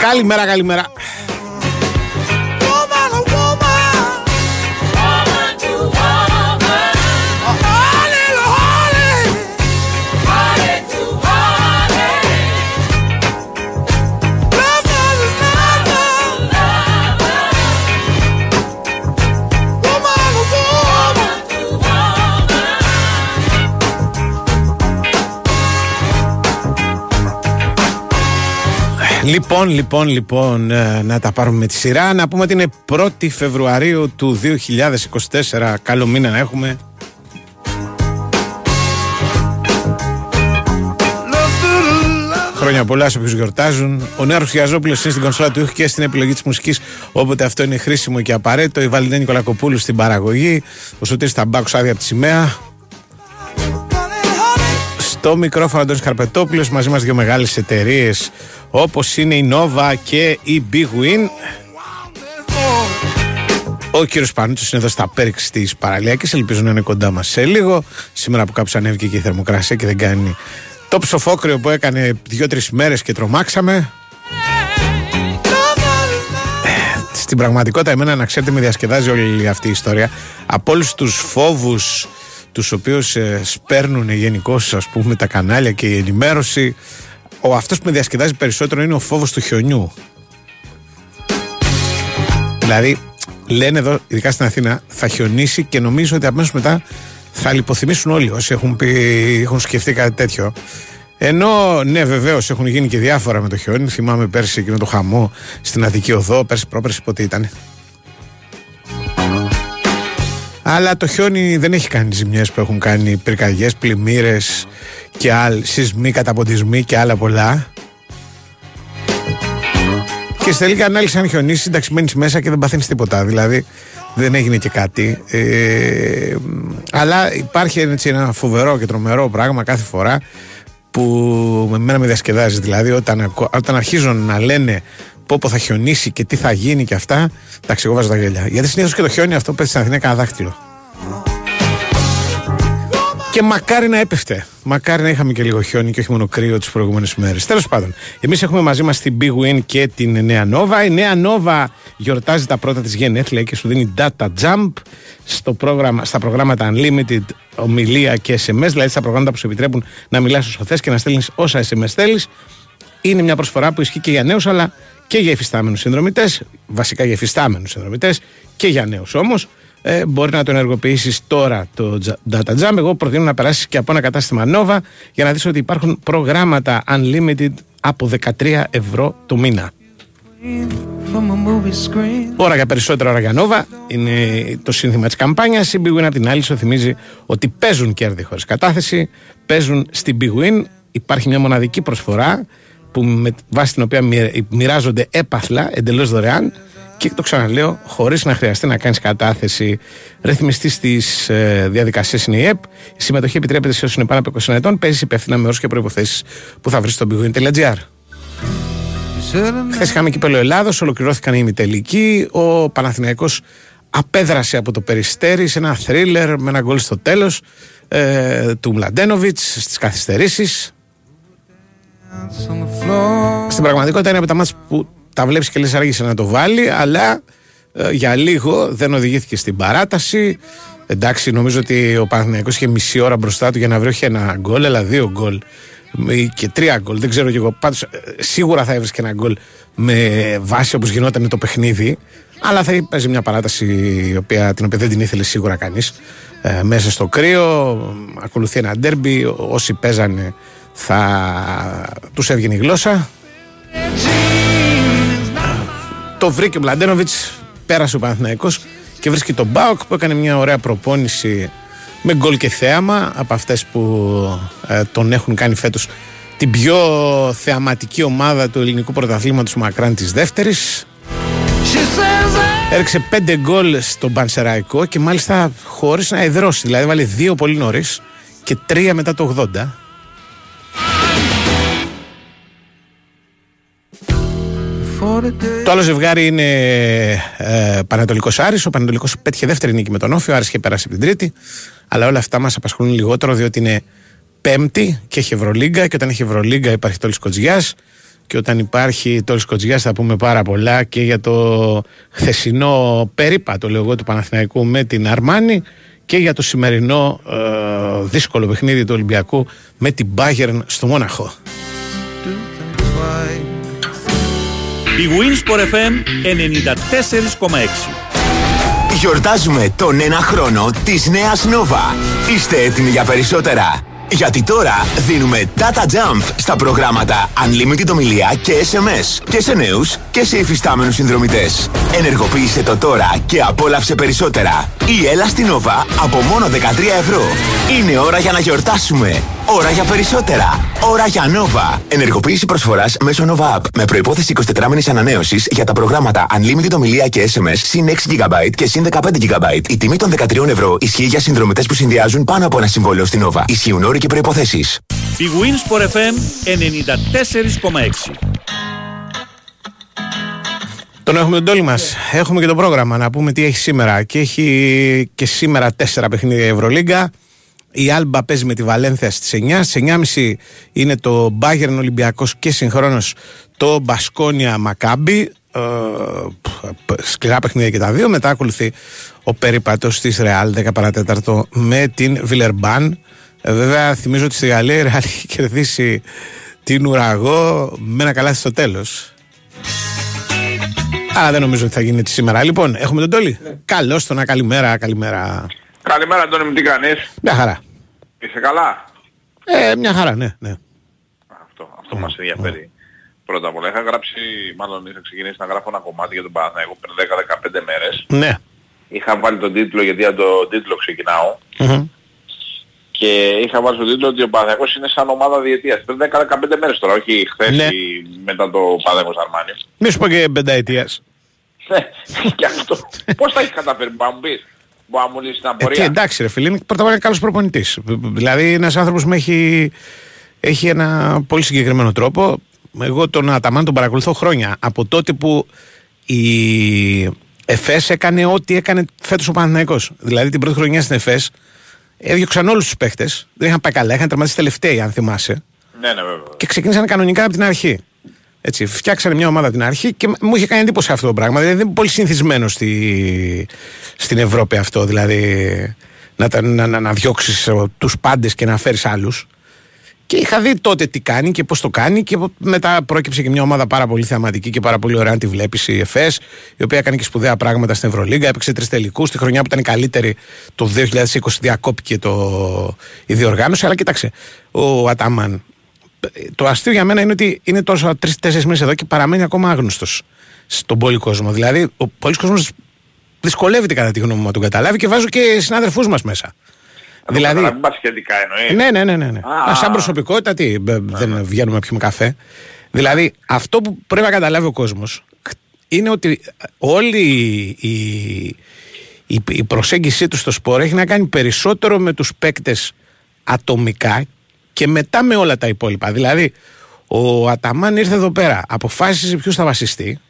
Καλημέρα, καλημέρα. Λοιπόν, λοιπόν, λοιπόν, ε, να τα πάρουμε με τη σειρά. Να πούμε ότι είναι 1η Φεβρουαρίου του 2024. Καλό μήνα να έχουμε. Χρόνια πολλά σε όποιους γιορτάζουν. Ο Νέο Χιαζόπουλο είναι στην κονσόλα του ήχου και στην επιλογή της μουσικής, όποτε αυτό είναι χρήσιμο και απαραίτητο. Η Βαλεντίνη Νικολακοπούλου στην παραγωγή. Ο Σωτήρης Ταμπάκος άδεια από τη σημαία. Στο μικρόφωνο Αντώνης Καρπετόπουλος μαζί μας δύο μεγάλες εταιρείες όπως είναι η Nova και η Big Win. Ο κύριος Πανούτσος είναι εδώ στα πέριξ της παραλιακής, ελπίζω να είναι κοντά μας σε λίγο. Σήμερα που κάποιος ανέβηκε και η θερμοκρασία και δεν κάνει το ψοφόκριο που έκανε δύο-τρεις μέρες και τρομάξαμε. Στην πραγματικότητα εμένα να ξέρετε με διασκεδάζει όλη αυτή η ιστορία. Από όλους τους φόβους τους οποίους ε, σπέρνουν γενικώς ας πούμε τα κανάλια και η ενημέρωση ο αυτός που με διασκεδάζει περισσότερο είναι ο φόβος του χιονιού δηλαδή λένε εδώ ειδικά στην Αθήνα θα χιονίσει και νομίζω ότι αμέσως μετά θα λιποθυμήσουν όλοι όσοι έχουν, πει, έχουν σκεφτεί κάτι τέτοιο ενώ ναι, βεβαίως έχουν γίνει και διάφορα με το χιόνι. Θυμάμαι πέρσι εκείνο το χαμό στην Αττική Οδό, πέρσι πρόπερσι πότε ήταν. Αλλά το χιόνι δεν έχει κάνει ζημιές που έχουν κάνει πυρκαγιές, πλημμύρες και άλλοι, σεισμοί, καταποντισμοί και άλλα πολλά. Και στη τελική ανάλυση αν χιονίσει, εντάξει μένεις μέσα και δεν παθαίνεις τίποτα. Δηλαδή δεν έγινε και κάτι. Ε, αλλά υπάρχει έτσι ένα φοβερό και τρομερό πράγμα κάθε φορά που με μένα με διασκεδάζεις. Δηλαδή όταν, όταν αρχίζουν να λένε πόπο θα χιονίσει και τι θα γίνει και αυτά. Εντάξει, εγώ βάζω τα γέλια. Γιατί συνήθως και το χιόνι αυτό πέφτει στην Αθήνα κανένα δάχτυλο. Και μακάρι να έπεφτε. Μακάρι να είχαμε και λίγο χιόνι και όχι μόνο κρύο τις προηγούμενες μέρες. Τέλος πάντων, εμείς έχουμε μαζί μας την Big Win και την Νέα Nova. Η Νέα Nova γιορτάζει τα πρώτα της γενέθλια και σου δίνει data jump στο πρόγραμμα, στα προγράμματα Unlimited, ομιλία και SMS, δηλαδή στα προγράμματα που σου επιτρέπουν να μιλάς όσο θες και να στέλνεις όσα SMS θέλεις. Είναι μια προσφορά που ισχύει και για νέους, αλλά και για εφιστάμενου συνδρομητές, βασικά για εφιστάμενου συνδρομητές και για νέους όμως. Ε, μπορεί να το ενεργοποιήσεις τώρα το Data Jam. Εγώ προτείνω να περάσεις και από ένα κατάστημα Nova για να δεις ότι υπάρχουν προγράμματα Unlimited από 13 ευρώ το μήνα. Ώρα για περισσότερα ώρα για Nova είναι το σύνθημα της καμπάνιας. Η Big Win απ' την άλλη σου θυμίζει ότι παίζουν κέρδη χωρίς κατάθεση, παίζουν στην Big Win. Υπάρχει μια μοναδική προσφορά που με βάση την οποία μοιράζονται έπαθλα εντελώς δωρεάν και το ξαναλέω, χωρίς να χρειαστεί να κάνεις κατάθεση. Ρυθμιστής της ε, διαδικασίας είναι η ΕΠ. Η συμμετοχή επιτρέπεται σε όσους είναι πάνω από 20 ετών. Παίζεις υπεύθυνα με όρους και προποθέσει που θα βρεις στο bigwin.gr. Χθες είχαμε κύπελο Ελλάδος, ολοκληρώθηκαν οι ημιτελικοί. Ο Παναθηναϊκός απέδρασε από το περιστέρι σε ένα θρίλερ με ένα γκολ στο τέλος ε, του Μλαντένοβιτς στις καθυστερήσεις. Στην πραγματικότητα είναι από τα μάτια που τα βλέπεις και λες άργησε να το βάλει, αλλά ε, για λίγο δεν οδηγήθηκε στην παράταση. Εντάξει, νομίζω ότι ο Παναθηναϊκός είχε μισή ώρα μπροστά του για να βρει όχι ένα γκολ, αλλά δύο γκολ και τρία γκολ. Δεν ξέρω κι εγώ. Πάντως ε, σίγουρα θα έβρισκε ένα γκολ με βάση όπως γινόταν το παιχνίδι. Αλλά θα παίζει μια παράταση η οποία, την οποία δεν την ήθελε σίγουρα κανείς. Ε, μέσα στο κρύο, ακολουθεί ένα ντέρμπι. Όσοι παίζανε θα τους έβγαινε η γλώσσα το βρήκε ο Μλαντένοβιτς, πέρασε ο Παναθηναϊκός και βρίσκει τον Μπάουκ που έκανε μια ωραία προπόνηση με γκολ και θέαμα από αυτές που ε, τον έχουν κάνει φέτος την πιο θεαματική ομάδα του ελληνικού πρωταθλήματος μακράν της δεύτερης Έριξε πέντε γκολ στον Πανσεραϊκό και μάλιστα χωρίς να εδρώσει. Δηλαδή βάλε δύο πολύ νωρίς και τρία μετά το 80. Το άλλο ζευγάρι είναι ε, Πανατολικό Άρης. Ο Πανατολικό πέτυχε δεύτερη νίκη με τον Όφη. Ο Άρης είχε περάσει από την τρίτη. Αλλά όλα αυτά μας απασχολούν λιγότερο διότι είναι Πέμπτη και έχει Ευρωλίγκα. Και όταν έχει Ευρωλίγκα υπάρχει τόλης Κοτζιάς. Και όταν υπάρχει τόλης Κοτζιάς θα πούμε πάρα πολλά και για το χθεσινό περίπατο, λέω εγώ, του Παναθηναϊκού με την Αρμάνη και για το σημερινό ε, δύσκολο παιχνίδι του Ολυμπιακού με την Bayern στο Μόναχο. Η Winsport FM 94,6 Γιορτάζουμε τον ένα χρόνο της νέας Nova. Είστε έτοιμοι για περισσότερα. Γιατί τώρα δίνουμε data jump στα προγράμματα Unlimited ομιλία και SMS και σε νέους και σε υφιστάμενους συνδρομητές. Ενεργοποίησε το τώρα και απόλαυσε περισσότερα. Η έλα στην Nova από μόνο 13 ευρώ. Είναι ώρα για να γιορτάσουμε. Ώρα για περισσότερα. Ώρα για Nova. Ενεργοποίηση προσφοράς μέσω Nova App με προπόθεση 24 μήνε ανανέωσης για τα προγράμματα Unlimited ομιλία και SMS συν 6 GB και συν 15 GB. Η τιμή των 13 ευρώ ισχύει για συνδρομητές που συνδυάζουν πάνω από ένα συμβόλαιο στην Nova. Ισχύουν όροι και προποθέσει. Η Winsport FM 94,6 τον έχουμε τον τόλι μας. Έχουμε και το πρόγραμμα να πούμε τι έχει σήμερα. Και έχει και σήμερα τέσσερα παιχνίδια Ευρωλίγκα. Η Άλμπα παίζει με τη Βαλένθια στις 9. Στι 9.30 είναι το Μπάγερν Ολυμπιακός και συγχρόνως το Μπασκόνια Μακάμπι. Ε, σκληρά παιχνίδια και τα δύο. Μετά ακολουθεί ο περίπατος της Ρεάλ 10 παρατέταρτο με την Βιλερμπάν. Ε, βέβαια, θυμίζω ότι στη Γαλλία η Ρεάλ έχει κερδίσει την Ουραγό με ένα καλάθι στο τέλος. Αλλά δεν νομίζω ότι θα γίνει έτσι σήμερα. Λοιπόν, έχουμε τον Τόλι. Ναι. Καλώς τον, καλημέρα, καλημέρα. Καλημέρα, Αντώνη μου, τι κάνεις; Μια χαρά. Είσαι καλά; Ε, μια χαρά, ναι. ναι. Αυτό, αυτό mm. μας ενδιαφέρει. Mm. Πρώτα απ' όλα είχα γράψει, μάλλον είχα ξεκινήσει να γράφω ένα κομμάτι για τον Παναθηναϊκό πριν 10-15 μέρες. Ναι. Είχα βάλει τον τίτλο γιατί από τον τίτλο ξεκινάω. Mm-hmm. Και είχα βάλει τον τίτλο ότι ο Παναθηναϊκός είναι σαν ομάδα διετίας. Πριν 10-15 μέρες τώρα, όχι χθες ναι. ή μετά το Παναθηναϊκός Αρμάνι. Μη σου πω και πενταετίας. Ναι, και αυτό. Πώς θα έχεις καταφέρει, να μου πεις. Μπορεί να μου λύσεις την απορία; Ε, τι, εντάξει ρε φίλε, πρώτα απ' όλα καλός προπονητής. Δηλαδή είναι ένας άνθρωπος που έχει, έχει ένα πολύ συγκεκριμένο τρόπο. Εγώ τον Αταμάν τον παρακολουθώ χρόνια. Από τότε που η ΕΦΕΣ έκανε ό,τι έκανε φέτος ο Παναθηναϊκός. Δηλαδή την πρώτη χρονιά στην ΕΦΕΣ έδιωξαν όλους τους παίχτες. Δεν είχαν πάει καλά, είχαν τερματίσει τελευταίοι αν θυμάσαι. Ναι, ναι, βέβαια. Και ξεκίνησαν κανονικά από την αρχή. Έτσι, φτιάξανε μια ομάδα την αρχή και μου είχε κάνει εντύπωση αυτό το πράγμα. Δηλαδή δεν είναι πολύ συνηθισμένο στη, στην Ευρώπη αυτό. Δηλαδή να, να, να, να διώξεις τους πάντες και να φέρεις άλλους. Και είχα δει τότε τι κάνει και πώς το κάνει. Και μετά πρόκειψε και μια ομάδα πάρα πολύ θεαματική και πάρα πολύ ωραία να τη βλέπεις η ΕΦΕΣ, η οποία έκανε και σπουδαία πράγματα στην Ευρωλίγκα. Έπαιξε τρεις τελικούς. Τη χρονιά που ήταν η καλύτερη, το 2020 διακόπηκε το, η διοργάνωση. Αλλά κοίταξε, ο Αταμάν το αστείο για μένα είναι ότι είναι τόσο τρει-τέσσερι μήνες εδώ και παραμένει ακόμα άγνωστος στον πολύ κόσμο. Δηλαδή, ο πολλή κόσμος δυσκολεύεται κατά τη γνώμη μου να τον καταλάβει και βάζω και συνάδελφούς μας μέσα. Δηλαδή. Να σχετικά εννοείς. Ναι, ναι, ναι. ναι, ναι. Α, σαν προσωπικότητα, τι, δεν βγαίνουμε να πιούμε καφέ. Δηλαδή, αυτό που πρέπει να καταλάβει ο κόσμος είναι ότι όλη η, η, η προσέγγιση του στο σπορ έχει να κάνει περισσότερο με τους παίκτες ατομικά και μετά με όλα τα υπόλοιπα. Δηλαδή, ο Αταμάν ήρθε εδώ πέρα, αποφάσισε ποιος θα βασιστεί,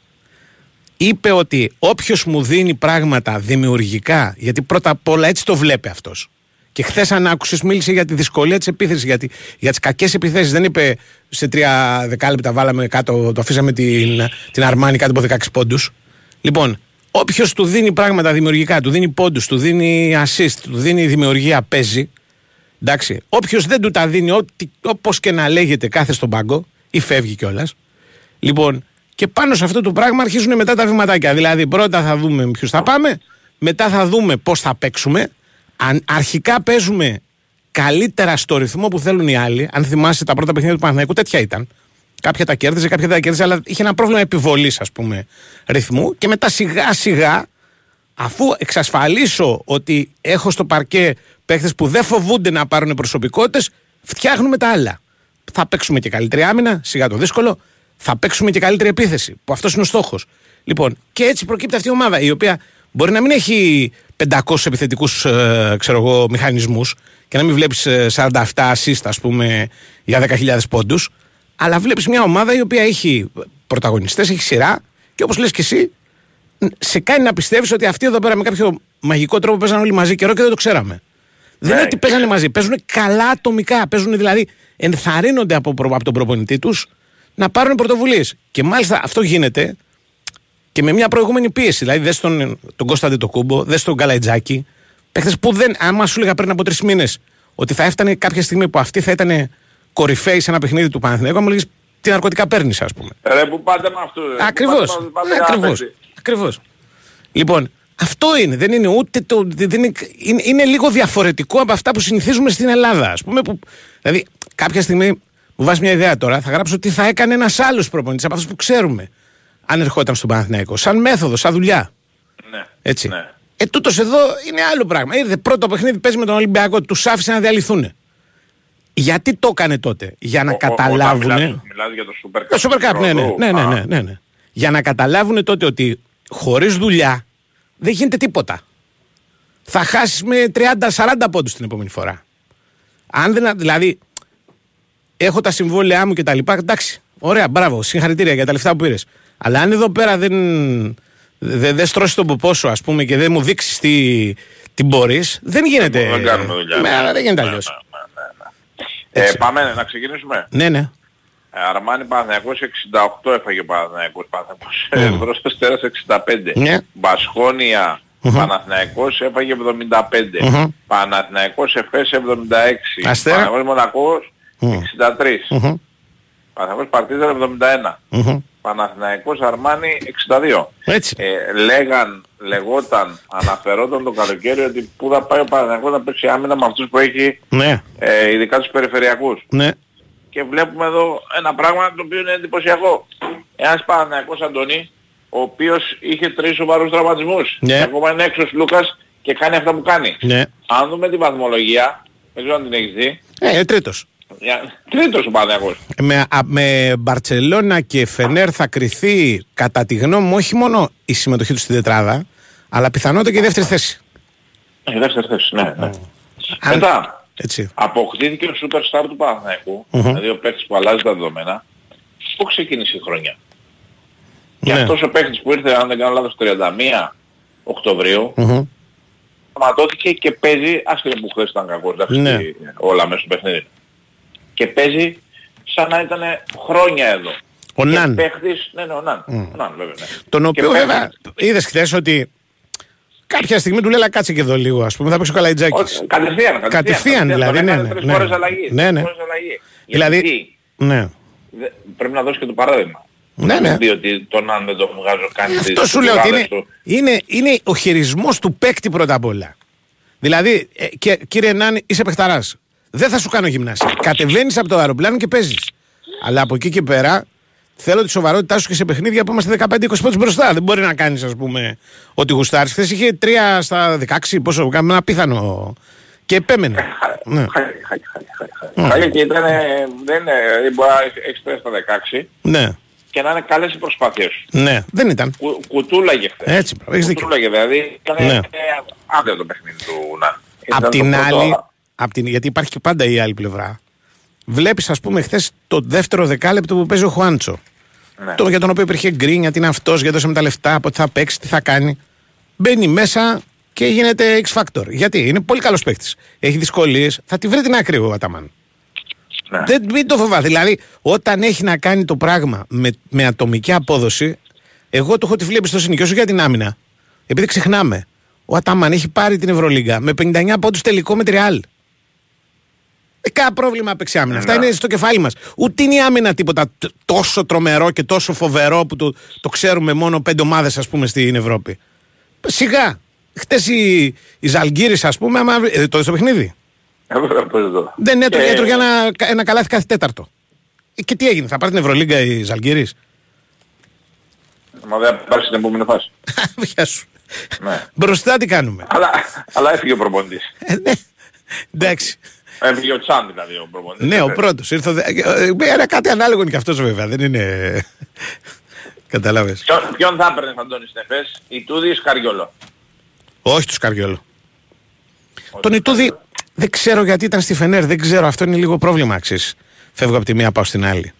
είπε ότι όποιος μου δίνει πράγματα δημιουργικά, γιατί πρώτα απ' όλα έτσι το βλέπει αυτός. Και χθες, αν άκουσες, μίλησε για τη δυσκολία της επίθεσης, για, για τις κακές επιθέσεις. Δεν είπε σε τρία δεκάλεπτα βάλαμε κάτω, το αφήσαμε την, την Αρμάνη κάτω από 16 πόντους. Λοιπόν, όποιος του δίνει πράγματα δημιουργικά, του δίνει πόντους, του δίνει assist, του δίνει δημιουργία, παίζει. Εντάξει. Όποιος δεν του τα δίνει, όπως και να λέγεται, κάθε στον πάγκο ή φεύγει κιόλας. Λοιπόν, και πάνω σε αυτό το πράγμα αρχίζουν μετά τα βηματάκια. Δηλαδή, πρώτα θα δούμε ποιους θα πάμε, μετά θα δούμε πώς θα παίξουμε. Αν αρχικά παίζουμε καλύτερα στο ρυθμό που θέλουν οι άλλοι, αν θυμάσαι τα πρώτα παιχνίδια του Παναθηναϊκού, τέτοια ήταν. Κάποια τα κέρδιζε, κάποια δεν τα κέρδιζε, αλλά είχε ένα πρόβλημα επιβολής, ας πούμε, ρυθμού. Και μετά σιγά σιγά, αφού εξασφαλίσω ότι έχω στο παρκέ παίχτες που δεν φοβούνται να πάρουν προσωπικότητες, φτιάχνουμε τα άλλα. Θα παίξουμε και καλύτερη άμυνα, σιγά το δύσκολο. Θα παίξουμε και καλύτερη επίθεση, που αυτός είναι ο στόχος. Λοιπόν, και έτσι προκύπτει αυτή η ομάδα, η οποία μπορεί να μην έχει 500 επιθετικούς ε, μηχανισμούς και να μην βλέπεις 47 assist, ας πούμε, για 10.000 πόντους. Αλλά βλέπεις μια ομάδα η οποία έχει πρωταγωνιστές, έχει σειρά και όπως λες και εσύ, σε κάνει να πιστεύεις ότι αυτοί εδώ πέρα με κάποιο μαγικό τρόπο παίζαν όλοι μαζί καιρό και δεν το ξέραμε. Δεν είναι Ναι. ότι παίζανε μαζί. Παίζουν καλά ατομικά. Παίζουν δηλαδή, ενθαρρύνονται από, προ- από τον προπονητή τους να πάρουν πρωτοβουλίες. Και μάλιστα αυτό γίνεται και με μια προηγούμενη πίεση. Δηλαδή, δες τον, τον Κώσταντε το Κούμπο, δες τον Καλαϊτζάκη. Παίχτες που δεν, άμα σου έλεγα πριν από τρεις μήνες ότι θα έφτανε κάποια στιγμή που αυτοί θα ήταν κορυφαίοι σε ένα παιχνίδι του Παναθηναϊκού, μου λέγεις τι ναρκωτικά παίρνεις, ας πούμε. Ρε που πάτε με αυτού. Ακριβώς. Ακριβώς. Ακριβώς. Λοιπόν, αυτό είναι. Δεν είναι ούτε το. Δεν είναι, είναι, είναι λίγο διαφορετικό από αυτά που συνηθίζουμε στην Ελλάδα. Α πούμε, που, δηλαδή, κάποια στιγμή μου βάζει μια ιδέα τώρα, θα γράψω τι θα έκανε ένας άλλος προπονητής από αυτούς που ξέρουμε. Αν ερχόταν στον Παναθηναϊκό. Σαν μέθοδο, σαν δουλειά. Ναι. Έτσι. Ναι. Ε, τούτος εδώ είναι άλλο πράγμα. Ήρθε πρώτο παιχνίδι, παίζει με τον Ολυμπιακό, τους άφησε να διαλυθούν. Γιατί το έκανε τότε, Για να Ο- ο- καταλάβουν. όταν Μιλάς, μιλάς για το Super Cup. Το Super Cup, ναι, ναι, του ναι, ναι, Α, ναι, ναι, ναι. Για να καταλάβουν τότε ότι χωρίς δουλειά δεν γίνεται τίποτα. Θα χάσεις με 30-40 πόντους την επόμενη φορά. Αν δεν, δηλαδή, έχω τα συμβόλαιά μου και τα λοιπά, εντάξει, ωραία, μπράβο, συγχαρητήρια για τα λεφτά που πήρες. Αλλά αν εδώ πέρα δεν, δεν, δεν στρώσεις τον ποπό σου, ας πούμε, και δεν μου δείξεις τι, τι μπορείς, δεν γίνεται. Δεν κάνουμε δουλειά. Ναι, αλλά δεν γίνεται Ναι, αλλιώς. ναι, ναι, ναι, ναι. Ε, πάμε να ξεκινήσουμε. Ναι, ναι. Ε, Αρμάνι Παναθηναϊκός 68 έφαγε ο Παναθηναϊκός Παναθηναϊκός Ευρώς Αστέρας 65 Ναι. Μπασχόνια Παναθηναϊκός έφαγε 75 Μμμ. Παναθηναϊκός Εφές 76 Αστέρα. Παναθηναϊκός Μονακός 63 Μμμ, Παναθηναϊκός Παρτίζαν 71 μμμ. Παναθηναϊκός Αρμάνι 62 Έτσι. ε, λέγαν, λεγόταν, αναφερόταν το καλοκαίρι ότι πού θα πάει ο Παναθηναϊκός να παίξει άμυνα με αυτούς που έχει Ναι, ε, ειδικά τους περιφερειακούς ναι. και βλέπουμε εδώ ένα πράγμα το οποίο είναι εντυπωσιακό. Ένας Παναθηναϊκός Αντώνη, ο οποίος είχε τρεις σοβαρούς τραυματισμούς. Ναι. Και ακόμα είναι έξω ο Λούκας και κάνει αυτά που κάνει. ναι. Αν δούμε τη βαθμολογία, δεν ξέρω αν την έχεις δει, Ε, τρίτος. Για- τρίτος ο Παναθηναϊκός. Με, α, με Μπαρτσελώνα και Φενέρ θα κριθεί κατά τη γνώμη μου όχι μόνο η συμμετοχή τους στην τετράδα, αλλά πιθανότητα και η δεύτερη θέση. Ε, δεύτερη θέση, ναι. ναι. Αν- Μετά, Έτσι. αποκτήθηκε ο superstar του παναθηναικου Μμμ. δηλαδή ο παίκτης που αλλάζει τα δεδομένα, πού ξεκίνησε η χρονιά; Και Ναι. αυτός ο παίκτης που ήρθε, αν δεν κάνω λάθος, 31 Οκτωβρίου, Μμμ. σταματώθηκε και παίζει, άσχετα που χθες ήταν κακός, εντάξει, Ναι. όλα μέσα στο παιχνίδι. Και παίζει σαν να ήταν χρόνια εδώ. Ο Και Ναν. παίχτης, ναι, ναι, ο Ναν. Ο Ναν, βέβαια, ναι. Τον Και οποίο παίχτης- βέβαια είδες χθες ότι κάποια στιγμή του λέει «Έλα, κάτσε και εδώ λίγο, ας πούμε, θα παίξει ο Καλαϊτζάκη. Όχι, Κατευθείαν, κατευθείαν. Κατευθείαν, δηλαδή, τον ναι, έκανε ναι, τρεις ναι. φορές αλλαγή. Ναι, ναι. τρεις φορές αλλαγή. Δηλαδή- Γιατί; Ναι. δε- πρέπει να δώσει και το παράδειγμα. Ναι, ναι. Διότι τον Ναν δεν τον βγάζω καν στις Αυτό σου λέω ότι είναι, του. είναι, είναι ο χειρισμός του παίκτη πρώτα απ' όλα. Δηλαδή, ε, και, κύριε Νάνη, είσαι παιχταράς. Δεν θα σου κάνω γυμνάσια. Κατεβαίνεις από το αεροπλάνο και παίζεις. Αλλά από εκεί και πέρα θέλω τη σοβαρότητά σου και σε παιχνίδια που είμαστε 15-20 πόντους μπροστά. Δεν μπορεί να κάνεις, ας πούμε, ότι γουστάρεις. Χθες είχε 3 στα 16, πόσο, ένα απίθανο. Και επέμενε. ναι. Χάλια, χάλια, χάλια, χάλια. Χάλια και ήταν, δεν είναι, μπορεί να έχεις 3 στα 16 ναι, και να είναι καλές οι προσπάθειες σου. ναι, δεν ήταν. Κου, κουτούλαγε χθες. Έτσι, έχεις δίκιο. Κουτούλαγε δηλαδή. Ήταν Ναι. ναι. άδειο το παιχνίδι του Ναν. Απ' Ήταν την το πρώτο- άλλη, απ την, γιατί υπάρχει και πάντα η άλλη πλευρά. Βλέπεις, ας πούμε, χθες το δεύτερο δεκάλεπτο που παίζει ο Χουάντσο. Ναι. Το, για τον οποίο υπήρχε γκρίνια, τι είναι αυτός, για δώσε με τα λεφτά, πότε θα παίξει, τι θα κάνει. Μπαίνει μέσα και γίνεται X Factor. Γιατί; Είναι πολύ καλός παίκτης. Έχει δυσκολίες, θα τη βρει την άκρη ο Αταμάν. Ναι. Δεν μην το φοβά. Δηλαδή, όταν έχει να κάνει το πράγμα με, με ατομική απόδοση, εγώ το έχω τη βλέπει στο συνοικιό σου για την άμυνα. Επειδή ξεχνάμε, ο Αταμάν έχει πάρει την Ευρωλίγκα με 59 πόντους τελικό με τριάλ. Ε, Κάνα πρόβλημα παίξει άμυνα. Αυτά Ναι. είναι στο κεφάλι μας. Ούτε είναι η άμυνα τίποτα τ- τόσο τρομερό και τόσο φοβερό που το, το ξέρουμε μόνο πέντε ομάδες, ας πούμε, στην Ευρώπη. Σιγά. Χτες η, η Ζαλγκύρης, ας πούμε, άμα, βρει- ε, το είδες το παιχνίδι; Ε, βέβαια, πώς εδώ. Δεν έτρωγε, Και- έτρωγε ένα, ένα καλάθι κάθε τέταρτο. Ε, Και τι έγινε, θα πάρει την Ευρωλίγκα η Ζαλγκύρης; Μα δεν θα πάρει στην επόμενη φάση. Γεια σου. Ναι. Μπροστά τι κάνουμε; αλλά, αλλά έφυγε ο προπονητής. Ε, ναι. Εντάξει. Έφυγε ο Τσάν δηλαδή ο προπονητής. Ναι, ο Ε, πρώτος. Ήρθε. ο δε- ε, ε, Ένα κάτι ανάλογο είναι και αυτός βέβαια. Δεν είναι. Καταλάβες. Ποιον, ποιον θα έπαιρνες Αντώνη Στεφές, η Τούδη ή Σκαριόλο; Όχι του Σκαριόλο. Τον Ιτούδη δεν ξέρω γιατί ήταν στη Φενέρ. Δεν ξέρω. Αυτό είναι λίγο πρόβλημα αξί. Φεύγω από τη μία, πάω στην άλλη.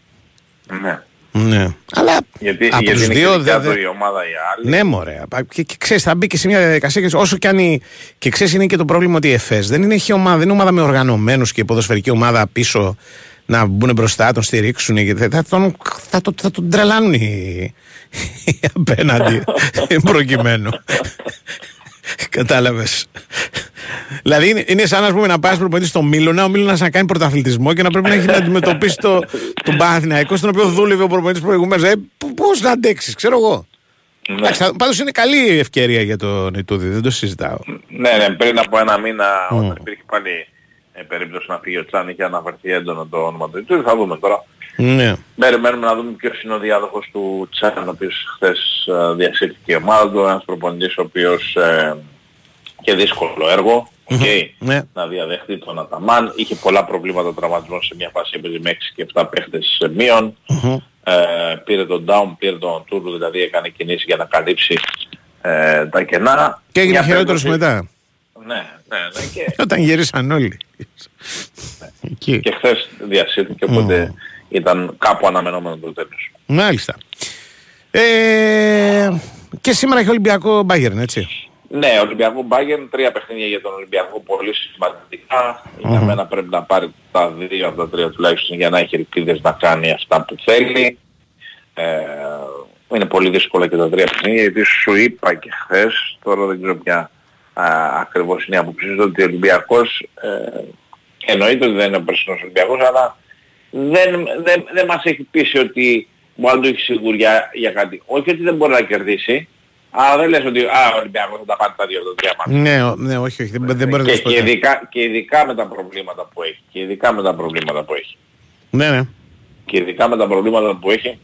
Ναι. Ναι. Αλλά Γιατί, από γιατί τους είναι δύο και δεν... δικιά του η ομάδα η άλλη. Ναι, μωρέ. Και, και ξέρεις, θα μπει και σε μια διαδικασία. Και, όσο κι αν. η- Και ξέρεις, είναι και το πρόβλημα ότι η ΕΦΕΣ δεν είναι, έχει ομάδα, δεν είναι ομάδα με οργανωμένους και ποδοσφαιρική ομάδα πίσω να μπουν μπροστά, τον στηρίξουν. Και θα, θα, τον, θα, το- θα τον τρελάνουν οι, οι απέναντι προκειμένου. Κατάλαβες. Δηλαδή είναι, είναι σαν ας πούμε, να πάει προπονητής στο Μίλωνα, ο Μίλωνας να κάνει πρωταθλητισμό και να πρέπει να έχει να αντιμετωπίσει το, τον Παναθηναϊκό, στον οποίο δούλευε ο προπονητής προηγουμένως. Ε, Πώς να αντέξεις, ξέρω εγώ. Ναι. Εντάξει, θα- πάντως είναι καλή η ευκαιρία για τον Ιτούδη, δεν το συζητάω. Ναι, ναι, πριν από ένα μήνα όταν υπήρχε πάλι ε, περίπτωση να φύγει ο Τσάν είχε αναφερθεί έντονα το όνομα του Ιτούδη. Θα δούμε τώρα. Ναι. Περιμένουμε να δούμε ποιος είναι ο διάδοχος του Τζαν, ο οποίος χθες ε, διασύρθηκε η ομάδα του, ένας προπονητής ο οποίος ε, και δύσκολο έργο, οκ, Ναι. να διαδεχτεί τον Αταμάν. Είχε πολλά προβλήματα τραυματισμών σε μια φάση έπαιζε με 6 και 7 παίχτες σε μείον. Ε, πήρε τον Daum, πήρε τον Οτούρου, δηλαδή έκανε κινήσεις για να καλύψει ε, τα κενά. Και έγινε Μια χειρότερος περίπτωση- μετά. Ναι, ναι, ναι. Και, Όταν γύρισαν όλοι. Εκεί. και χθες διασύρθηκε, οπότε ήταν κάπου αναμενόμενο το τέλος. Μάλιστα. Ε, και σήμερα έχει Ολυμπιακό Μπάγκερν, έτσι. Ναι, Ολυμπιακό Μπάγκερν, τρία παιχνίδια για τον Ολυμπιακό πολύ σημαντικά. Για μένα πρέπει να πάρει τα δύο από τα τρία τουλάχιστον για να έχει ελπίδες να κάνει αυτά που θέλει. Ε, είναι πολύ δύσκολα και τα τρία παιχνίδια γιατί σου είπα και χθες, τώρα δεν ξέρω ποια α, ακριβώς είναι η άποψή σου, ότι ο Ολυμπιακός ε, εννοείται ότι δεν είναι ο περσινός Ολυμπιακός, αλλά δεν, δεν, δεν μας έχει πείσει ότι μπορεί να του έχει σιγουριά για κάτι. Όχι ότι δεν μπορεί να κερδίσει, αλλά δεν λες ότι α, ο Ολυμπιακός θα τα πάρει τα δύο από τα τρία μάτια. Ναι, ο- ναι, όχι, όχι, δεν, δεν μπορεί να και, το σου πω. και, ειδικά, και ειδικά με τα προβλήματα που έχει. Και ειδικά με τα προβλήματα που έχει. Ναι, ναι. Και ειδικά με τα προβλήματα που έχει.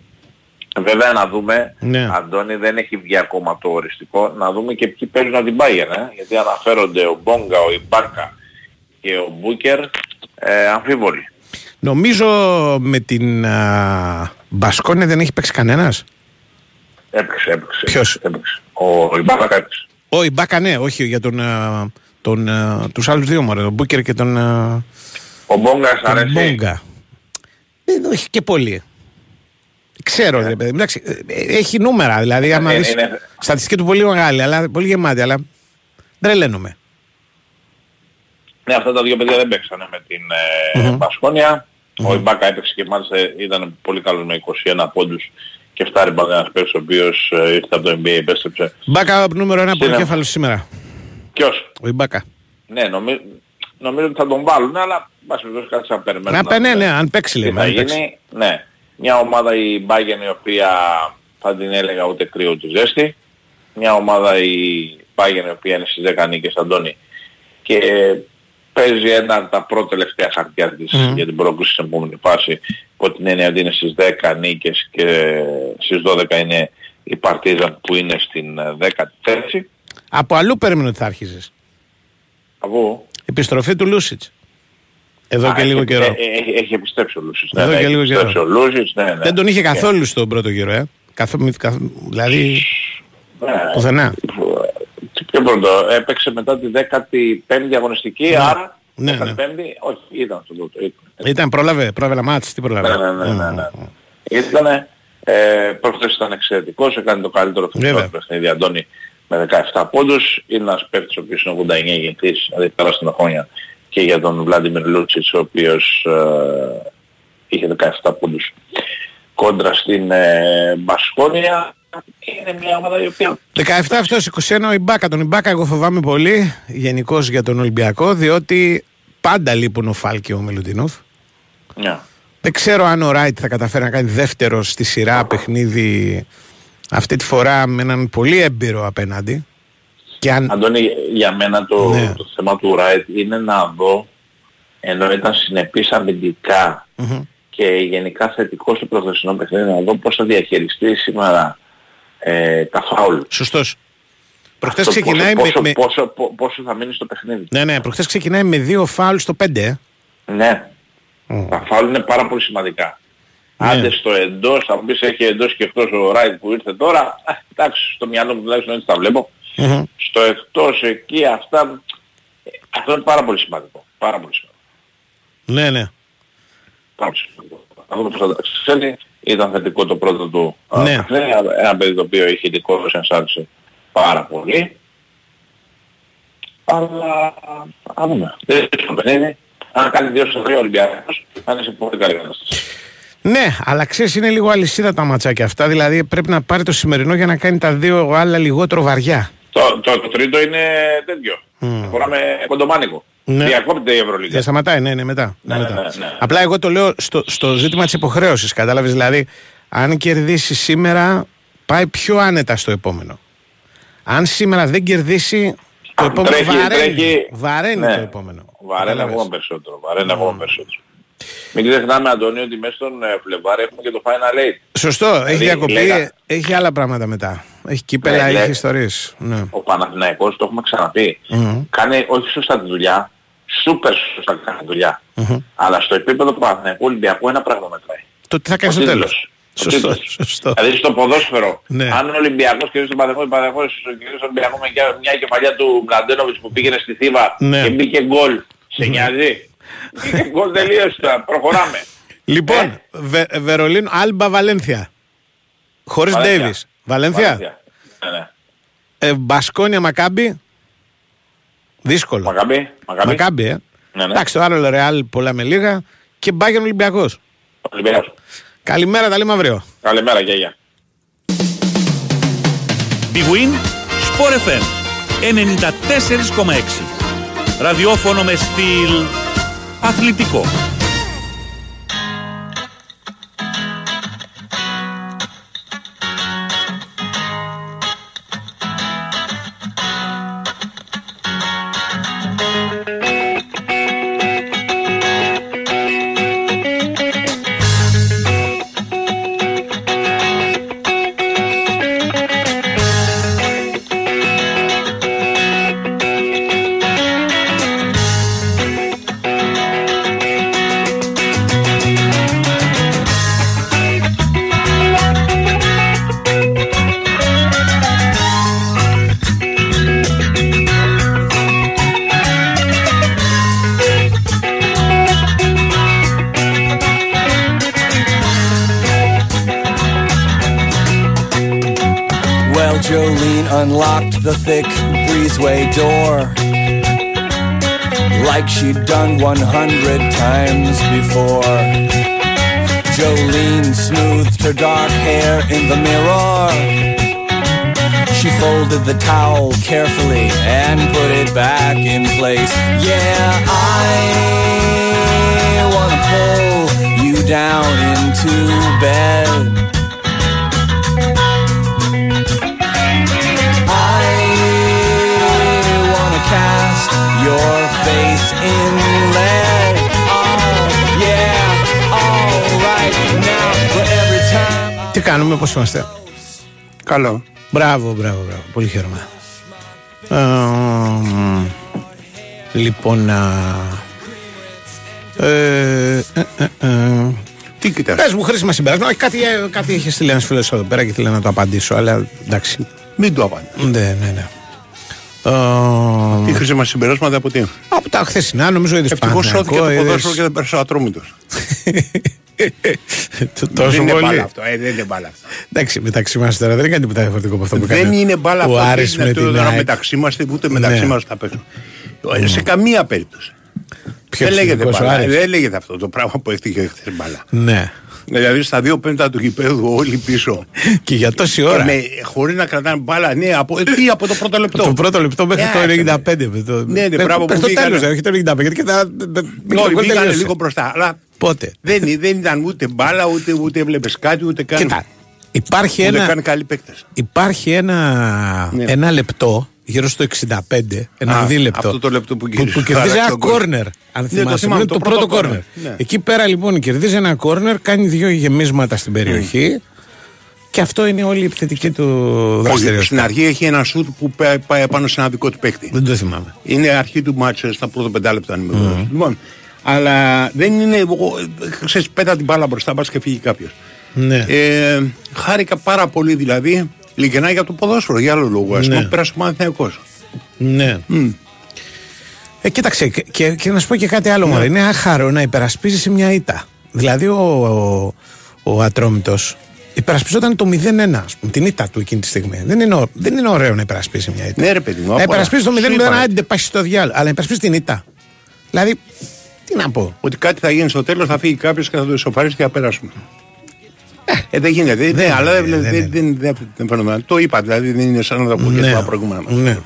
Βέβαια να δούμε, Ναι. Αντώνη δεν έχει βγει ακόμα το οριστικό, να δούμε και ποιοι παίζουν από την Bayern, ε; γιατί αναφέρονται ο Μπόγκα, ο Ιμπάρκα και ο Μπούκερ ε, αμφίβολοι. Νομίζω με την α, Μπασκόνια δεν έχει παίξει κανένας. Έπαιξε, έπαιξε. Ποιος; Έπαιξε. Ο Ιμπάρκα έπαιξε. Ο Ιμπάκα, ναι, όχι για τον, α, τον, α, τους άλλους δύο μωρέ, τον Μπούκερ και τον, α, Ο Μπόγκα τον αρέσει. Μπόγκα. Δεν όχι και πολύ. Ξέρω, ρε παιδί. μου. Εντάξει, ε, ε, έχει νούμερα, δηλαδή άμα Ε, δεις, είναι- στατιστική του πολύ μεγάλη, αλλά πολύ γεμάτη, αλλά δεν τρελαίνομαι. Ναι, αυτά τα δύο παιδιά δεν παίξανε με την ε, Μπασκόνια. Ο Ιμπάκα έπαιξε και μάλιστα ήταν πολύ καλός με 21 πόντους και 7 ριμπάντα ένας παίκτης ο οποίος ε, ήρθε από το NBA, επέστρεψε. Μπάκα νούμερο ένα Στην- πρωτοκέφαλος σήμερα. Ποιος; Ο Ιμπάκα. Ναι, νομίζω, νομίζω ότι θα τον βάλουν, αλλά μπας περιπτώσει κάτι θα περιμένουμε. Να να πέ, ναι, δούμε ναι, αν παίξει Τι λέει. θα αν παίξει. γίνει. Ναι. Μια ομάδα η Bayern η οποία θα την έλεγα ούτε κρύο ούτε ζέστη. Μια ομάδα η Bayern η οποία είναι στις 10 νίκες Αντώνη και παίζει ένα από τα πρώτα τελευταία χαρτιά της για την πρόκληση στην επόμενη φάση υπό την έννοια ότι είναι στις 10 νίκες και στις 12 είναι η Παρτίζαν που είναι στην ε, 10η θέση. Από αλλού περίμενε ότι θα άρχιζες. Από Επιστροφή του Λούσιτς. Εδώ Α, και λίγο έχει- καιρό. ε, ε, Έχει, έχει επιστρέψει ο Λούσης. Εδώ και έχει λίγο επιστρέψει καιρό. ο Λούσης, ναι, ναι. Δεν τον είχε Και- καθόλου στον πρώτο γύρο, ε. Καθ, μη- καθ, δηλαδή, Ναι. πουθενά. Τι πιο πρώτο, έπαιξε μετά τη 15η αγωνιστική, άρα Ναι, 15η, όχι, ήταν στον πρώτο. ήταν. Ήταν, πρόλαβε, πρόλαβε μάτς, τι πρόλαβε; Ναι, ναι, ναι, ναι, ναι. Ήτανε, ε, προχθές ήταν εξαιρετικός, έκανε το καλύτερο Βέβαια. φυσικό παιχνίδι Αντώνη με 17 πόντους. Είναι ένας παίκτης ο οποίος είναι 89 γεννητής, δηλαδή πέρασαν χρόνια και για τον Βλάντιμιρ Λούτσιτς ο οποίος ε, είχε 17 πόντους κόντρα στην ε, Μπασκόνια. Είναι μια ομάδα η οποία 17 αυτός, 21 ο Ιμπάκα. Τον Ιμπάκα εγώ φοβάμαι πολύ γενικώς για τον Ολυμπιακό, διότι πάντα λείπουν ο Φάλ και ο Μελουτινόφ. ναι. Δεν ξέρω αν ο Ράιτ θα καταφέρει να κάνει δεύτερο στη σειρά παιχνίδι αυτή τη φορά με έναν πολύ έμπειρο απέναντι. Και αν... Αντώνη, για μένα το, Ναι. το θέμα του Ράιτ είναι να δω, ενώ ήταν συνεπής αμυντικά Μμμ. και γενικά θετικός στο προχθεσινό παιχνίδι, να δω πώς θα διαχειριστεί σήμερα ε, τα φάουλ. Σωστός. Προχτές Αυτό ξεκινάει πόσο, με, πόσο, με... πόσο, πο- πόσο θα μείνει στο παιχνίδι. Ναι, ναι, προχτές ξεκινάει με δύο φάουλ στο 5, ε. Ναι. Μμ. Τα φάουλ είναι πάρα πολύ σημαντικά. Ναι. Άντε στο εντός, θα μου πεις έχει εντός και εκτός ο Ράιτ που ήρθε τώρα, α, εντάξει, στο μυαλό μου τουλάχιστον έτσι τα βλέπω. Μμμ. Στο εκτός εκεί αυτά, ε, αυτό είναι πάρα πολύ σημαντικό. Πάρα πολύ σημαντικό. Ναι, ναι. Πάρα πολύ σημαντικό. Να δούμε πώς θα τα ξέρει. Ήταν θετικό το πρώτο του Ναι. ε, παιχνίδι. Ένα παιδί το οποίο είχε ειδικό σενσάρισε πάρα πολύ. Αλλά α δούμε. Δεν είναι το παιχνίδι. Αν κάνει δύο στο τρία Ολυμπιακός θα είναι σε πολύ καλή κατάσταση. Ναι, αλλά ξέρεις, είναι λίγο αλυσίδα τα ματσάκια αυτά. Δηλαδή πρέπει να πάρει το σημερινό για να κάνει τα δύο άλλα λιγότερο βαριά. Το, το, το τρίτο είναι τέτοιο. Μμ. Αφορά με κοντομάνικο. Ναι. Διακόπτεται η Ευρωλίγα. Δεν σταματάει, ναι, ναι, μετά. Ναι, μετά. ναι, ναι. Απλά εγώ το λέω στο, στο ζήτημα της υποχρέωσης. Κατάλαβες; Δηλαδή, αν κερδίσει σήμερα, πάει πιο άνετα στο επόμενο. Αν σήμερα δεν κερδίσει, το επόμενο Τρέχει- βαραίνει. τρέχει- Βαραίνει ναι. το επόμενο. Βαραίνει Κατάλαβες; ακόμα περισσότερο. Βαραίνει ακόμα περισσότερο. Μην ξεχνάμε Αντώνιο ότι μέσα στον ε, Φλεβάρι έχουμε και το Final Eight. Σωστό, έχει Δηλαδή, διακοπή, λέγα- έχει άλλα πράγματα μετά. Έχει κύπελα, Ναι, έχει λέ- ιστορίες. Ναι. Ο Παναθηναϊκός, το έχουμε ξαναπεί, Μμμ. κάνει όχι σωστά τη δουλειά, σούπερ σωστά κάνει τη δουλειά. Μμμ. Αλλά στο επίπεδο του Παναθηναϊκού Ολυμπιακού ένα πράγμα μετράει. Το τι θα κάνεις Ο στο τίτλος. τέλος. Ο Σωστό, τίτλος. σωστό. Δηλαδή στο ποδόσφαιρο, Ναι. αν ο Ολυμπιακός κερδίσει τον Παναθηναϊκός, ο Παναθηναϊκός κερδίσει τον Ολυμπιακός με μια- μια κεφαλιά του Μλαντένοβιτς που πήγαινε στη Θήβα Ναι. και μπήκε γκολ. Σε νοιάζει; Μπήκε γκολ τελείωσε τώρα. Προχωράμε. Λοιπόν, Ε. Βε, Βερολίνο, Άλμπα, Βαλένθια. Χωρίς Βαλένθια. Ντέιβις. Βαλένθια. Βαλένθια. Ναι, ναι. Ε, Μπασκόνια, Μακάμπι. Δύσκολο. Μακάμπι. Μακάμπι. Μακάμπι, ε. Ναι, ναι. Εντάξει, το άλλο Ρεάλ πολλά με λίγα. Και Μπάγκεν Ολυμπιακός. Ολυμπιακός. Καλημέρα, τα λέμε αύριο. Καλημέρα, γεια, γεια. Big Win, Sport FM 94,6. Ραδιόφωνο με στυλ αθλητικό. Καλό. Μπράβο, μπράβο, μπράβο. Πολύ χαίρομαι. Ε, μ, λοιπόν, α, ε, ε, ε, ε, Τι κοιτάς; Πες μου χρήσιμα συμπεράσματα. Κάτι, ε, κάτι είχε στείλει ένας φίλος εδώ πέρα και ήθελα να το απαντήσω, αλλά εντάξει. Μην το απαντάς. Ναι, ναι, ναι. Ε, Τι χρήσιμα συμπεράσματα από τι; από τα χθεσινά, νομίζω είδες Ευτυχώς σώθηκε το ποδόσφαιρο και δεν πέρασε ο ατρόμητος. Τόσο Δεν είναι πολύ. μπάλα αυτό. Ε, δεν είναι μπάλα αυτό. Εντάξει, μεταξύ μας τώρα δεν είναι κάτι τίποτα διαφορετικό από αυτό που κάνει. Δεν είναι μπάλα ο αυτό. Άρης Δεν με είναι την τώρα ΑΕΚ. μεταξύ μας ούτε μεταξύ Ναι. μας θα παίξουν. Ε, Σε καμία περίπτωση. Ποιος Δεν λέγεται εθνικός ο μπάλα. Άρης; Δεν λέγεται αυτό το πράγμα που έφτιαξε χθες μπάλα. Ναι. Δηλαδή στα δύο πέμπτα του γηπέδου όλοι πίσω. Και για τόση ώρα. Χωρίς να κρατάνε μπάλα. Ναι, από, ε, τι, από το πρώτο λεπτό. Το πρώτο λεπτό μέχρι Ε, το άκανε. 95. με το- Ναι, ναι, με- μπράβο μέχρι που το τέλος, βγήκανε. όχι το 95. Γιατί και τα. το Όχι, γκολ βγήκανε τελείωσε. λίγο μπροστά. Αλλά Πότε; δεν, δεν ήταν ούτε μπάλα, ούτε, ούτε έβλεπε κάτι, ούτε καν. Κοίτα. Υπάρχει ούτε ένα, καν καλοί παίκτες. υπάρχει ένα, Ναι. ένα λεπτό γύρω στο 65, ένα Α, δίλεπτο. αυτό το λεπτό που που, γύρισε. που κερδίζει Χάραξε ένα τον γκολ. κόρνερ. Αν Ναι, το θυμάσαι, θυμάμαι, είναι το το πρώτο πρώτο κόρνερ. corner. Ναι. Εκεί πέρα λοιπόν κερδίζει ένα κόρνερ, κάνει δύο γεμίσματα στην περιοχή. Και αυτό είναι όλη η επιθετική του Όχι, δραστηριότητα. στην αρχή έχει ένα σουτ που πα- πάει πάνω σε ένα δικό του παίκτη. Δεν το θυμάμαι. Είναι αρχή του μάτσα στα πρώτα πεντά λεπτά. αν είμαι βέβαιος. Λοιπόν, αλλά δεν είναι. εγώ, Ξέρεις, πέτα την μπάλα μπροστά, πα και φύγει κάποιος. Ναι. Ε, χάρηκα πάρα πολύ δηλαδή. Ειλικρινά για το ποδόσφαιρο, για άλλο λόγο. Α πούμε, Ναι. που πέρασε ο Παναθηναϊκός. Ναι. Ε, κοίταξε, και, και, και να σου πω και κάτι άλλο. Ναι. μωρέ. Είναι άχαρο να υπερασπίζεις μια ήττα. Δηλαδή, ο, ο, ο Ατρόμητος υπερασπιζόταν το 0-1, ας πούμε, την ήττα του εκείνη τη στιγμή. Δεν είναι, ω- δεν είναι ωραίο να υπερασπίσει μια ήττα. Ναι, ρε παιδί μου. να απ' όλα. υπερασπίσει το 0-0, Σου είπα, άντε πάει στο διάλογο. Αλλά να υπερασπίσει την ήττα. Δηλαδή, τι να πω. Ότι κάτι θα γίνει στο τέλος, θα φύγει κάποιος και θα το ισοφαρίσει και θα περάσουμε. Ε, δεν γίνεται. Ναι, αλλά δεν, δεν δεν, είναι. δεν, δεν, δεν φαίνομαι. Το είπα, δηλαδή δεν είναι σαν να τα πω και τα προηγούμενα μας. ναι.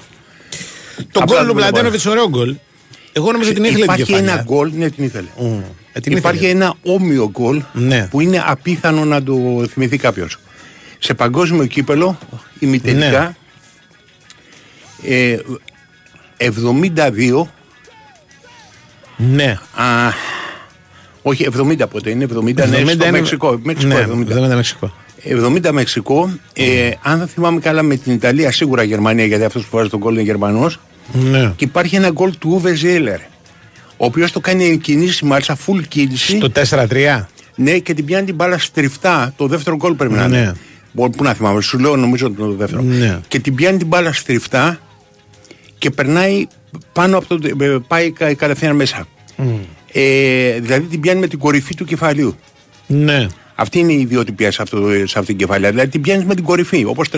Το Απλά γκολ του δεν το Μπλαντένοβιτ, ωραίο γκολ. Εγώ νομίζω ότι την ήθελε την Υπάρχει κεφαλιά. ένα γκολ, ναι, την ήθελε. Μμ. Ε, την Υπάρχει ήθελε. ένα όμοιο γκολ Ναι. που είναι απίθανο να το θυμηθεί κάποιος. Σε παγκόσμιο κύπελο, ημιτελικά, ε, 72, Ναι. α, όχι 70 πότε είναι, 70, ναι, 70 στο είναι- Μεξικό. Μεξικό Ναι, 70. 70 Μεξικό. 70 Μεξικό. Ε, αν δεν θυμάμαι καλά με την Ιταλία, σίγουρα Γερμανία, γιατί αυτός που βάζει τον γκολ είναι Γερμανός. Ναι. Και υπάρχει ένα γκολ του Ούβε Ζέλερ. Ο οποίος το κάνει κινήσει, μάλιστα full κίνηση. Το 4-3. Ναι, και την πιάνει την μπάλα στριφτά. Το δεύτερο γκολ πρέπει να Ναι. είναι. Μπορεί, πού να θυμάμαι, σου λέω νομίζω το δεύτερο. Ναι. Και την πιάνει την μπάλα στριφτά και περνάει πάνω από το. ε, πάει κα- κατευθείαν μέσα. Ε, δηλαδή την πιάνει με την κορυφή του κεφαλίου. Ναι. Αυτή είναι η ιδιοτυπία σε, αυτό, σε αυτήν την κεφαλιά. Δηλαδή την πιάνεις με την κορυφή, όπως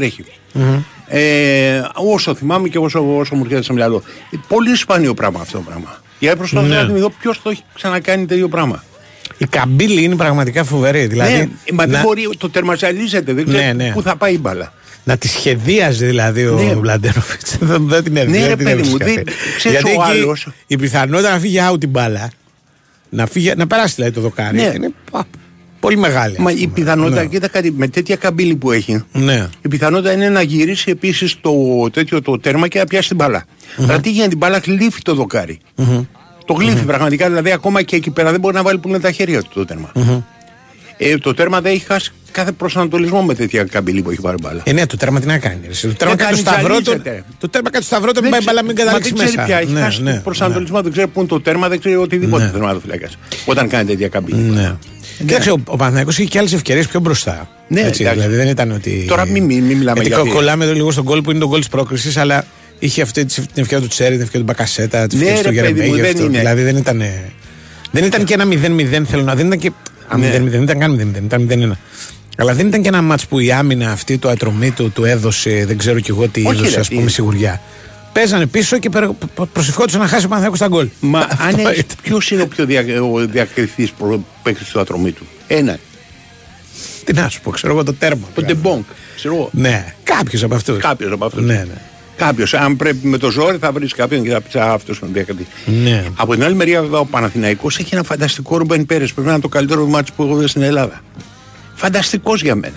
Ε, όσο θυμάμαι και όσο, όσο μου έρχεται στο μυαλό. Ε, Πολύ σπάνιο πράγμα αυτό το πράγμα. Για προσπαθώ Ναι. να δω ποιος το έχει ξανακάνει τέτοιο πράγμα. Η καμπύλη είναι πραγματικά φοβερή. Δηλαδή, ναι, μα δεν να, μπορεί, το τερμαζαλίζεται, δεν ξέρω Ναι, ναι. πού θα πάει η μπάλα. Να τη σχεδίαζε δηλαδή ο Ναι. Βλαντένοβιτς. δεν, δεν την έδινε. Ναι, δεν ρε την παιδί μου, έβρισκε δεν- αυτή. ξέρεις, Γιατί ο εκεί άλλος- η πιθανότητα να φύγει out την μπάλα, να, φύγει, να περάσει δηλαδή το δοκάρι, Ναι. είναι πα, πολύ μεγάλη. ας Μα η πούμε. πιθανότητα, Ναι. κοίτα κάτι, με τέτοια καμπύλη που έχει, Ναι. η πιθανότητα είναι να γυρίσει επίσης το τέτοιο το τέρμα και να πιάσει την μπάλα. Αλλά τι γίνεται, την μπάλα γλύφει το δοκάρι. Το γλύφει πραγματικά, δηλαδή ακόμα και εκεί πέρα δεν μπορεί να βάλει που είναι τα χέρια του το τέρμα. Ε, το τέρμα δεν έχει χάσει κάθε προσανατολισμό με τέτοια καμπύλη που έχει πάρει μπάλα. Ε, ναι, το τέρμα τι να κάνει. ρε. Το τέρμα Δεν κάνει το κάνει, σταυρό του. ζαλίζεται. Το τέρμα κάνει το σταυρό του, μην Δεν πάει ξε- μπάλα, μην μα καταλήξεις δεν ξέρει μέσα. πια, έχει Ναι, χάσει ναι, τον προσανατολισμό, δεν ξέρει πού είναι το τέρμα, δεν ξέρει οτιδήποτε Ναι. θερματοφυλάκα. Όταν κάνει τέτοια καμπύλη. Ναι. Κοίταξε, ο, ο Παναθηναϊκός είχε και άλλες ευκαιρίες πιο μπροστά. Ναι, Έτσι, εντάξει. δηλαδή δεν ήταν ότι. Τώρα μην- μην- μην μιλάμε Γιατί για αυτή. κολλάμε εδώ λίγο στον γκολ που είναι το γκολ της πρόκρισης, αλλά είχε αυτή τη- την ευκαιρία του Τσέρι, την ευκαιρία του Μπακασέτα, την Ναι, ευκαιρία του ρε, παιδί μου, Γερεμέγεφ. δεν το- είναι. Δηλαδή δεν ήταν. Δεν ήταν και ένα 0-0, θέλω να. Δεν ήταν και. Α, Ναι. 0-0, δεν ήταν καν 0-0, ήταν 0-1. Αλλά δεν ήταν και ένα μάτς που η άμυνα αυτή του ατρομή του του έδωσε, δεν ξέρω κι εγώ τι Όχι, είδωσε, ρε, ας πούμε, τι- σιγουριά. Παίζανε πίσω και προ- προ- προσευχόντουσαν να χάσει ο Παναθηναϊκός τα γκολ. Μα Αυτό αν έχεις, ήταν. ποιος είναι ο πιο δια, ο διακριθής προ- παίκτης του ατρωμί του; Ένα. Τι να σου πω, ξέρω εγώ το τέρμα. Ο Ντεμπόγκ. Ξέρω εγώ. Ναι, κάποιος από αυτούς. Κάποιος από αυτούς. Ναι, ναι. Κάποιος. Αν πρέπει με το ζόρι θα βρεις κάποιον και θα πεις «Α, αυτός είναι ο διακριτής. Ναι. Από την άλλη μεριά βέβαια ο Παναθηναϊκός έχει ένα φανταστικό Ρουμπέν Πέρες. Πρέπει να είναι το καλύτερο μάτι που έχω δει στην Ελλάδα. Φανταστικός για μένα.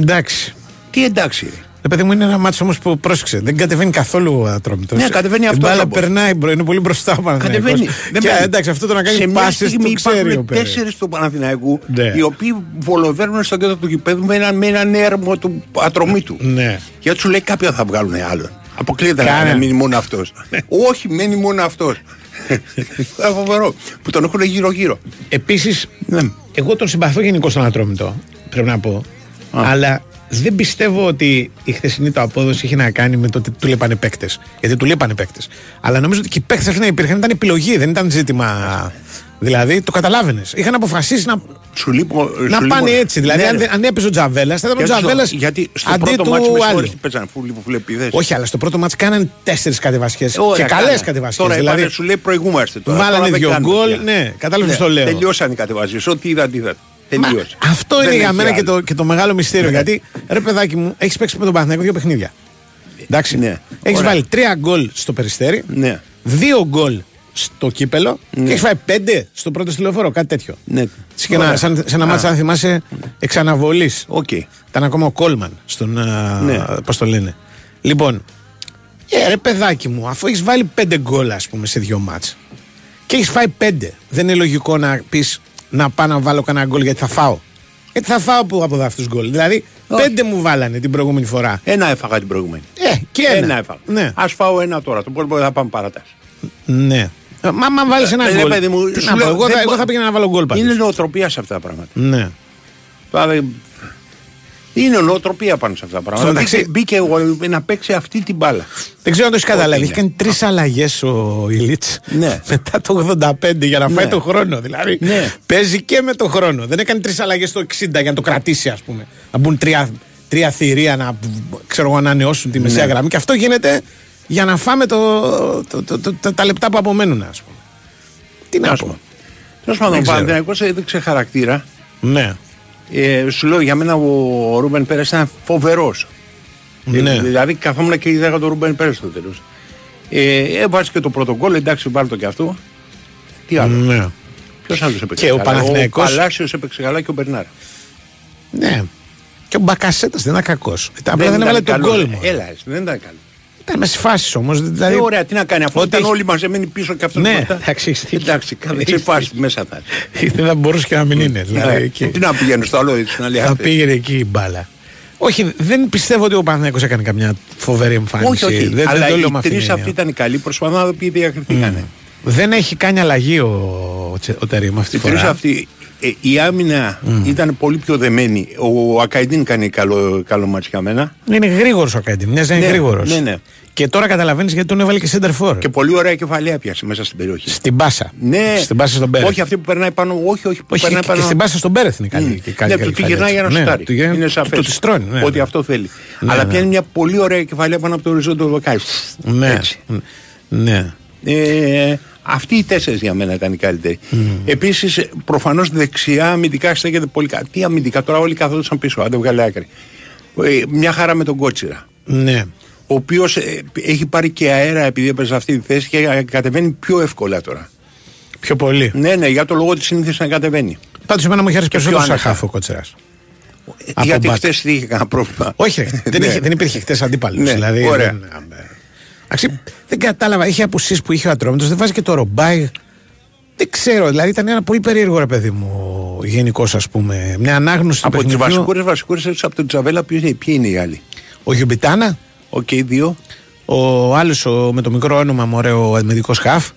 Εντάξει. Τι εντάξει. ρε. Το παιδί μου είναι ένα μάτσο όμως που πρόσεξε. Δεν κατεβαίνει καθόλου ατρόμητος. Ναι, κατεβαίνει Η αυτός μπάλα όμως. περνάει, μπρο, είναι πολύ μπροστά ο Παναθηναϊκός. Κατεβαίνει. Δεν Και παίρνει. εντάξει, αυτό το να κάνει Σε μια πάσει στιγμή το ξέρει ο υπάρχουν Πέρες. τέσσερις του Παναθηναϊκού Ναι. οι οποίοι βολοβέρνουν στο κέντρο του γηπέδου με ένα, με έναν έρμο του ατρωμί του. Ναι. Γιατί σου λέει κάποιον θα βγάλουν άλλον. Αποκλείεται να- Κάνε. να μείνει μόνο αυτός. Όχι, μένει μόνο αυτός. Φοβερό. Που τον έχουν γύρω-γύρω. Επίσης, Ναι. εγώ τον συμπαθώ γενικώ στον ατρόμητο. Πρέπει να πω. Αλλά δεν πιστεύω ότι η χθεσινή του απόδοση είχε να κάνει με το ότι του λείπανε παίκτες. Γιατί του λείπανε παίκτες. Αλλά νομίζω ότι και οι παίκτες αυτοί να υπήρχαν ήταν επιλογή, δεν ήταν ζήτημα. Δηλαδή το καταλάβαινες. Είχαν αποφασίσει να, Σου λείπω, να σου πάνε λείπω- έτσι. Δηλαδή, Ναι, αν, ρε. δεν- αν έπαιζε ο Τζαβέλας, θα ήταν ο Γιατί στο- Τζαβέλας Γιατί στο αντί πρώτο του μάτσο με άλλου. συγχωρείς τι παίζανε φούλοι που φουλεπιδές. Όχι, αλλά στο πρώτο μάτς κάνανε τέσσερις κατεβασιές. Και Ωραία, καλές κάνανε. κατεβασιές. Τώρα Δηλαδή, είπανε, σου λέει προηγούμαστε τώρα. βάλανε Τώρα δεν δύο κάνουμε γκολ. πια. Ναι, κατάλαβες Ναι, το λέω. Τελειώσαν οι κατεβασίες. Ό,τι είδα, τι είδα. Μα, Τελείωσε. αυτό Δεν είναι για έχει μένα και άλλο. το, και το μεγάλο μυστήριο. Ναι. γιατί ρε παιδάκι μου, έχεις παίξει με τον Παναθηναϊκό δύο παιχνίδια. Εντάξει. Ναι. Έχεις Ωραία. βάλει τρία γκολ στο περιστέρι, Ναι. δύο γκολ στο κύπελο και έχει φάει πέντε στο πρώτο στυλοφόρο, κάτι τέτοιο. Ναι. Σε ένα, Ωραία. σαν, σε ένα μάτσα, αν θυμάσαι, εξαναβολής. Οκ. Ήταν ακόμα ο Κόλμαν στον. α, Ναι. Πώς το λένε. Λοιπόν, ε, ρε παιδάκι μου, αφού έχεις βάλει πέντε γκολ, ας πούμε, σε δύο μάτς και έχεις φάει πέντε, δεν είναι λογικό να πεις να πάω να βάλω κανένα γκολ γιατί θα φάω. Γιατί θα φάω που από αυτούς γκολ. Δηλαδή, Όχι. πέντε μου βάλανε την προηγούμενη φορά. Ένα έφαγα την προηγούμενη. Ε, και ένα. Ένα έφαγα. Ναι. Α φάω ένα τώρα. Το υπόλοιπο θα πάμε παράταση. ναι. Ε, Μα, μα βάλεις ένα Ε, ρε γκολ. παιδί μου, τι σου να πω, λέω, εγώ, δεν θα, εγώ μπο- θα πήγαινα να βάλω γκολ πάντως. Είναι νοοτροπία σε αυτά τα πράγματα. Ναι. Τώρα δεν- Είναι νοοτροπία πάνω σε αυτά τα πράγματα. μεταξύ- Μπήκε, μπήκε εγώ να παίξει αυτή την μπάλα. Δεν ξέρω αν το έχεις καταλάβει. Έχει είναι. κάνει τρεις αλλαγές ο Ηλίτ Ναι. μετά το 85 για να φάει Ναι. το χρόνο. Δηλαδή Ναι. παίζει και με το χρόνο. Δεν έκανε τρεις αλλαγές το 60 για να το κρατήσει, ας πούμε. Να μπουν τρία, τρία θηρία να, ξέρω, εγώ, να ανανεώσουν τη μεσαία Ναι. γραμμή. Και αυτό γίνεται για να φάμε το, το, το, το- το- τα λεπτά που απομένουν, ας πούμε. Τι να Ας πω. πούμε. Τέλος πάντων, Δεν ο ξέρω. Παναθηναϊκός έδειξε χαρακτήρα. Ναι. Ε, σου λέω για μένα ο Ρούμπεν Πέρες ήταν φοβερός. Ναι. δηλαδή καθόμουν και είδα τον Ρούμπεν Πέρες στο τέλος. Ε, έβαζε και το πρώτο γκολ, εντάξει, βάλει το και αυτό. Τι άλλο. Ναι. Ποιος άλλος έπαιξε Και ο καλά; Παναθηναϊκός- Ο Παλάσιος έπαιξε καλά και ο Μπερνάρ. ναι. Και ο Μπακασέτας δεν ήταν κακός. Απλά δεν έβαλε τον καλό, γκολ ε, μου. Έλα, εσύ, δεν ήταν καλό. Ήταν με φάσει όμως. Δηλαδή, Ε, ωραία, τι να κάνει, αφού Ό,τι ήταν έχει- όλοι μαζεμένοι πίσω και αυτός. Ναι, εντάξει, έχεις δίκιο. εντάξει, κάθε Έχεις σε φάση μέσα θα είναι. δεν θα μπορούσε και να μην είναι. Δηλαδή, Ναι, εκεί. Τι να πηγαίνω στο άλλο, έτσι να λέει. θα αυτή. πήγαινε εκεί η μπάλα. Όχι, δεν πιστεύω ότι ο Παναθηναϊκός έκανε καμιά φοβερή εμφάνιση. Όχι, όχι. Δεν, αλλά δεν το λέω με οι αυτήν την τρει αυτοί έννοια. ήταν καλοί. Προσπαθώ να δω ποιοι διακριθήκανε. Δεν έχει κάνει αλλαγή ο, Τσε- ο Τερίμ αυτή Οι τη τρεις φορά. αυτοί. Ε, η άμυνα ήταν πολύ πιο δεμένη. Ο Ακαϊντίν κάνει καλό, καλό μάτς για μένα. Είναι γρήγορος ο Καντή. Μοιάζει να είναι Ναι, γρήγορος. ναι, ναι. Και τώρα καταλαβαίνεις γιατί τον έβαλε και center for. Και πολύ ωραία κεφαλαία πιάσε μέσα στην περιοχή. Στην πάσα. Ναι, Στην πάσα στον Πέρεθ. Όχι αυτή που περνάει πάνω, όχι, όχι που Όχι, περνάει και, πάνω. και στην πάσα στον Πέρεθ είναι καλή. Μμ. και καλή ναι, του τη κεφαλιά γυρνάει του. για να Ναι, σουτάρει. του γυρνάει- Είναι του- σαφές. του τη τρώνει. ναι, ότι ναι. αυτό θέλει. Ναι, Αλλά ναι. πιάνει μια πολύ ωραία κεφαλαία πάνω από το οριζόντιο δοκάρι. Ναι. Έτσι. ναι. Ε, αυτοί οι τέσσερις για μένα ήταν οι καλύτεροι. Επίσης, προφανώς δεξιά αμυντικά στέκεται πολύ καλά. Τι αμυντικά, τώρα όλοι καθόντουσαν πίσω, αν δεν βγάλει άκρη. Ε, μια χαρά με τον Κότσιρα. ναι. Ο οποίος έχει πάρει και αέρα επειδή έπαιζε σε αυτή τη θέση και ε, κατεβαίνει πιο εύκολα τώρα. Πιο πολύ. Ναι, ναι, για το λόγο ότι συνήθιζε να κατεβαίνει. Πάντως, εμένα μου είχε αρέσει Και περισσότερο πιο σαν άνετα. χάφο ο Κοτσερά. Ε, Από Γιατί μπακ. χθες δεν είχε κανένα πρόβλημα. Όχι, ρε, δεν, Ναι. είχε, δεν υπήρχε χτε αντίπαλος. Ναι, δηλαδή, ωραία. Δεν, Αξί, δεν κατάλαβα, είχε απουσίες που είχε ο Ατρόμητος, δεν βάζει και το ρομπάι. Δεν ξέρω, δηλαδή ήταν ένα πολύ περίεργο ρε παιδί μου, γενικώ ας πούμε. Μια ανάγνωση του Από τις παιχνιδιού. βασικούρες βασικούρες έτσι από τον Τζαβέλα, ποιοι είναι, ποιοι είναι οι άλλοι; Ο Γιουμπιτάνα, Οκ, δύο. ο άλλος με το μικρό όνομα, μωρέ, ο αμυντικό χαφ.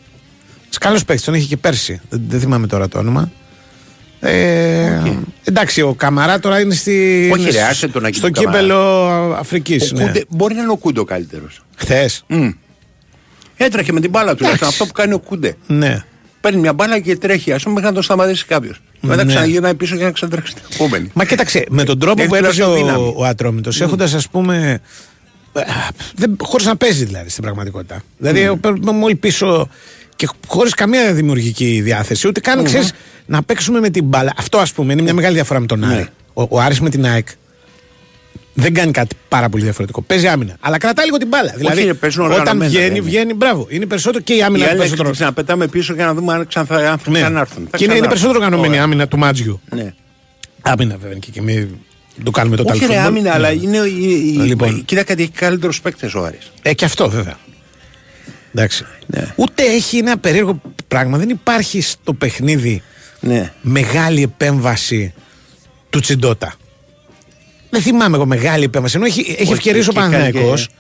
Καλός παίκτης, τον είχε και πέρσι. Δεν, δεν θυμάμαι τώρα το όνομα. Ε, Εντάξει, ο Καμαρά τώρα είναι στη, Όχι, είναι ρε, σ- άσε τον Αγγί στο του Καμαρά. κύπελο Αφρικής. Ο Ναι. Κούντε- Μπορεί να είναι ο Κούντε ο καλύτερος. Χθες. Έτρεχε με την μπάλα του. Εντάξει. Αυτό που κάνει ο Κούντε. Ναι. Παίρνει μια μπάλα και τρέχει. Α πούμε μέχρι να τον σταματήσει κάποιος. Μετά Ναι. ξαναγυρνάει πίσω για να ξαντρέξει την επόμενη. Μα κοίταξε, με τον τρόπο Έχει που έπαιζε τουλάχιστον δύναμη. ο, ο Ατρόμητο, έχοντας ας πούμε. Χωρίς να παίζει δηλαδή στην πραγματικότητα. Δηλαδή, ο παίρνουμε όλοι πίσω και χωρίς καμία δημιουργική διάθεση. Ούτε καν ξέρεις, να παίξουμε με την μπάλα. Αυτό ας πούμε είναι μια μεγάλη διαφορά με τον Άρη. Ο, ο Άρης με την ΑΕΚ δεν κάνει κάτι πάρα πολύ διαφορετικό. Παίζει άμυνα. Αλλά κρατάει λίγο την μπάλα. Δηλαδή, ρε, παίζουν όταν οργανωμένα, βγαίνει, δεν είναι. βγαίνει. Μπράβο. Είναι περισσότερο και η Η άμυνα του άλλη περισσότερο. να πετάμε πίσω για να δούμε αν ξανά αν Ναι. θα έρθουν. Θα Και είναι, είναι ξανάρθουν. περισσότερο οργανωμένη η Ωραία. άμυνα του Μάτζιου. Ναι. Άμυνα βέβαια και, και μην το κάνουμε το Όχι ρε ταλφούμπολ. άμυνα, Ναι. αλλά είναι. η- η- Λοιπόν. Κοίτα κάτι, έχει καλύτερους παίκτες ο Άρης. Ε, και αυτό βέβαια. Εντάξει. Ναι. Ούτε έχει ένα περίεργο πράγμα. Δεν υπάρχει στο παιχνίδι Ναι. μεγάλη επέμβαση του Τσιντότα. Δεν θυμάμαι εγώ μεγάλη επέμβαση. Ενώ έχει, έχει Όχι, ευκαιρίες ο και κάνει Παναθηναϊκός. και-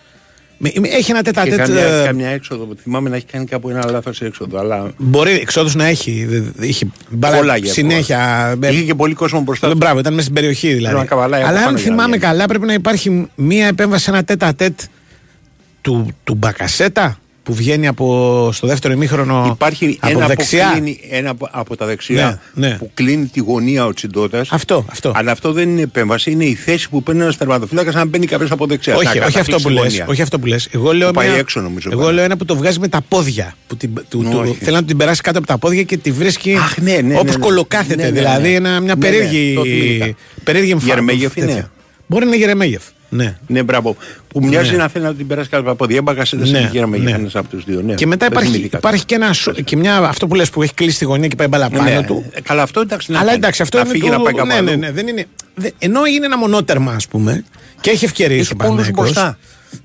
Με- με- Έχει ένα Και τετατέτ. καμιά, ε, καμιά έξοδο. Θυμάμαι να έχει κάνει κάπου ένα λάθος έξοδο. Αλλά Μπορεί εξόδους να έχει. δε- δε- Είχε μπάλα Κόλλαγε συνέχεια. ε, είχε και πολύ κόσμο μπροστά Ε, του. Μπράβο, ήταν μέσα στην περιοχή δηλαδή. να καβαλάει από Αλλά αν πάνω για να θυμάμαι βγαίνει. καλά, πρέπει να υπάρχει μία επέμβαση, ένα τέτα τέτ του, του Μπακασέτα που βγαίνει από, στο δεύτερο ημίχρονο Υπάρχει από ένα, δεξιά. Που κλείνει, ένα από- από τα δεξιά Ναι, ναι. που κλείνει τη γωνία ο Τσιντότα. Αυτό, αυτό. Αλλά αυτό δεν είναι επέμβαση, είναι η θέση που παίρνει ένας τερματοφύλακας να μπαίνει κάποιος από δεξιά. όχι, Να όχι, καταφύγει αυτό που στη λες, γωνία. όχι αυτό που λες. Εγώ λέω, Που πάει μια- έξω, νομίζω, εγώ πάλι. λέω ένα που το βγάζει με τα πόδια. Που την, του, του, Όχι. θέλει να την περάσει κάτω από τα πόδια και τη βρίσκει Αχ, ναι, ναι, όπως ναι, ναι. κολοκάθεται. Ναι, ναι, ναι. δηλαδή ένα, μια Ναι, ναι, περίεργη, το θυμήθηκα. περίεργη εμφάνιση. Γερμέγεφ είναι. τέτοια. Μπορεί να είναι Γερεμέγεφ. Ναι. Ναι, μπράβο. Που μοιάζει Ναι. να θέλει να την περάσει κάτω από τα πόδια. Έμπακα σε Ναι, τέσσερα γέρμα ναι. για ένα από τους δύο. Ναι, Και μετά δεν υπάρχει, θυμήθηκα. υπάρχει και, ένα, σου- και μια, αυτό που λες που έχει κλείσει τη γωνία και πάει μπαλά πάνω Ναι, του. ε, Καλά, αυτό εντάξει. να Αλλά κάνει. εντάξει, αυτό να είναι φύγει του... να πάει κάπου ναι, ναι, αλλού. ναι, δεν είναι... δε- Ενώ είναι ένα μονότερμα, ας πούμε, και έχει ευκαιρίες Έχει ο πόνους Παναθηναϊκός. μπροστά.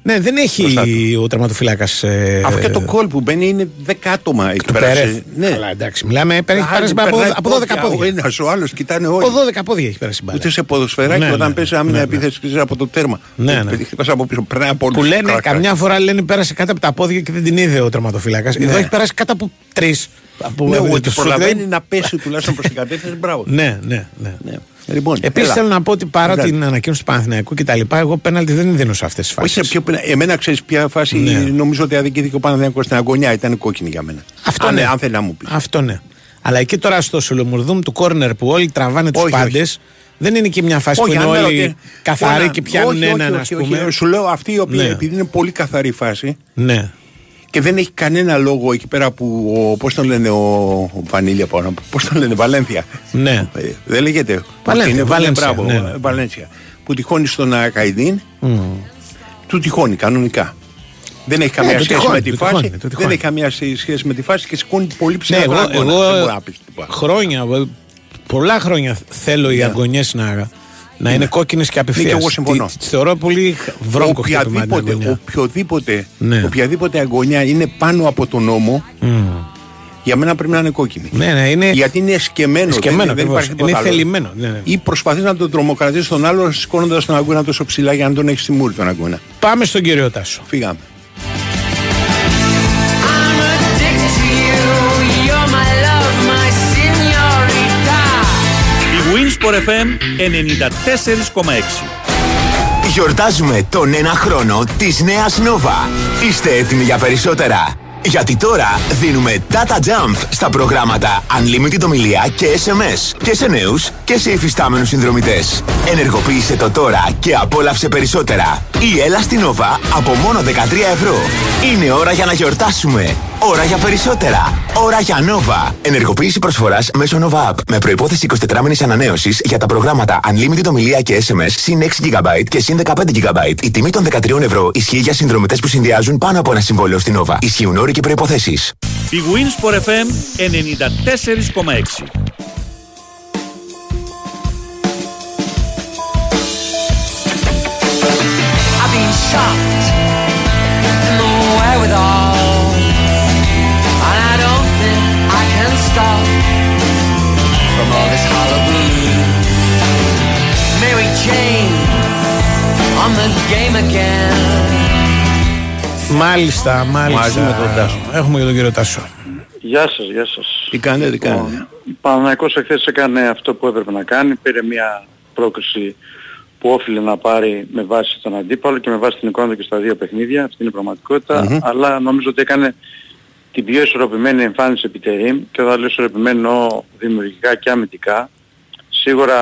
Ναι, δεν έχει Μπροστά ο τερματοφύλακας. Ε, Αυτό και το κόλ που μπαίνει είναι δέκα άτομα εκεί του πέρα. Περέθ. σε- Ναι. Καλά, εντάξει, μιλάμε. Έχει Άντε, πέρασει από, περνάει από 12 Ο πόδια. ένας, ο άλλος κοιτάνε όλοι. Από 12 πόδια έχει πέρασει η μπάλα. Ούτε σε ποδοσφαιράκι Ναι, όταν ναι, πέσει άμυνα ναι, ναι. επίθεση ξέρεις, από το τέρμα. Ναι, ναι. Παιδί, χτυπάς από πίσω. Περνάει από όλους. Που λένε, Κρακ, κρακ. καμιά φορά λένε πέρασε κάτω από τα πόδια και δεν την είδε ο τερματοφύλακας. Εδώ έχει περάσει κάτω από τρεις. Από Ναι, το ότι σουτ προλαβαίνει δεν- να πέσει τουλάχιστον προς την κατεύθυνση. Μπράβο. Ναι, ναι, ναι. Ναι. Λοιπόν, Επίσης έλα. θέλω να πω ότι παρά Εντάξει. την ανακοίνωση του Παναθηναϊκού και τα λοιπά, εγώ πέναλτι δεν δίνω σε αυτές τις φάσεις. Όχι, πιο, εμένα ξέρεις ποια φάση Ναι. νομίζω ότι αδικήθηκε ο Παναθηναϊκός στην αγωνιά. Ήταν κόκκινη για μένα. Αυτό αν, ναι. αν θέλει να μου πεις. Αυτό ναι. Αλλά εκεί τώρα στο Σολομουρδούμ του κόρνερ που όλοι τραβάνε τους Όχι, πάντες, όχι. δεν είναι και μια φάση που είναι αν λέω όλοι ότι- καθαροί Όλα- και πιάνουν όχι, όχι, έναν, ας όχι, πούμε. όχι. Σου λέω αυτή η οποία Ναι. επειδή είναι πολύ καθαρή φάση Ναι. Και δεν έχει κανένα λόγο εκεί πέρα που. Ο, πώς τον λένε ο, ο Βανίλια πάνω. Πώς τον λένε, Βαλένθια. Ναι. Ε, δεν λέγεται. Βαλένθια, Είναι Βαλένσια, μπράβο, ναι, ναι. ε, Βαλένσια. Που τυχώνει στον Ακαϊδίν, του τυχώνει κανονικά. Δεν έχει καμία Ε, του σχέση τυχώνει, με τη του φάση. τυχώνει, του δεν τυχώνει. έχει καμία σχέ- σχέση με τη φάση και σηκώνει πολύ Ναι, ψηλά εγώ, τον αγώνα. εγώ Δεν μπορεί να πεις τίποτα. χρόνια, ε, πολλά χρόνια θέλω οι αγωνιές να, να είναι κόκκινες και απευθείας. Ναι, και εγώ συμφωνώ. Τι θεωρώ πολύ βρώμικο χτύπημα την οποιαδήποτε, αγωνιά. οποιοδήποτε, Ναι. οποιαδήποτε αγωνιά είναι πάνω από τον νόμο, για μένα πρέπει να είναι κόκκινη. Ναι, ναι, είναι Γιατί είναι εσκεμμένο. σκεμμένο δεν, δεν ακριβώς. υπάρχει τίποτα Είναι άλλο. θελημένο. Ναι, ναι. Ή προσπαθείς να τον τρομοκρατήσεις τον άλλο σηκώνοντα τον αγώνα τόσο ψηλά για να τον έχεις στη μούρη τον αγώνα. Πάμε στον κύριο Τάσο. Φύγαμε. Η Winsport FM 94,6. Γιορτάζουμε τον ένα χρόνο της νέας Nova. Είστε έτοιμοι για περισσότερα; Γιατί τώρα δίνουμε data jump στα προγράμματα Unlimited ομιλία και SMS και σε νέους και σε υφιστάμενους συνδρομητές. Ενεργοποίησε το τώρα και απόλαυσε περισσότερα. Ή έλα στην Nova από μόνο 13 ευρώ. Είναι ώρα για να γιορτάσουμε. Ώρα για περισσότερα. Ώρα για Nova. Ενεργοποίηση προσφοράς μέσω Nova App με προϋπόθεση 24 μήνες ανανέωσης για τα προγράμματα Unlimited ομιλία και SMS συν 6 GB και συν 15 GB. Η τιμή των 13 ευρώ ισχύει για συνδρομητές που συνδυάζουν πάνω από ένα συμβόλαιο στην Nova. Ισχύουν όροι και προϋποθέσεις. Η Winsport FM 94,6. I've been shocked from all this hullabaloo. Mary Jane on the game again. Μάλιστα, μάλιστα. Μαζί με τον Τάσο. Έχουμε και τον κύριο Τάσο. Γεια σας, γεια σας. Τι κάνετε, τι Λοιπόν, κάνετε; Ο Παναθηναϊκός εχθές έκανε αυτό που έπρεπε να κάνει. Πήρε μια πρόκριση που όφιλε να πάρει με βάση τον αντίπαλο και με βάση την εικόνα του και στα δύο παιχνίδια. Αυτή είναι η πραγματικότητα. Αλλά νομίζω ότι έκανε την πιο ισορροπημένη εμφάνιση επιτερήμ και όταν λέω ισορροπημένη εννοώ δημιουργικά και αμυντικά. Σίγουρα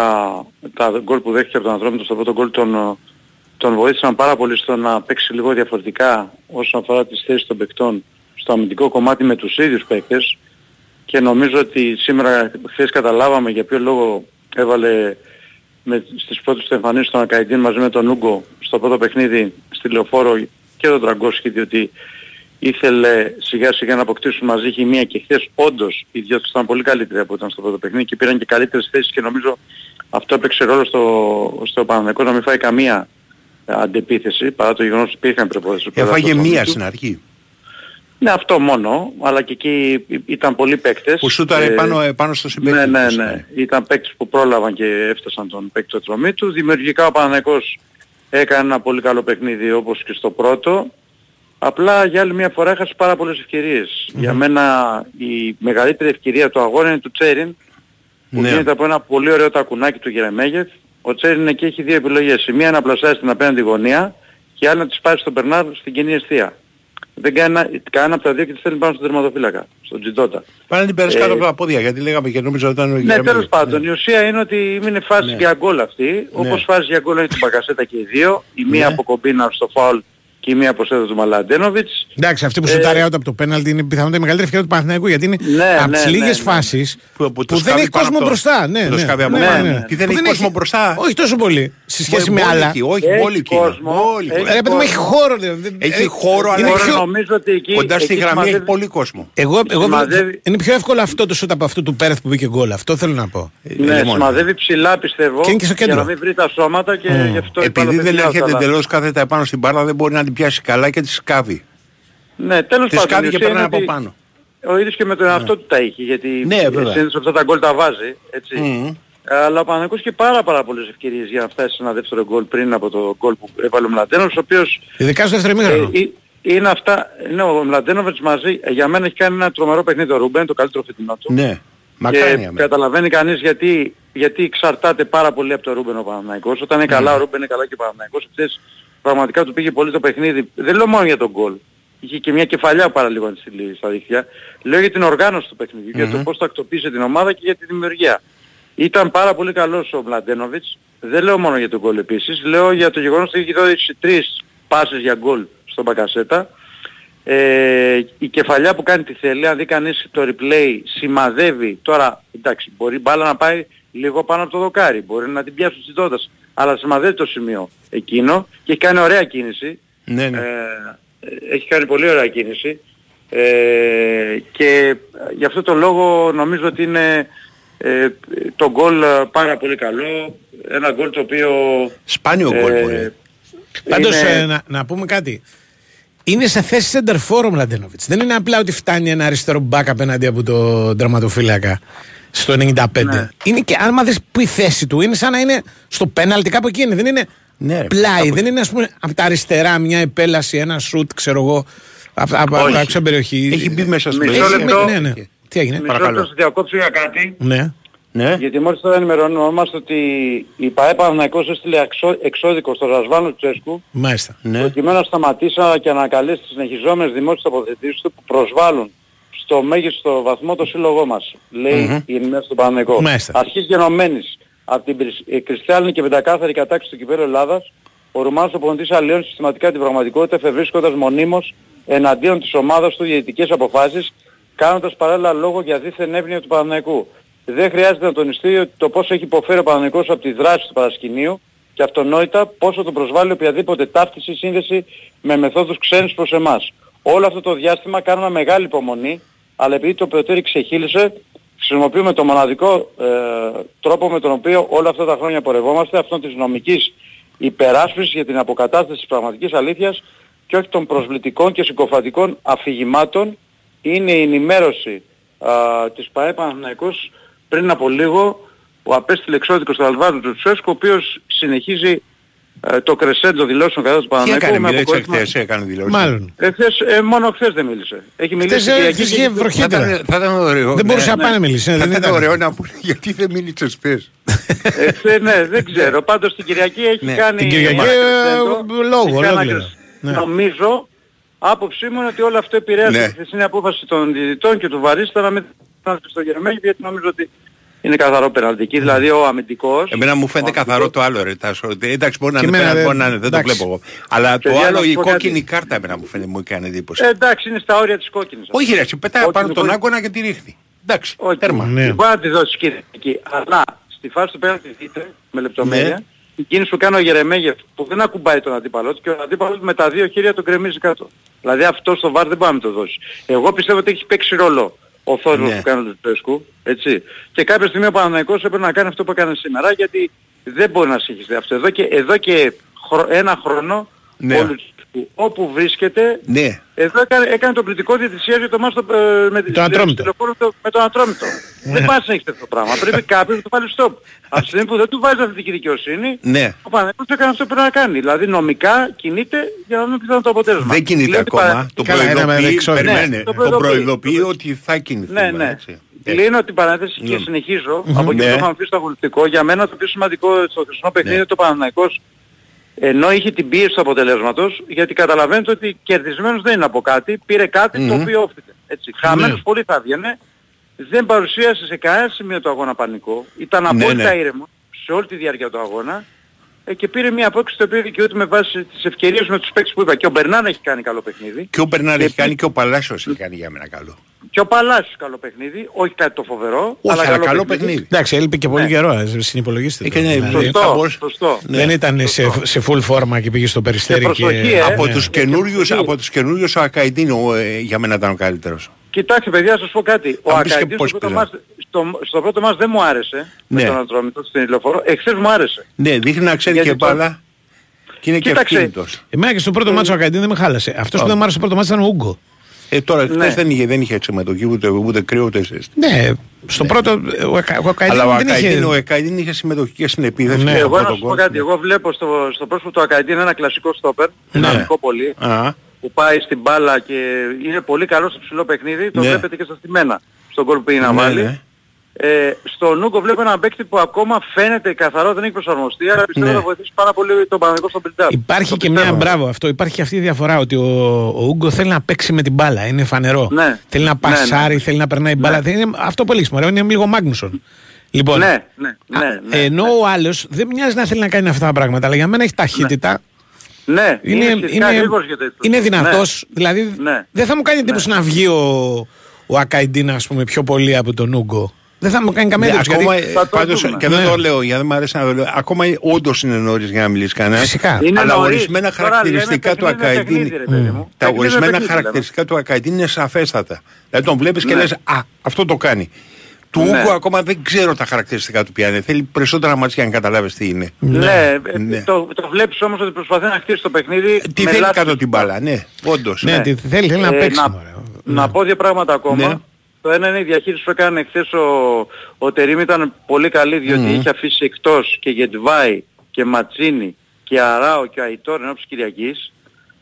τα γκολ που δέχτηκε από τον ανθρώπινο στο πρώτο γκολ τον, τον βοήθησαν πάρα πολύ στο να παίξει λίγο διαφορετικά όσον αφορά τις θέσεις των παικτών στο αμυντικό κομμάτι με τους ίδιους παίκτες και νομίζω ότι σήμερα χθες καταλάβαμε για ποιο λόγο έβαλε με, στις πρώτες του εμφανίσεις τον Ακαϊντίν μαζί με τον Ούγκο στο πρώτο παιχνίδι στη Λεωφόρο και τον Τραγκόσκι διότι ήθελε σιγά σιγά να αποκτήσουν μαζί χημεία και χθες όντως οι δυο τους ήταν πολύ καλύτεροι από όταν στο πρώτο παιχνίδι και πήραν και καλύτερες θέσεις και νομίζω αυτό έπαιξε ρόλο στο, στο Παναθηναϊκό να μην φάει καμία ε, αντεπίθεση παρά το γεγονός ότι υπήρχαν προπόθεσεις. Έφαγε μία στην αρχή. Ναι, αυτό μόνο, αλλά και εκεί ή- ήταν πολλοί παίκτες. Που σούταρε Ε, πάνω, ε, πάνω στο συμπέκτη. ναι, ναι, τους, ναι. Ήταν παίκτες που πρόλαβαν και έφτασαν τον παίκτη του τρομή τους. Δημιουργικά ο Παναθηναϊκός έκανε ένα πολύ καλό παιχνίδι όπως και στο πρώτο. Απλά για άλλη μια φορά έχασε πάρα πολλές ευκαιρίες. Για μένα η μεγαλύτερη ευκαιρία του αγώνα είναι του Τσέριν που Ναι. γίνεται από ένα πολύ ωραίο τακουνάκι του Γερεμέγεφ. Ο Τσέριν εκεί έχει δύο επιλογές. Η μία να πλασιάσει στην απέναντι γωνία και η άλλη να της σπάσει στον Περνάρ στην κοινή αιστεία. Δεν κάνει ένα- κανένα από τα δύο και της στέλνει πάνω στον τερματοφύλακα, στον Τζιντότα. Πάνε να την περάσει Ε, κάτω από τα πόδια γιατί λέγαμε και νόμιζα ότι ήταν ο Ναι, Γερμανός. τέλος πάντων. Η ουσία είναι ότι είναι φάση Ναι. για γκολ αυτή. Όπως φάση για γκολ είναι την Μπακασέτα και οι δύο. Η μία Ναι. από κομπίνα στο φάουλ και η μία από σέδα του Μαλαντένοβιτς. Εντάξει, αυτή που Ε, σουτάρει out από το πέναλτι είναι πιθανότατα η μεγαλύτερη ευκαιρία του Παναθηναϊκού γιατί είναι Ναι, από ναι, τις ναι, λίγες ναι. φάσεις Που- που, που το δεν σκάβει έχει πάνω κόσμο από το- μπροστά. Ναι, που το ναι. σκάβει από ναι, πάνω. ναι. Τι δεν Που έχει κόσμο μπροστά. Όχι τόσο πολύ. Σε σχέση με Μπόλικη, άλλα. Όχι, Έχει μπόλικη. κόσμο, Μπόλικη. έχει Ε, Ρε παιδί μου, έχει κόσμο. χώρο. δηλαδή. Δεν- Έχει ε, χώρο, αλλά είναι Τώρα πιο- νομίζω ότι εκεί... Κοντά στη εκεί γραμμή έχει σημαδεύει- πολύ κόσμο. Εγώ, εγώ Σημαδεύει- είναι πιο εύκολο αυτό το σούτ από αυτό του Πέρεθ που μπήκε γκολ. Αυτό θέλω να πω. Ναι, Λοιπόν, σημαδεύει ψηλά πιστεύω Και είναι και στο για κέντρο. να μην βρει τα σώματα και γι' αυτό Επειδή υπάρχει δεν παιδιά, έρχεται αλλά- εντελώς κάθετα επάνω στην μπάλα δεν μπορεί να την πιάσει καλά και τη σκάβει. Ναι, τέλος Τη πάντων. σκάβει η και ουσία περνάει είναι από ότι πάνω. Ο ίδιος και με τον εαυτό του τα είχε, γιατί Ναι, βέβαια. συνήθως αυτά τα γκολ τα βάζει, έτσι. Μμμ. Αλλά ο Παναθηναϊκός είχε πάρα πάρα πολλές ευκαιρίες για να φτάσει σε ένα δεύτερο γκολ πριν από το γκολ που έβαλε ο Μλαντένοβιτς, ο οποίος Ειδικά στο δεύτερο ε, ημίχρονο. ε, είναι αυτά, ναι, ο Μλαντένοβιτς μαζί, ε, για μένα έχει κάνει ένα τρομερό παιχνίδι ο Ρούμπεν, το καλύτερο φετινό του. Ναι, μακράν και για μένα. καταλαβαίνει κανείς γιατί γιατί εξαρτάται πάρα πολύ από τον Ρούμπεν ο Παναθηναϊκός. Όταν είναι καλά ο Ρούμπεν είναι καλά και ο Παναθηναϊκός. Χθες πραγματικά του πήγε πολύ το παιχνίδι. Δεν λέω μόνο για τον γκολ. Είχε και μια κεφαλιά πάρα λίγο να τη στείλει στα δίχτυα. Λέω για την οργάνωση του παιχνιδιού, για το πώς τακτοποίησε την ομάδα και για τη δημιουργία. Ήταν πάρα πολύ καλός ο Μλαντένοβιτς. Δεν λέω μόνο για τον γκολ επίσης. Λέω για το γεγονός ότι έχει δώσει τρεις πάσες για γκολ στον Μπακασέτα. Ε, η κεφαλιά που κάνει τη θέλει, αν δει κανείς το replay, σημαδεύει. Τώρα, εντάξει, μπορεί μπάλα να πάει λίγο πάνω από το δοκάρι. Μπορεί να την πιάσει στις δόντας. Αλλά σημαδεύει το σημείο εκείνο και έχει κάνει ωραία κίνηση. Ναι, ναι. Ε, έχει κάνει πολύ ωραία κίνηση. Ε, και γι' αυτό το λόγο νομίζω ότι είναι ε, το γκολ ε, πάρα πολύ καλό. Ένα γκολ το οποίο... Σπάνιο γκολ ε, μπορεί. Πάντως είναι- ε, να, να πούμε κάτι. Είναι σε θέση center for ο Μλαντένοβιτς. Δεν είναι απλά ότι φτάνει ένα αριστερό μπακ απέναντι από τον τερματοφύλακα στο 95. Ναι. Είναι και άμα δεις που η θέση του είναι σαν να είναι στο πέναλτι κάπου εκεί είναι. Δεν είναι Ναι, πλάι. κάπου Δεν είναι ας πούμε από τα αριστερά μια επέλαση, ένα σουτ ξέρω εγώ από από- από Όχι. έξω από περιοχή. Έχει μπει μέσα στο Μισό Έχει- λεπτό. Ναι, ναι. Τι έγινε; Μισό παρακαλώ. λεπτό, σας διακόψω για κάτι. Ναι. Ναι. Γιατί μόλις τώρα ενημερωνόμαστε ότι η ΠαΕ Παναθηναϊκός έστειλε εξώ- εξώδικο στο Ρασβάνο Τσέσκου Μάλιστα. Ναι. προκειμένου να σταματήσει αλλά και να ανακαλέσει τις συνεχιζόμενες δημόσιες τοποθετήσεις του που προσβάλλουν στο μέγιστο βαθμό το σύλλογό μας, λέει η ενημέρωση του Παναθηναϊκού. Μάλιστα. Αρχής γενομένης από την πρι- ε, κρυστάλλινη και πεντακάθαρη κατάκτηση του κυπέλλου Ελλάδας, ο Ρουμάνος οπονητής αλλοιώνει συστηματικά την πραγματικότητα εφευρίσκοντας μονίμως εναντίον της ομάδας του διαιτητικές αποφάσεις, κάνοντας παράλληλα λόγο για δίθεν εύνοια του Παναθηναϊκού. Δεν χρειάζεται να τονιστεί ότι το πόσο έχει υποφέρει ο Παναθηναϊκός από τη δράση του παρασκηνίου και αυτονόητα πόσο τον προσβάλλει οποιαδήποτε ταύτιση ή σύνδεση με μεθόδους ξένες προς εμάς. Όλο αυτό το διάστημα κάνουμε μεγάλη υπομονή, αλλά επειδή το προτέρι ξεχύλισε, χρησιμοποιούμε το μοναδικό ε, τρόπο με τον οποίο όλα αυτά τα χρόνια πορευόμαστε, αυτόν της νομικής υπεράσπισης για την αποκατάσταση της πραγματικής αλήθειας και όχι των προσβλητικών και συκοφαντικών αφηγημάτων, είναι η ενημέρωση α, της ΠαΕ Παναθηναϊκός πριν από λίγο ο απέστειλε εξώδικος στο Αλβάδο του Τσέσκου, ο οποίος συνεχίζει ε, το κρεσέντο δηλώσεων κατά του Τι Παναθηναϊκού έκανε, με μιλάει αποκορύφωμα- χθες, έκανε δηλώσεις. Μάλλον. ε, χθες, ε, μόνο χθες δεν μίλησε. Έχει μιλήσει Χθες, ε, Κυριακή χθες και- είχε Θα βροχίτερα. ήταν, θα ήταν ωραίο. Δεν μπορούσε ναι. να πάει να μιλήσει. ναι, Θα δεν ήταν ήταν. ωραίο να πούνε γιατί δεν μίλησε χθες. Ε, χθες, ναι, δεν ξέρω. Πάντως την Κυριακή έχει Ναι, κάνει... την Κυριακή, ένα ε, κρεσέντο. λόγο, Έχει κάνει ένα ολόκληρο. κρεσ- Ναι. Νομίζω, άποψή μου είναι ότι όλο αυτό επηρέασε Ναι. τη χθεσινή απόφαση των διδυτών και του Βαρίστα να μην πέναλτι στο Γερμέγι, γιατί νομίζω ότι είναι καθαρό πεναλτική. Δηλαδή ο αμυντικός... Εμένα μου φαίνεται ο καθαρό αμυντικός- το άλλο ρε Τάσο. ότι Εντάξει μπορεί να Και είναι εμένα πέναλτι, δεν- μπορεί να είναι, δεν το εντάξει. βλέπω εγώ. Αλλά το Παιδιά, να άλλο σου η πω κάτι. κόκκινη κάρτα εμένα μου φαίνεται μου έκανε εντύπωση. Ε, εντάξει, είναι στα όρια της κόκκινης. Όχι ρε, εσύ πετάει Όχι, πάνω τον λοιπόν- άγκονα και τη ρίχνει. Εντάξει, Όχι, τέρμα. Ναι. Μπορεί να τη δώσεις Κυριακή. Αλλά στη φάση του πέναλτι δείτε με λεπτομέρεια Ναι. η κίνηση που κάνει ο Γερεμέγεφ που δεν ακουμπάει τον αντίπαλό του και ο αντίπαλος με τα δύο χέρια τον κρεμίζει κάτω. Δηλαδή αυτό στο βάρ δεν μπορεί να το δώσει. Εγώ πιστεύω ότι έχει παίξει ρόλο ο θόρυβος Ναι. που κάνει ο Τετέσκου, έτσι. Και κάποια στιγμή ο Παναναϊκός έπρεπε να κάνει αυτό που έκανε σήμερα γιατί δεν μπορεί να συγχυστεί αυτό. Εδώ και, εδώ και χρο- ένα χρόνο Ναι. ο Λουτσέσκου όπου βρίσκεται Ναι. εδώ έκανε, έκανε τον κριτικό διαιτησία για το μάτς το, ε, με, Το Ατρόμητο. στο λεωφόρο το- με τον Ατρόμητο. δεν πάει να συνεχίσει αυτό το πράγμα. Πρέπει κάποιος να του βάλει stop. Από τη στιγμή που δεν του βάζεις αυτή τη δικαιοσύνη, Ναι. ο Παναγιώτης έκανε αυτό που πρέπει να κάνει. Δηλαδή νομικά κινείται για να δούμε ποιο θα είναι το αποτέλεσμα. Δεν κινείται Λέει ότι ακόμα. παρα- Το Καλά, ένα με προειδοποιεί, εξώδικο. περιμένε. Ναι, το Το προειδοποιεί. προειδοποιεί ότι θα κινηθεί. Ναι, ναι. έτσι. Ε, Κλείνω την παρένθεση και συνεχίζω. Από εκεί που Ναι. το είχαμε πει στο αγωνιστικό, για μένα το πιο σημαντικό στο χρυσό παιχνίδι Ναι. είναι το Παναναϊκός ενώ είχε την πίεση του αποτελέσματος, γιατί καταλαβαίνετε ότι κερδισμένος δεν είναι από κάτι, πήρε κάτι το οποίο όφτηκε. Έτσι. Χαμένος Ναι. πολύ θα έβγαινε, δεν παρουσίασε σε κανένα σημείο το αγώνα πανικό, ήταν Ναι, απόλυτα ναι. ήρεμο σε όλη τη διάρκεια του αγώνα ε, και πήρε μια απόκριση το οποίο δικαιούται με βάση τις ευκαιρίες με τους παίκτες που είπα. Και ο Μπερνάν έχει κάνει καλό παιχνίδι. Και ο Μπερνάρ Και έχει κάνει επί- και ο Παλάσιος έχει κάνει για μένα καλό. Και ο Παλάσιος καλό παιχνίδι, όχι κάτι το φοβερό, Όχι, αλλά καλό παιχνίδι. Εντάξει, έλειπε και πολύ Ναι. καιρό, ε, συνυπολογίστε. το. Έκανε- Δηλαδή, θα Σωστό, μπορούσε- σωστό. Δεν ήταν σε, σε full φόρμα και πήγε στο περιστέρι Και και... προσοχή, ε. Από Ναι. τους καινούριους, από τους καινούριους ο Ακαϊντίνο ε, για μένα ήταν ο καλύτερος. Κοιτάξτε παιδιά, σας πω κάτι. Ο Θα μου πεις και Ακαϊντής πώς στο, πρώτο παίζανε. μας, στο, στο πρώτο μας δεν μου άρεσε Ναι. με τον Ατρόμητο στην ηλεφορό. Εχθές μου άρεσε. Ναι, δείχνει να ξέρει Γιατί και το- μπάλα και είναι και Κοίταξε. ευκίνητος. Εμένα και στο πρώτο μάτσο ο Ακαντίν δεν με χάλασε. Αυτός που δεν μου άρεσε στο πρώτο μάτσο ήταν ο Ούγκο. Ε, τώρα χθες Ναι. δεν είχε, δεν είχε συμμετοχή ούτε, ούτε κρύο ούτε ζέστη. Ναι, στο πρώτο ο, Ακα- ο Ακαντίν Αλλά ο δεν είχε... Ακαϊντίνο, ο Ακαϊντίνο είχε συμμετοχή και στην επίθεση. Ναι. και Εγώ από να τον σου πω γκολ. κάτι. Εγώ βλέπω στο, στο πρόσωπο του Ακαϊντή ένα κλασικό στόπερ. Δυναμικό πολύ. Α, Που πάει στην μπάλα και είναι πολύ καλό στο ψηλό παιχνίδι. Το Ναι. βλέπετε και στα στημένα. Στον κόλ που πήγε να ναι, βάλει. Ναι. Ε, στο Νούγκο βλέπω έναν παίκτη που ακόμα φαίνεται καθαρό, δεν έχει προσαρμοστεί, αλλά πιστεύω Ναι. θα βοηθήσει πάρα πολύ τον Παναγικό στον Πριντάρ. Υπάρχει και μια μπράβο αυτό. Υπάρχει και αυτή η διαφορά ότι ο, ο Ούγκο θέλει να παίξει με την μπάλα. Είναι φανερό. Ναι. Θέλει να Ναι, ναι. πασάρει, θέλει να περνάει μπάλα. Δεν Είναι, αυτό πολύ σημαντικό. Είναι λίγο Μάγνουσον. Λοιπόν, Ναι, ναι, ναι, α, ναι, ενώ ο άλλος δεν μοιάζει να θέλει να κάνει αυτά τα πράγματα, αλλά για μένα έχει ταχύτητα. Ναι, Είναι, είναι, σχετικά γρήγορος για τέτοιο. είναι δυνατός, Ναι. δηλαδή Ναι. δεν θα μου κάνει εντύπωση να βγει ο, ο Ακαϊντίνα ας πούμε πιο πολύ από τον Ούγκο. Δεν θα μου κάνει καμία Ναι, εντύπωση. ακόμα, γιατί- θα το πάντως, δούμε. και δεν Ναι. το λέω γιατί δεν μου αρέσει να το λέω. Ακόμα όντως είναι νωρίς για να μιλήσει κανένας. Φυσικά. Είναι αλλά νωρίς. ορισμένα Τώρα χαρακτηριστικά λέμε του παιχνίδι με Ακαϊντίνη. παιχνίδι, ρε παιδί μου. Τα Παιχνίδι με ορισμένα παιχνίδι, χαρακτηριστικά του Ακαϊντίνη είναι σαφέστατα. Δηλαδή τον βλέπεις και Ναι. λες Α, αυτό το κάνει. Του Ναι. Ούγκο ακόμα δεν ξέρω τα χαρακτηριστικά του ποια είναι. Θέλει περισσότερα μάτια για να καταλάβεις τι είναι. Ναι, ε, Ναι. Το, το βλέπεις όμως ότι προσπαθεί να χτίσει το παιχνίδι. Τι με θέλει λάθος. κάτω την μπάλα, ναι, όντως. Ναι, ναι. τι θέλει, θέλει να Ε, παίξει. να, μωρέ. να πω δύο πράγματα ακόμα. Ναι. Το ένα είναι η διαχείριση που έκανε χθες ο, ο Τερίμ ήταν πολύ καλή διότι είχε αφήσει εκτός και Γετβάη και Ματσίνη και Αράο και Αϊτόρ ενώπιση Κυριακής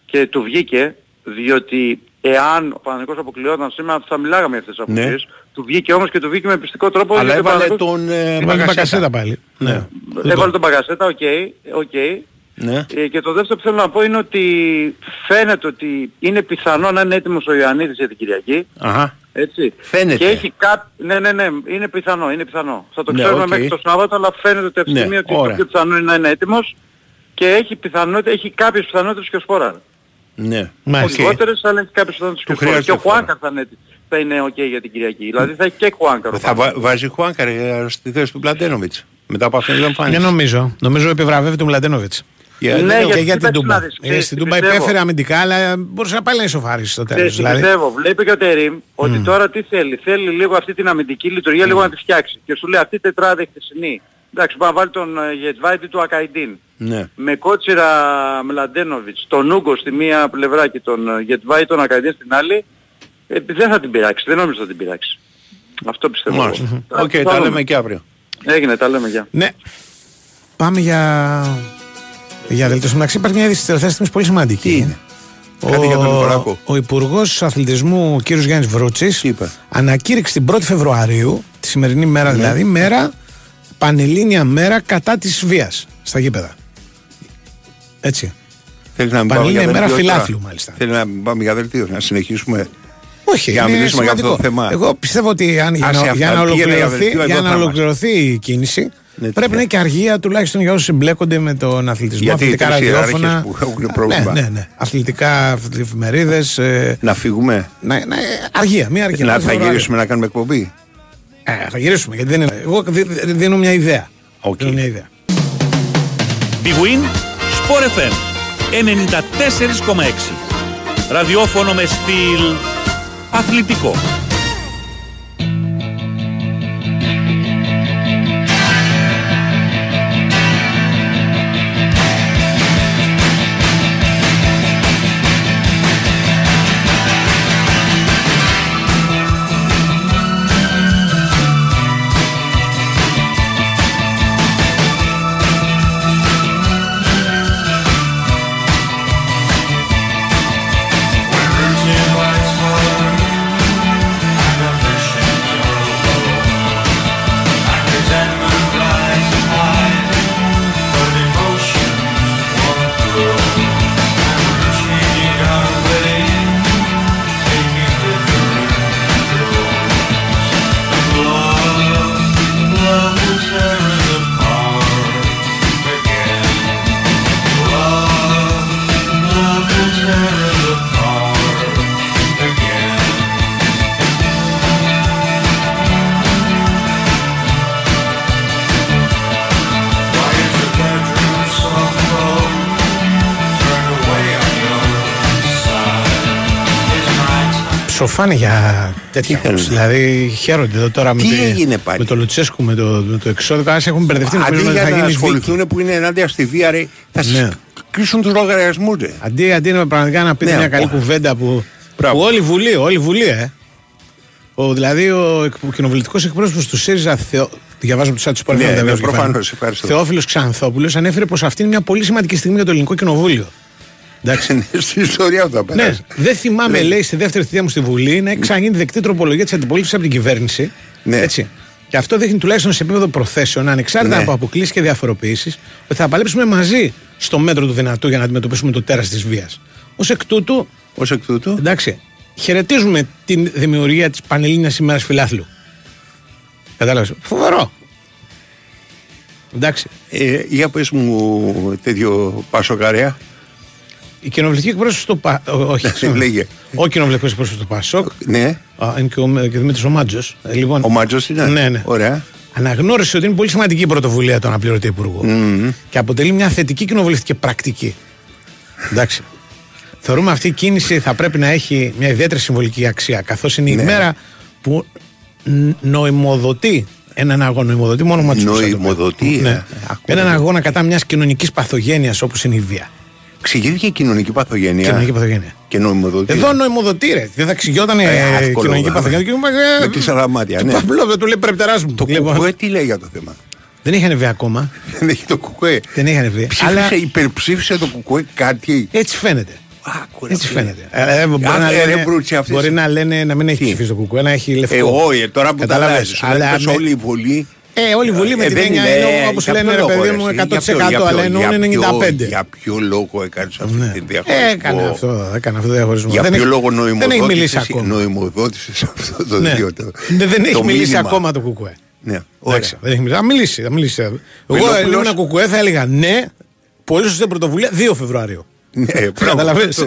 και του βγήκε διότι εάν ο Παναθηναϊκός αποκλειόταν σήμερα θα μιλάγαμε για αυτές τις Ναι. αποκλειές. Του βγήκε όμως και του βγήκε με πιστικό τρόπο Αλλά διότι ο έβαλε Παναθηναϊκός- τον ε, Έβαλε τον Μπακασέτα. Μπακασέτα πάλι. Ναι. Έβαλε τον Μπακασέτα, OK, OK. Ναι. Ε, και το δεύτερο που θέλω να πω είναι ότι φαίνεται ότι είναι πιθανό να είναι έτοιμος ο Ιωαννίδης για την Κυριακή. Αχα. Έτσι. Φαίνεται. Και έχει κάτι... Ναι, ναι, ναι, είναι πιθανό, είναι πιθανό. Θα το Ναι, ξέρουμε οκ. μέχρι το Σάββατο, αλλά φαίνεται ότι αυτή τη Ναι, στιγμή ότι ωραία. το πιο πιθανό είναι να είναι έτοιμος και έχει πιθανότητα, έχει κάποιες πιθανότητες και ο Σπόρα. Ναι. Μάλιστα. Όχι λιγότερες, αλλά έχει κάποιες πιθανότητες και ο Του Σπόρα. Και χρειάζεται ο φορά. Χουάνκαρ θα είναι, θα είναι ok για την Κυριακή. Δηλαδή θα έχει και Χουάνκαρ. ο Θα βα- Παναθηναϊκός. βάζει Χουάνκαρ ε, στη θέση του Πλαντένοβιτς. Μετά από αυτήν την Δεν εμφάνιση. νομίζω. Νομίζω επιβραβεύει τον Μλαντένοβιτς. Για- Ναι, δεν- Και γιατί για την κοίταξε Τούμπα. να δεις, Ε, ξέρεις Στην τι Τούμπα πιστεύω. υπέφερε αμυντικά, αλλά μπορούσε να πάλι να ισοφαρίσει στο τέλος. Ξέρεις τι Δηλαδή, πιστεύω. Βλέπει και ο Τερίμ ότι τώρα τι θέλει. Θέλει λίγο αυτή την αμυντική λειτουργία λίγο να τη φτιάξει. Και σου λέει αυτή η τετράδα η χθεσινή. Εντάξει, πάει να βάλει τον ε, Γεντβάι τον Ακαϊντίν. Ναι. Με Κώτσιρα Μλαντένοβιτς, τον Ούγκο στη μία πλευρά και τον ε, Γεντβάι τον Ακαϊντίν στην άλλη, ε, δεν θα την πειράξει. Δεν νομίζω θα την πειράξει. Αυτό πιστεύω. εγώ. Μάλιστα. Θα- Οκ, θα τα δούμε. λέμε και αύριο. Έγινε, τα λέμε γεια. Ναι. Πάμε για. Για δελτίωση. Εντάξει, υπάρχει μια είδηση τελευταίας στιγμής πολύ σημαντική. Τι είναι; Κάτι για τον Νικολάκο. Ο Υπουργός Αθλητισμού, ο κ. Γιάννης Βρούτσης, Τι είπε; ανακήρυξε την 1η Φεβρουαρίου, τη σημερινή Ναι. μέρα δηλαδή, μέρα, πανελλήνια μέρα κατά της βίας στα γήπεδα. Έτσι. Θέλεις να μην Πανελλήνια πάμε για ημέρα δελτίο τώρα; φιλάθλου, μάλιστα. Θέλεις να μην πάμε για δελτίο, να συνεχίσουμε. Όχι, Για να είναι μιλήσουμε για αυτό το σημαντικό. θέμα. Εγώ πιστεύω ότι αν, για, Άσε να, αυτά, για να πήγαινε για ολοκληρωθεί, δελτίο, για εδώ να θα ολοκληρωθεί η κίνηση, Ναι, τι πρέπει να ναι. είναι και αργία τουλάχιστον για όσους συμπλέκονται με τον αθλητισμό, Γιατί οι αθλητικά τρεις ραδιόφωνα. ιεράρχες που έχουν πρόβλημα. Ναι, ναι, ναι. Αθλητικά εφημερίδες. Ε, Να φύγουμε; να, να, αργία, μία αργία. Να Ένα θα Φεβρουάριο. γυρίσουμε να κάνουμε εκπομπή; Ε, θα γυρίσουμε γιατί δεν είναι. Εγώ δι- δι- δίνω μια ιδέα. Οκ. Δίνω μια ιδέα. Big Win, Sport FM 94,6. Ραδιόφωνο με στυλ αθλητικό. Ψοφάνε για τέτοια Τι θέλουν; κόψη. Δηλαδή χαίρονται εδώ τώρα με, Τι τη- έγινε πάλι; με το Λουτσέσκου, με το, με το εξώδικο. Ας έχουν μπερδευτεί Αντί νομίζουν ότι για θα να γίνεις δίκη. ασχοληθούν που είναι ενάντια στη βία, ρε, θα Ναι. ναι. κλείσουν τους λογαριασμούς. Ρε. Αντί, αντί να πραγματικά να πείτε Ναι, μια καλή ο- κουβέντα που, Μπράβο. που όλη η Βουλή, όλη η Βουλή, ε. Ο, δηλαδή ο, εκ- ο κοινοβουλευτικός εκπρόσωπος του ΣΥΡΙΖΑ, Θεό, διαβάζω από τους σάτσου που Ναι, έρχονται ναι, βέβαια, προφανώς, ευχαριστώ. Θεόφιλος Ξανθόπουλος ανέφερε πως αυτή είναι μια πολύ σημαντική στιγμή για το ελληνικό κοινοβούλιο. Εντάξει. Στην ιστορία του θα ναι, περάσει. δεν θυμάμαι, Λέει. λέει, στη δεύτερη θητεία μου στη Βουλή να έχει ξαναγίνει δεκτή τροπολογία της αντιπολίτευσης από την κυβέρνηση. Ναι. Έτσι. Και αυτό δείχνει τουλάχιστον σε επίπεδο προθέσεων, ανεξάρτητα Ναι. από αποκλήσεις και διαφοροποιήσεις, ότι θα παλέψουμε μαζί στο μέτρο του δυνατού για να αντιμετωπίσουμε το τέρας της βίας. Ω εκ τούτου, Ω εκ τούτου. εντάξει, χαιρετίζουμε την δημιουργία της Πανελλήνιας ημέρας φιλάθλου. Κατάλαβες; Φοβερό. Εντάξει. Ε, για πες μου τέτοιο πασοκαρέα. Η κοινοβουλευτική εκπρόσωπος στο Πα... ό- Όχι, συγγνώμη. Λέγε. Ο κοινοβουλευτικός εκπρόσωπος του Πασόκ. Ναι. Α, είναι και ο, και ο Δημήτρης Ομάτζο. Ε, λοιπόν, Ο Μάτζος είναι. Ναι, ναι. Ωραία. Αναγνώρισε ότι είναι πολύ σημαντική η πρωτοβουλία του αναπληρωτή υπουργού. Και αποτελεί μια θετική κοινοβουλευτική πρακτική. Εντάξει. Θεωρούμε αυτή η κίνηση θα πρέπει να έχει μια ιδιαίτερη συμβολική αξία. Καθώς είναι η Ναι. μέρα που ν- νοημοδοτεί έναν αγώνα. Νοημοδοτεί μόνο ματσούσα. Νοημοδοτεί, ε. Ναι. Ακούω. Έναν αγώνα κατά μιας κοινωνικής παθογένειας όπως είναι η βία. Εξηγήθηκε η κοινωνική παθογένεια. Κοινωνική παθογένεια. Και νοημοδοτή. Εδώ νοημοδοτεί, ρε. Δεν θα εξηγιόταν ε, εύκολο, κοινωνική βέβαια. παθογένεια. Με τη σαλαμάτια, ναι. Παπλό, δεν του λέει πρέπει τεράς μου. Το Λοιπόν, κουκουέ τι λέει για το θέμα; Δεν είχε ανεβεί ακόμα. Δεν έχει το κουκουέ. Δεν είχε ανεβεί. Ψήφισε, Αλλά υπερψήφισε το κουκουέ κάτι. έτσι φαίνεται. Άκου, ρε, Έτσι φίλε. φαίνεται. Ε, ε, μπορεί Άκου, να ρε, λένε, βρούτσι αυτές. μπορεί να λένε να μην έχει Τι; ψηφίσει το κουκουέ, να έχει λευκό. Ε, όχι, τώρα που τα Κατάλαβες, αλλάζεις. αλλά Αλλά με- όλη η βολή. Ε, όλη η Βουλή με Ε, την δεν έννοια είναι, είναι όπως για λένε ποιο ρε λόγο, παιδί ρε, μου εσύ, για 100% ποιο- για αλλά ποιο- εννοούν για 95. ποιο- Για ποιο λόγο έκανε αυτή Ναι. την διαχωρισμό. Ε, έκανε αυτό, έκανε αυτό το διαχωρισμό. Για Δεν ποιο έχει- λόγο Δεν έχει μιλήσει νοημοδότησες ακόμα. νοημοδότησες αυτό το Ναι. δύο. το- Δεν δεν έχει το μιλήσει μήνυμα. ακόμα το κουκουέ. Ναι, Εντάξει, ωραία. δεν έχει μιλήσει. Θα μιλήσει. Θα μιλήσει. Εγώ Βελόπουλος. ήμουν κουκουέ, θα έλεγα ναι. Πολύ σωστή πρωτοβουλία 2 Φεβρουαρίου. Ναι, μπράβο, Καταλαβες. αυτό.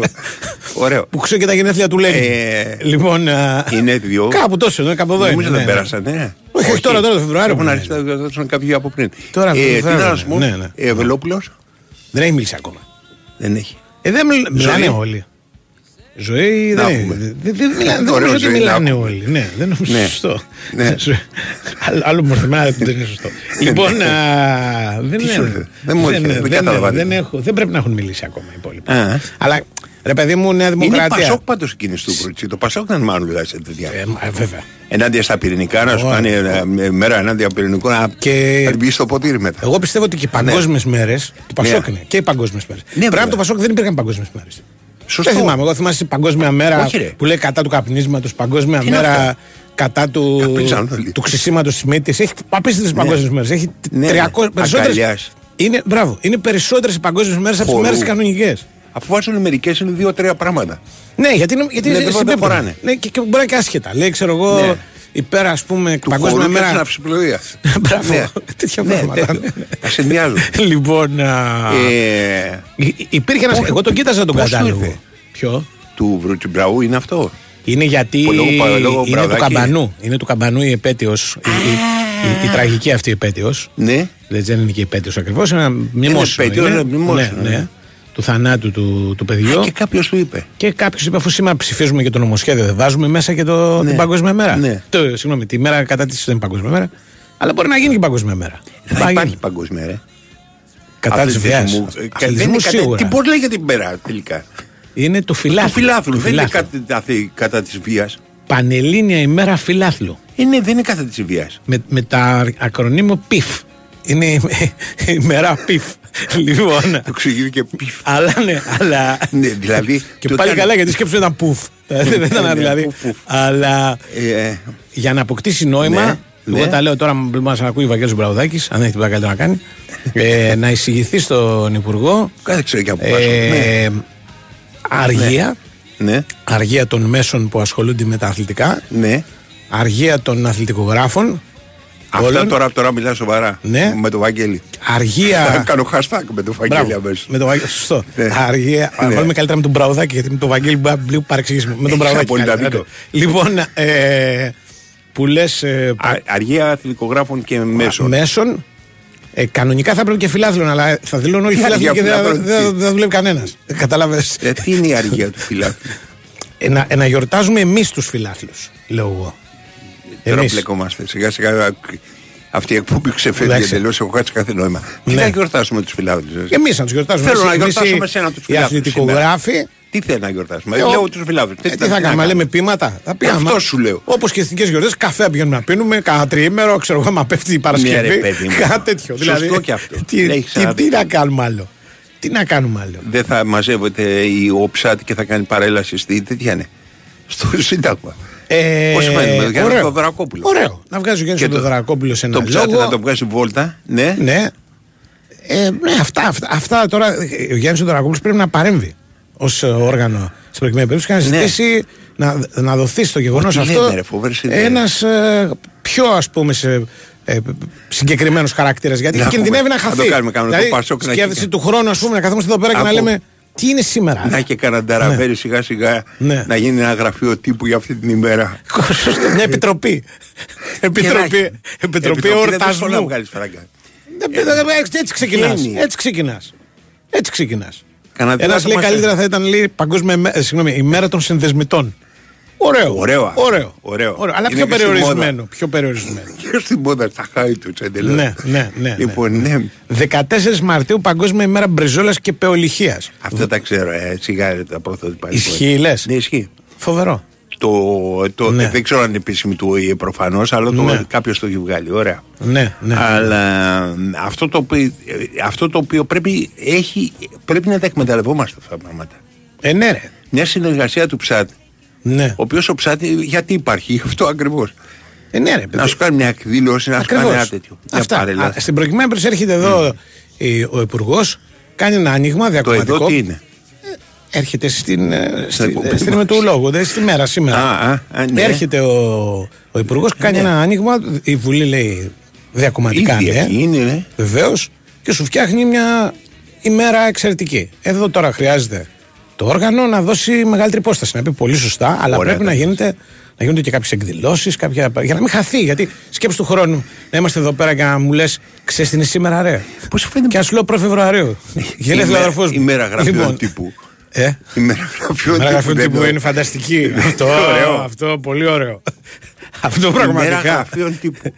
Ωραίο. Που ξέρω και τα γενέθλια του Λένιν. Ε, Λοιπόν. α, Είναι δύο. Κάπου τόσο, ναι, κάπου εδώ Νομίζω είναι. δεν ναι, ναι. πέρασαν, ναι. Όχι, όχι, τώρα, τώρα το Φεβρουάριο Έχουν που αρχίσει είναι. να δώσουν κάποιοι από πριν. Τώρα, ε, Φεβρουάριο, τι να ναι, σου πω, ναι, ναι. ε, Βελόπουλος; Δεν έχει μιλήσει ακόμα. δεν έχει. Ε, δεν μιλ- μιλάνε Ζωή. όλοι. Ζωή Να δεν έχουμε. δεν- δεν- δεν μιλάνε- δεν Ωραίο νομίζω ότι ζωή, να μιλάνε έχουμε. όλοι. Ναι, δεν νομίζω Ναι. σωστό. Ναι. Άλλο- Άλλο μορφωμένα δεν είναι σωστό. Λοιπόν, α, δεν Τι σου είναι- ήρθε; Δεν μου ήρθε, δεν δεν- κατάλαβα. δεν έχω- δεν πρέπει να έχουν μιλήσει ακόμα οι υπόλοιποι. Α. Αλλά ρε παιδί μου, Νέα Είναι Δημοκρατία. Πασόκ πάντως εκείνη του Κρουτσί. Το Πασόκ δεν μάλλον δηλαδή σε τέτοια. Ε, μα, βέβαια. Ενάντια στα πυρηνικά να σου Ωραία. κάνει ε, ε, μέρα ενάντια πυρηνικών να Και- να την πει στο ποτήρι μετά. Εγώ πιστεύω ότι και οι παγκόσμιες μέρες. Το Πασόκ Ναι. είναι. Και οι παγκόσμιες μέρες. Ναι, Πριν από βέβαια. το Πασόκ δεν υπήρχαν παγκόσμιες μέρες. Σωστό. Δεν θυμάμαι. Εγώ θυμάσαι παγκόσμια μέρα Όχι, ρε. που λέει κατά του καπνίσματος, παγκόσμια Τι είναι μέρα αυτά; κατά του, Καπνίζαν όλοι. του ξυσίματο της μύτης. Έχει απίστευτες παγκόσμιες μέρες. Έχει Ναι, 300 ναι. περισσότερες- Αγκαλιάς. Είναι, μπράβο, είναι περισσότερες οι παγκόσμιες μέρες από τις Χορού. μέρε κανονικές. Αφού βάζουν μερικές είναι δύο-τρία πράγματα. Ναι, γιατί, είναι- γιατί Ναι, είναι δεν συμπίπτουν. χωράνε. Ναι, και, και μπορεί να είναι και άσχετα. Λέει, ξέρω εγώ, Ναι. υπέρα ας πούμε Του παγκόσμια χορού και μέρα. της ναυσιπλοείας. Μπράβο. Ναι. Τέτοια Ναι, πράγματα. τέτοιο. Τα συνδυάζουν. λοιπόν. α, Ε, υ- Υπήρχε ένα. πώς- Εγώ τον κοίταζα τον πώς του κατάλογο. ήρθε; Ποιο; Του Βρουτσιμπραού είναι αυτό; Είναι γιατί Που λόγω πα- λόγω είναι του Μπραδάκη. καμπανού. Είναι του καμπανού η επέτειος, η, η, η, η τραγική αυτή επέτειος. Ναι. Δεν είναι και η επέτειος ακριβώς, είναι ένα μνημόσυνο. επέτειος, είναι. είναι μνημόσυνο, Ναι, ναι. ναι. Του θανάτου του, του παιδιού. Και κάποιος του είπε. Και κάποιος είπε, αφού σήμερα ψηφίζουμε και το νομοσχέδιο, δεν βάζουμε μέσα και το, Ναι. την Παγκόσμια Μέρα. Ναι. Το, συγγνώμη, τη μέρα κατά της δεν είναι Παγκόσμια Μέρα. Αλλά μπορεί να γίνει και Παγκόσμια Μέρα. Θα Πάει- υπάρχει παγκόσμια, ρε. Κατά της Αθλητισμού. βίας. Ε, δεν είναι κατά- σίγουρα. Τι πώς λέγεται την πέρα τελικά; Είναι το Του φιλάθλου. φιλάθλου. Το Δεν είναι φιλάθλου. κατά, αθή- κατά της βίας. Πανελλήνια ημέρα φιλάθλου. Είναι, δεν είναι κατά της βίας. Με, με τα ακρονίμιο PIF. Είναι η η ημέρα PIF. λοιπόν. Το εξηγεί και πιφ. αλλά ναι, αλλά. Ναι, δηλαδή. Και το πάλι έκανε- καλά γιατί η σκέψη ήταν πουφ. Δεν ναι, ήταν ναι, δηλαδή. πουφ, πουφ. Αλλά Ε, για να αποκτήσει νόημα. Ναι, Εγώ ναι. τα λέω τώρα, μας ακούει ο Βαγγέλης Μπραουδάκης, αν έχει τίποτα καλύτερο να κάνει. ε, να εισηγηθεί στον Υπουργό Κάθε ξέρω και από πάσο. ε, αργία, Ναι, αργία των μέσων που ασχολούνται με τα αθλητικά, ναι. αργία των αθλητικογράφων, Αυτά όλων, τώρα, τώρα μιλά σοβαρά. Ναι. Με το Βαγγέλη. Θα αργία. κάνω hashtag με το Βαγγέλη Μπράβο, αμέσως. με τον Βαγγέλη. Σωστό. Ναι. Αργία. Ναι. Να βάλουμε καλύτερα με τον Μπραουδάκη γιατί με τον Βαγγέλη μπορεί να λίγο παρεξηγήσουμε. Με τον Έχεις Μπραουδάκη. απόλυτα καλύτερα, δίκιο. ναι. Λοιπόν, ε, που λες. Αργία αθλητικογράφων και μέσων. μέσων. Ε, κανονικά θα πρέπει και φιλάθλων, αλλά θα δηλώνουν όλοι Τι φιλάθλοι αργία και δεν φιλάθλων, δεν- τι; δεν δουλεύει κανένας. Κατάλαβες; Ε, τι είναι η αργία του φιλάθλου; Ε, να, ε, να γιορτάζουμε εμείς τους φιλάθλους, λέω εγώ. Τώρα Εμείς. μπλεκόμαστε. Σιγά σιγά αυτή η εκπομπή ξεφεύγει Εντάξει. εντελώς. Έχω χάσει κάθε νόημα. Τι Ναι. θα γιορτάσουμε τους φιλάθλους. Εμείς να τους γιορτάζουμε. Θέλω Εμείς- να εμείς γιορτάσουμε οι- σένα τους Οι φιλάθλους αθλητικογράφοι. Τι θέλει να γιορτάσουμε. Ε, Λέω ο- τους φιλάθλους. Ε, τι θα κάνουμε, λέμε πείματα. Θα πήγαμε. Αυτό σου λέω. Όπως και εθνικέ γιορτές, καφέ πηγαίνουμε να πίνουμε, κανένα τριήμερο, ξέρω εγώ, μα πέφτει η Παρασκευή. Ναι, ρε, παιδί μου. Κάτι τέτοιο. Σωστό δηλαδή, και αυτό. Τι, Έχεις τι, ένα τι δίκιο. να κάνουμε άλλο. Τι να κάνουμε άλλο. Δεν θα μαζεύεται η οψάτη και θα κάνει παρέλαση στη τέτοια είναι; Στο Σύνταγμα. Ε, Πώς φαίνεται, με τον Γιάννη ωραίο. Θεοδωρακόπουλο. Ωραίο. Να βγάζει ο Γιάννης Και το- Θεοδωρακόπουλο σε ένα Το ψάχνει λόγο. να το βγάζει βόλτα. Ναι. Ναι. Ε, ναι, αυτά, αυτά, αυτά τώρα. ε, Ο Γιάννης Θεοδωρακόπουλο πρέπει να παρέμβει ως όργανο στην προκειμένη περίπτωση και να Ναι. ζητήσει να, να δοθεί στο γεγονός Ό,τι αυτό λένε, ρε, φοβερές ιδέες. ένας πιο ας πούμε σε, ε, συγκεκριμένος χαρακτήρας. Γιατί Να κινδυνεύει έχουμε- να να χαθεί. το κάνουμε, κάνουμε το Πασόκ να σκέφτεσαι έχει- του χρόνου, ας πούμε, να καθόμαστε εδώ πέρα και να Από- λέμε τι είναι σήμερα; Να και κανένα νταραβέρι σιγά σιγά Ναι. να γίνει ένα γραφείο τύπου για αυτή την ημέρα. Σωστό, Μια επιτροπή. επιτροπή επιτροπή δεν δύσκολο να εορτασμού. βγάλεις φράγκα. Δεν- δεν- δεν- Έτσι ξεκινάς. Βγαίνει. Έτσι ξεκινάς. Έτσι ξεκινάς. Κανένα Ένας δίλατο λέει μας- καλύτερα θα ήταν λέει, παγκόσμια ημέ- ε, συγγνώμη, ημέρα των συνδεσμητών. Ωραίο. Ωραίο. Ωραίο. Ωραίο. Αλλά Είναι πιο και στη περιορισμένο. μόδα. Πιο περιορισμένο. Και στην μόδα στα χάη του τσεντελέ. ναι, ναι, ναι. Λοιπόν, ναι. 14 Μαρτίου Παγκόσμια ημέρα μπριζόλας και πεολυχίας. Αυτό τα ξέρω. Ε, σιγά ρε, τα πρωτότυπα. Ισχύει, λες; Ναι, ισχύει. Φοβερό. Το, το, Ναι. Δεν ξέρω αν είναι επίσημη του ΟΗΕ προφανώς, αλλά το, Ναι. κάποιος το έχει βγάλει. Ωραία. Ναι, ναι. Αλλά ε, αυτό το, οποίο, ε, αυτό το οποίο πρέπει, έχει, πρέπει να τα εκμεταλλευόμαστε αυτά τα πράγματα. Ε, ναι, ρε. Μια συνεργασία του ΨΑΤ, Ναι. ο οποίος ο ΨΑΤ γιατί υπάρχει, γι' αυτό ακριβώς. Ε, ναι, ρε. Να σου κάνει μια εκδήλωση, να σου κάνει Ακριβώς. ένα τέτοιο. Μια Αυτά. παρέλαση. Α, Στην προκειμένη περίπτωση έρχεται εδώ ε, ο Υπουργός, κάνει ένα άνοιγμα Το διακομματικό. εδώ τι είναι; Έρχεται στην, ε, στη, εκπομπή στην μας. ημέρα του λόγου, δε, στη μέρα σήμερα. Α, α, α, ναι. Έρχεται ο, ο Υπουργός, κάνει ένα άνοιγμα. Η Βουλή λέει διακομματικά, Ήδη ναι. εκεί είναι, ναι. Βεβαίως. Και σου φτιάχνει μια ημέρα εξαιρετική. Εδώ τώρα χρειάζεται το όργανο να δώσει μεγαλύτερη υπόσταση. Να πει πολύ σωστά, αλλά Ωραία, πρέπει να, τα γίνεται, να γίνονται και κάποιες εκδηλώσεις, κάποια... για να μην χαθεί. Γιατί σκέψη του χρόνου να είμαστε εδώ πέρα και να μου λες, ξέρεις τι είναι σήμερα, ρε. Πώς σου φαίνεται- Και ας σου λέω 1 Φεβρουαρίου. Γενέθλια Ημέρα- αδερφός μου. ημέρα γραφείων Λοιπόν, τύπου. Ε, Η μέρα γραφείων Μέρα γραφείου δεν τύπου το- είναι φανταστική. αυτό, Ωραίο. αυτό πολύ ωραίο. Αυτό Η μέρα πραγματικά. γραφείων τύπου.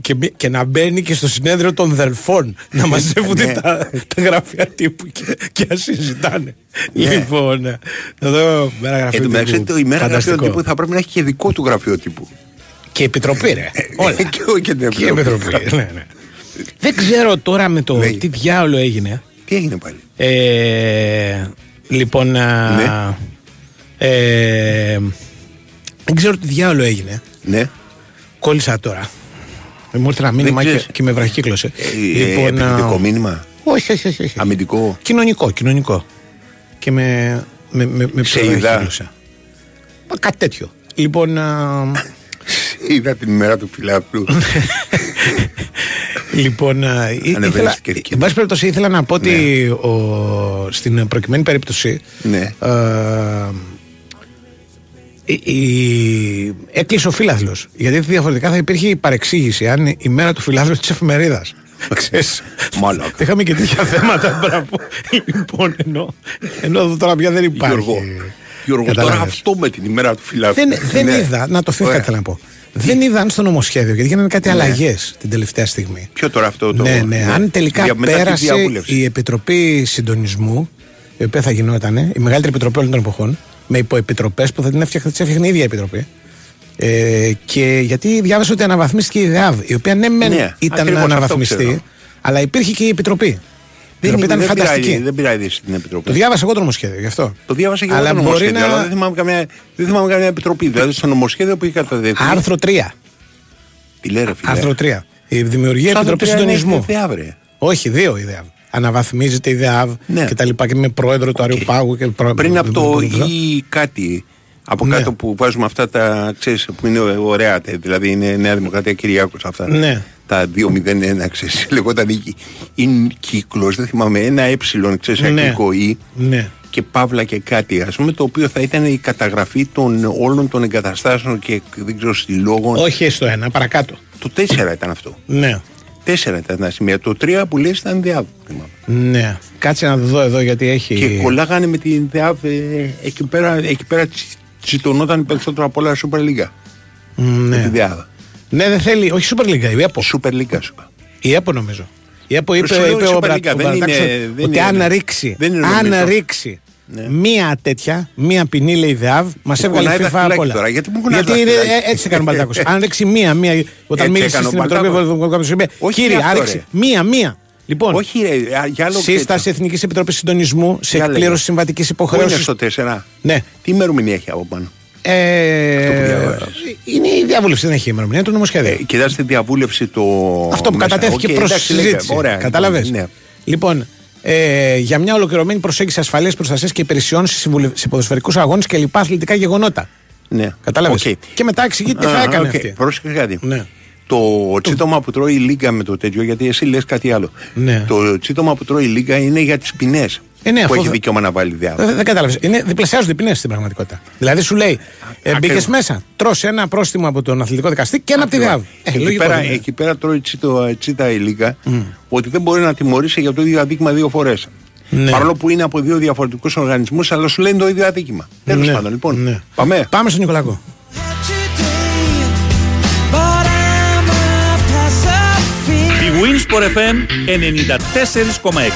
και, μπη- και να μπαίνει και στο συνέδριο των δελφών να μαζεύονται Ναι. τα, τα γραφεία τύπου και, και να συζητάνε. Λοιπόν, ε, εδώ μέρα Εν γραφείου τω μεταξύ, τύπου. το η μέρα γραφείων Φανταστικό. τύπου θα πρέπει να έχει και δικό του γραφείο τύπου. Και επιτροπή, ρε. Όλα. Και όχι και την και επιτροπή. ναι, ναι. Δεν ξέρω τώρα με το Λέγε. τι διάολο έγινε. Τι έγινε πάλι; Ε, λοιπόν, α, Ναι. ε, δεν ξέρω τι διάολο έγινε. Ναι. Κόλλησα τώρα. Ε, Μου ήρθε ένα μήνυμα και, ξέρεις. και με βραχύκλωσε. Ε, ε, Επιθετικό μήνυμα. όχι, όχι, όχι, όχι. Αμυντικό. Κοινωνικό, κοινωνικό. Και με, με, με, με Σε βραχύκλωσε. Μα Κάτι τέτοιο. Λοιπόν, α, Είδα την ημέρα του φιλάθλου. λοιπόν α, ή- Ανεβαίνεις ήθελα, στην κερκίδα. εν πάση περιπτώσει ήθελα να πω ότι ο, στην προκειμένη περίπτωση Ναι. α, η, η, έκλεισε ο φίλαθλος γιατί διαφορετικά θα υπήρχε η παρεξήγηση αν η μέρα του φιλάθλου της εφημερίδας Ξέρεις, Μάλακα. είχαμε και τέτοια θέματα μπράβο. λοιπόν ενώ, ενώ εδώ τώρα πια δεν υπάρχει Γιώργο, Γιώργο τώρα Καταλάβες. αυτό με την ημέρα του φιλάθλου. δεν, δεν Ναι. είδα, να το φύγω Ωραία. κάτι θέλω να πω. Δεν είδα αν στο νομοσχέδιο, γιατί γίνανε κάτι αλλαγές την τελευταία στιγμή. Ποιο τώρα αυτό το. ναι, ναι, Αν τελικά Για- μετά τη πέρασε διαβούλευση. η Επιτροπή Συντονισμού, η οποία θα γινόταν, η μεγαλύτερη επιτροπή όλων των εποχών, με υποεπιτροπές που θα την έφτιαχνε, τις έφτιαχνε η ίδια η Επιτροπή. Ε, και γιατί διάβασα ότι αναβαθμίστηκε η ΔΕΑΒ, η οποία ναι, μεν Ναι, ήταν ακριβώς να αυτό αναβαθμιστεί, ξέρω. αλλά υπήρχε και η Επιτροπή. Η Δεν, Επιτροπή ήταν δεν, φανταστική. πειράζει, δεν πειράζει στην Επιτροπή. Το διάβασα εγώ το νομοσχέδιο γι' αυτό. Το διάβασα και Αλλά εγώ το μπορεί νομοσχέδιο, να- αλλά δεν θυμάμαι, καμία, δεν θυμάμαι καμία επιτροπή. Δηλαδή στο νομοσχέδιο που είχε καταδεχθεί. Άρθρο 3. Τι λέει ρε φίλε; Άρθρο 3. Η δημιουργία Σαν το Επιτροπής τρία είναι Συντονισμού. ιδέα, βρε. Όχι, δύο η ΔΕΑΒ. Αναβαθμίζεται η ΔΕΑΒ Ναι. και τα λοιπά και με πρόεδρο του Αριού Πάγου και προ... Πριν από το προ- ή κάτι. Από Ναι. κάτω που βάζουμε αυτά τα ξέρεις, που είναι ωραία, τε, δηλαδή είναι Νέα Δημοκρατία Κυριάκος αυτά. Ναι. Τα 201, ξέρεις, λεγόταν η- είναι κύκλος, δεν θυμάμαι, ένα ε, ξέρεις, Ναι. αγγλικό ή Ναι. και παύλα και κάτι, ας πούμε, το οποίο θα ήταν η καταγραφή των όλων των εγκαταστάσεων και δεν ξέρω συλλόγων. Όχι στο ένα, παρακάτω. Το 4 ήταν αυτό. Ναι. Τέσσερα ήταν τα σημεία. Το 3 που λες ήταν ΔΕΑΒ. θυμάμαι. Ναι. Κάτσε να το δω εδώ γιατί έχει. Και κολλάγανε με την ΔΕΑΒ ε, εκεί πέρα, εκεί πέρα τσι- τσιτωνόταν περισσότερο από όλα Super League. Με τη Ναι. ΔΕΑΒ. ναι, δεν θέλει. Όχι Super League, η ΕΠΟ. Super League σου είπα. Η ΕΠΟ νομίζω. Η ΕΠΟ είπε, Σου λέω είπε η ο, Super Μπρα- League, ο δεν Μπρατάξος είναι- δεν ότι είναι- αν ρίξει, δεν είναι αν νομίζω. ρίξει Ναι. μία τέτοια, μία ποινή λέει ΔΕΑΒ, μας έβγαλε κουνάει FIFA δαχτυλάκι από όλα. τώρα, γιατί μου κουνάει γιατί είναι, δαχτυλάκι. ε, έτσι έκανε ο Μπαλτάκος. αν ρίξει μία, μία, όταν Έτσι μίλησες έκανε ο στην Επιτροπή Μπαλτάκος. Ευρωπαϊκής είπε, Όχι κύριε, αυτό, άρεξη ρε. μία, μία. Λοιπόν, Όχι, ρε, α, για άλλο σύσταση τέτοιο. Εθνικής Επιτροπής Συντονισμού σε Για λέγε. εκπλήρωση συμβατικής Πού είναι υποχρέωσης. στο 4. Ναι. Τι ημερομηνία έχει από πάνω; Ε, που διαβάζεις. είναι η διαβούλευση, δεν έχει ημερομηνία, το νομοσχέδιο. Ε, κοιτάς τη διαβούλευση το. Αυτό που μέσα. κατατέθηκε Οκ, προς εντάξει, λέγε, συζήτηση. Ωραία. Κατάλαβε. Ναι. Λοιπόν, ε, για μια ολοκληρωμένη προσέγγιση ασφαλείας προστασίας και υπηρεσιών σε, συμβουλε- σε ποδοσφαιρικούς αγώνες και λοιπά αθλητικά γεγονότα. ναι. Κατάλαβες; Οκ. Και μετά εξηγεί τι θα Α, έκανε οκ. αυτή. Πρόσεχε κάτι. Ναι. Το τσίτωμα που τρώει η Λίγκα με το τέτοιο, γιατί εσύ λες κάτι άλλο. Ναι. Το τσίτωμα που τρώει η Λίγκα είναι για τις ποινές Ε, ναι, που αυτό έχει θα- δικαίωμα να βάλει διάβολο. Δεν, δεν κατάλαβες. Διπλασιάζονται οι ποινές στην πραγματικότητα. Δηλαδή σου λέει, ε, μπήκες Ακριβώς. μέσα, τρως ένα πρόστιμο από τον αθλητικό δικαστή και ένα από τη Ακριβώς. διάβη. Ε, εκεί, λογικό πέρα, δεν είναι. εκεί πέρα τρώει τσίτο, τσίτα η Λίγκα ότι δεν μπορεί να τιμωρήσει για το ίδιο αδίκημα δύο φορές. Ναι. Παρόλο που είναι από δύο διαφορετικούς οργανισμούς, αλλά σου λένε το ίδιο αδίκημα. Τέλος Ναι, πάντων, λοιπόν. ναι. Πάμε. Πάμε στον Νικολακό. Big Wins for FM 94,6.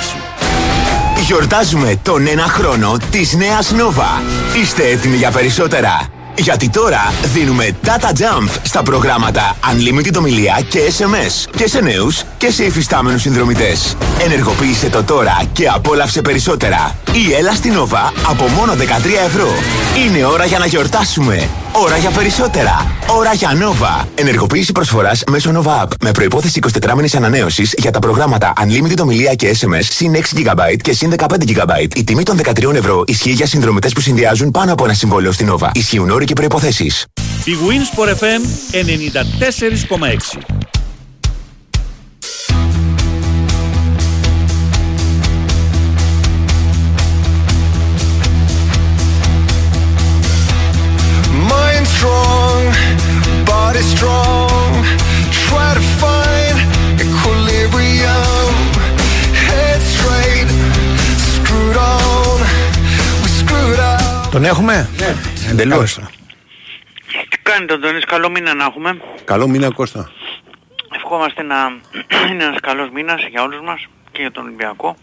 Γιορτάζουμε τον ένα χρόνο της νέας Nova. Είστε έτοιμοι για περισσότερα; Γιατί τώρα δίνουμε Data Jump στα προγράμματα Unlimited ομιλία και SMS και σε νέους και σε υφιστάμενους συνδρομητές. Ενεργοποίησε το τώρα και απόλαυσε περισσότερα. Ή έλα στην Nova από μόνο 13 ευρώ. Είναι ώρα για να γιορτάσουμε. Ώρα για περισσότερα. Ώρα για Nova. Ενεργοποίηση προσφοράς μέσω Nova App με προϋπόθεση 24 μήνες ανανέωσης για τα προγράμματα Unlimited ομιλία και SMS συν 6 GB και συν 15 GB. Η τιμή των 13 ευρώ ισχύει για συνδρομητές που συνδυάζουν πάνω από ένα συμβόλαιο στην Nova. Ισχύουν όροι και προϋποθέσεις. Big Wins for FM 94,6. Body strong. Try to find equilibrium. Head straight, screwed on. We screwed up. Τον έχουμε; Ναι. Εντελώς. Τι κάνετε Αντώνης, καλό μήνα να έχουμε. Καλό μήνα Κώστα. Ευχόμαστε να είναι ένας καλός μήνας για όλους μας και για τον Ολυμπιακό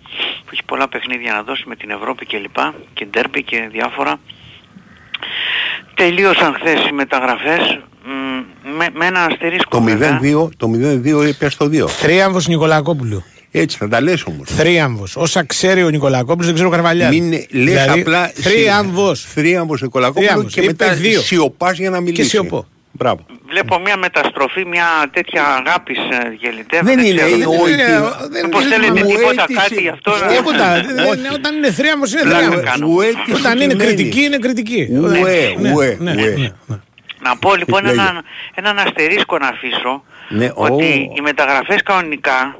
που έχει πολλά παιχνίδια να δώσει με την Ευρώπη και λοιπά και ντέρμπι και διάφορα. Τελείωσαν χθες οι μεταγραφές μ, με, με ένα αστερίσκο Το βέβαια. 0-2, το 0-2 είπε στο 2. Θρίαμβος Νικολακόπουλου. Έτσι θα τα λες όμως. Θρίαμβος. Όσα ξέρει ο Νικολακόπουλος δεν ξέρω ο Καρβαλιάς. Μην λες απλά Θρίαμβος. Θρίαμβος Νικολακόπουλος Θρίαμβος. και Είπε μετά δύο. σιωπάς για να μιλήσει. σιωπώ. Μπράβο. Βλέπω μια μεταστροφή, μια τέτοια αγάπης ε, γελιτεύω. Δεν είναι, ξέρω. είναι ο- Δεν είναι- ότι- δεν Μήπως είναι- θέλετε μου τίποτα αίτησε- κάτι αυτό να... Τίποτα. Όχι. Δεν- δεν- Όταν είναι θρίαμβο είναι Λα- θρίαμβο. ουέ τι Όταν είναι συγκεκριμένη. κριτική είναι κριτική. Ουέ, Ναι, ουέ, ναι, ουέ. ναι, ναι. Να πω λοιπόν Λέγε. έναν, έναν αστερίσκο να αφήσω Ναι, ότι ω. οι μεταγραφές κανονικά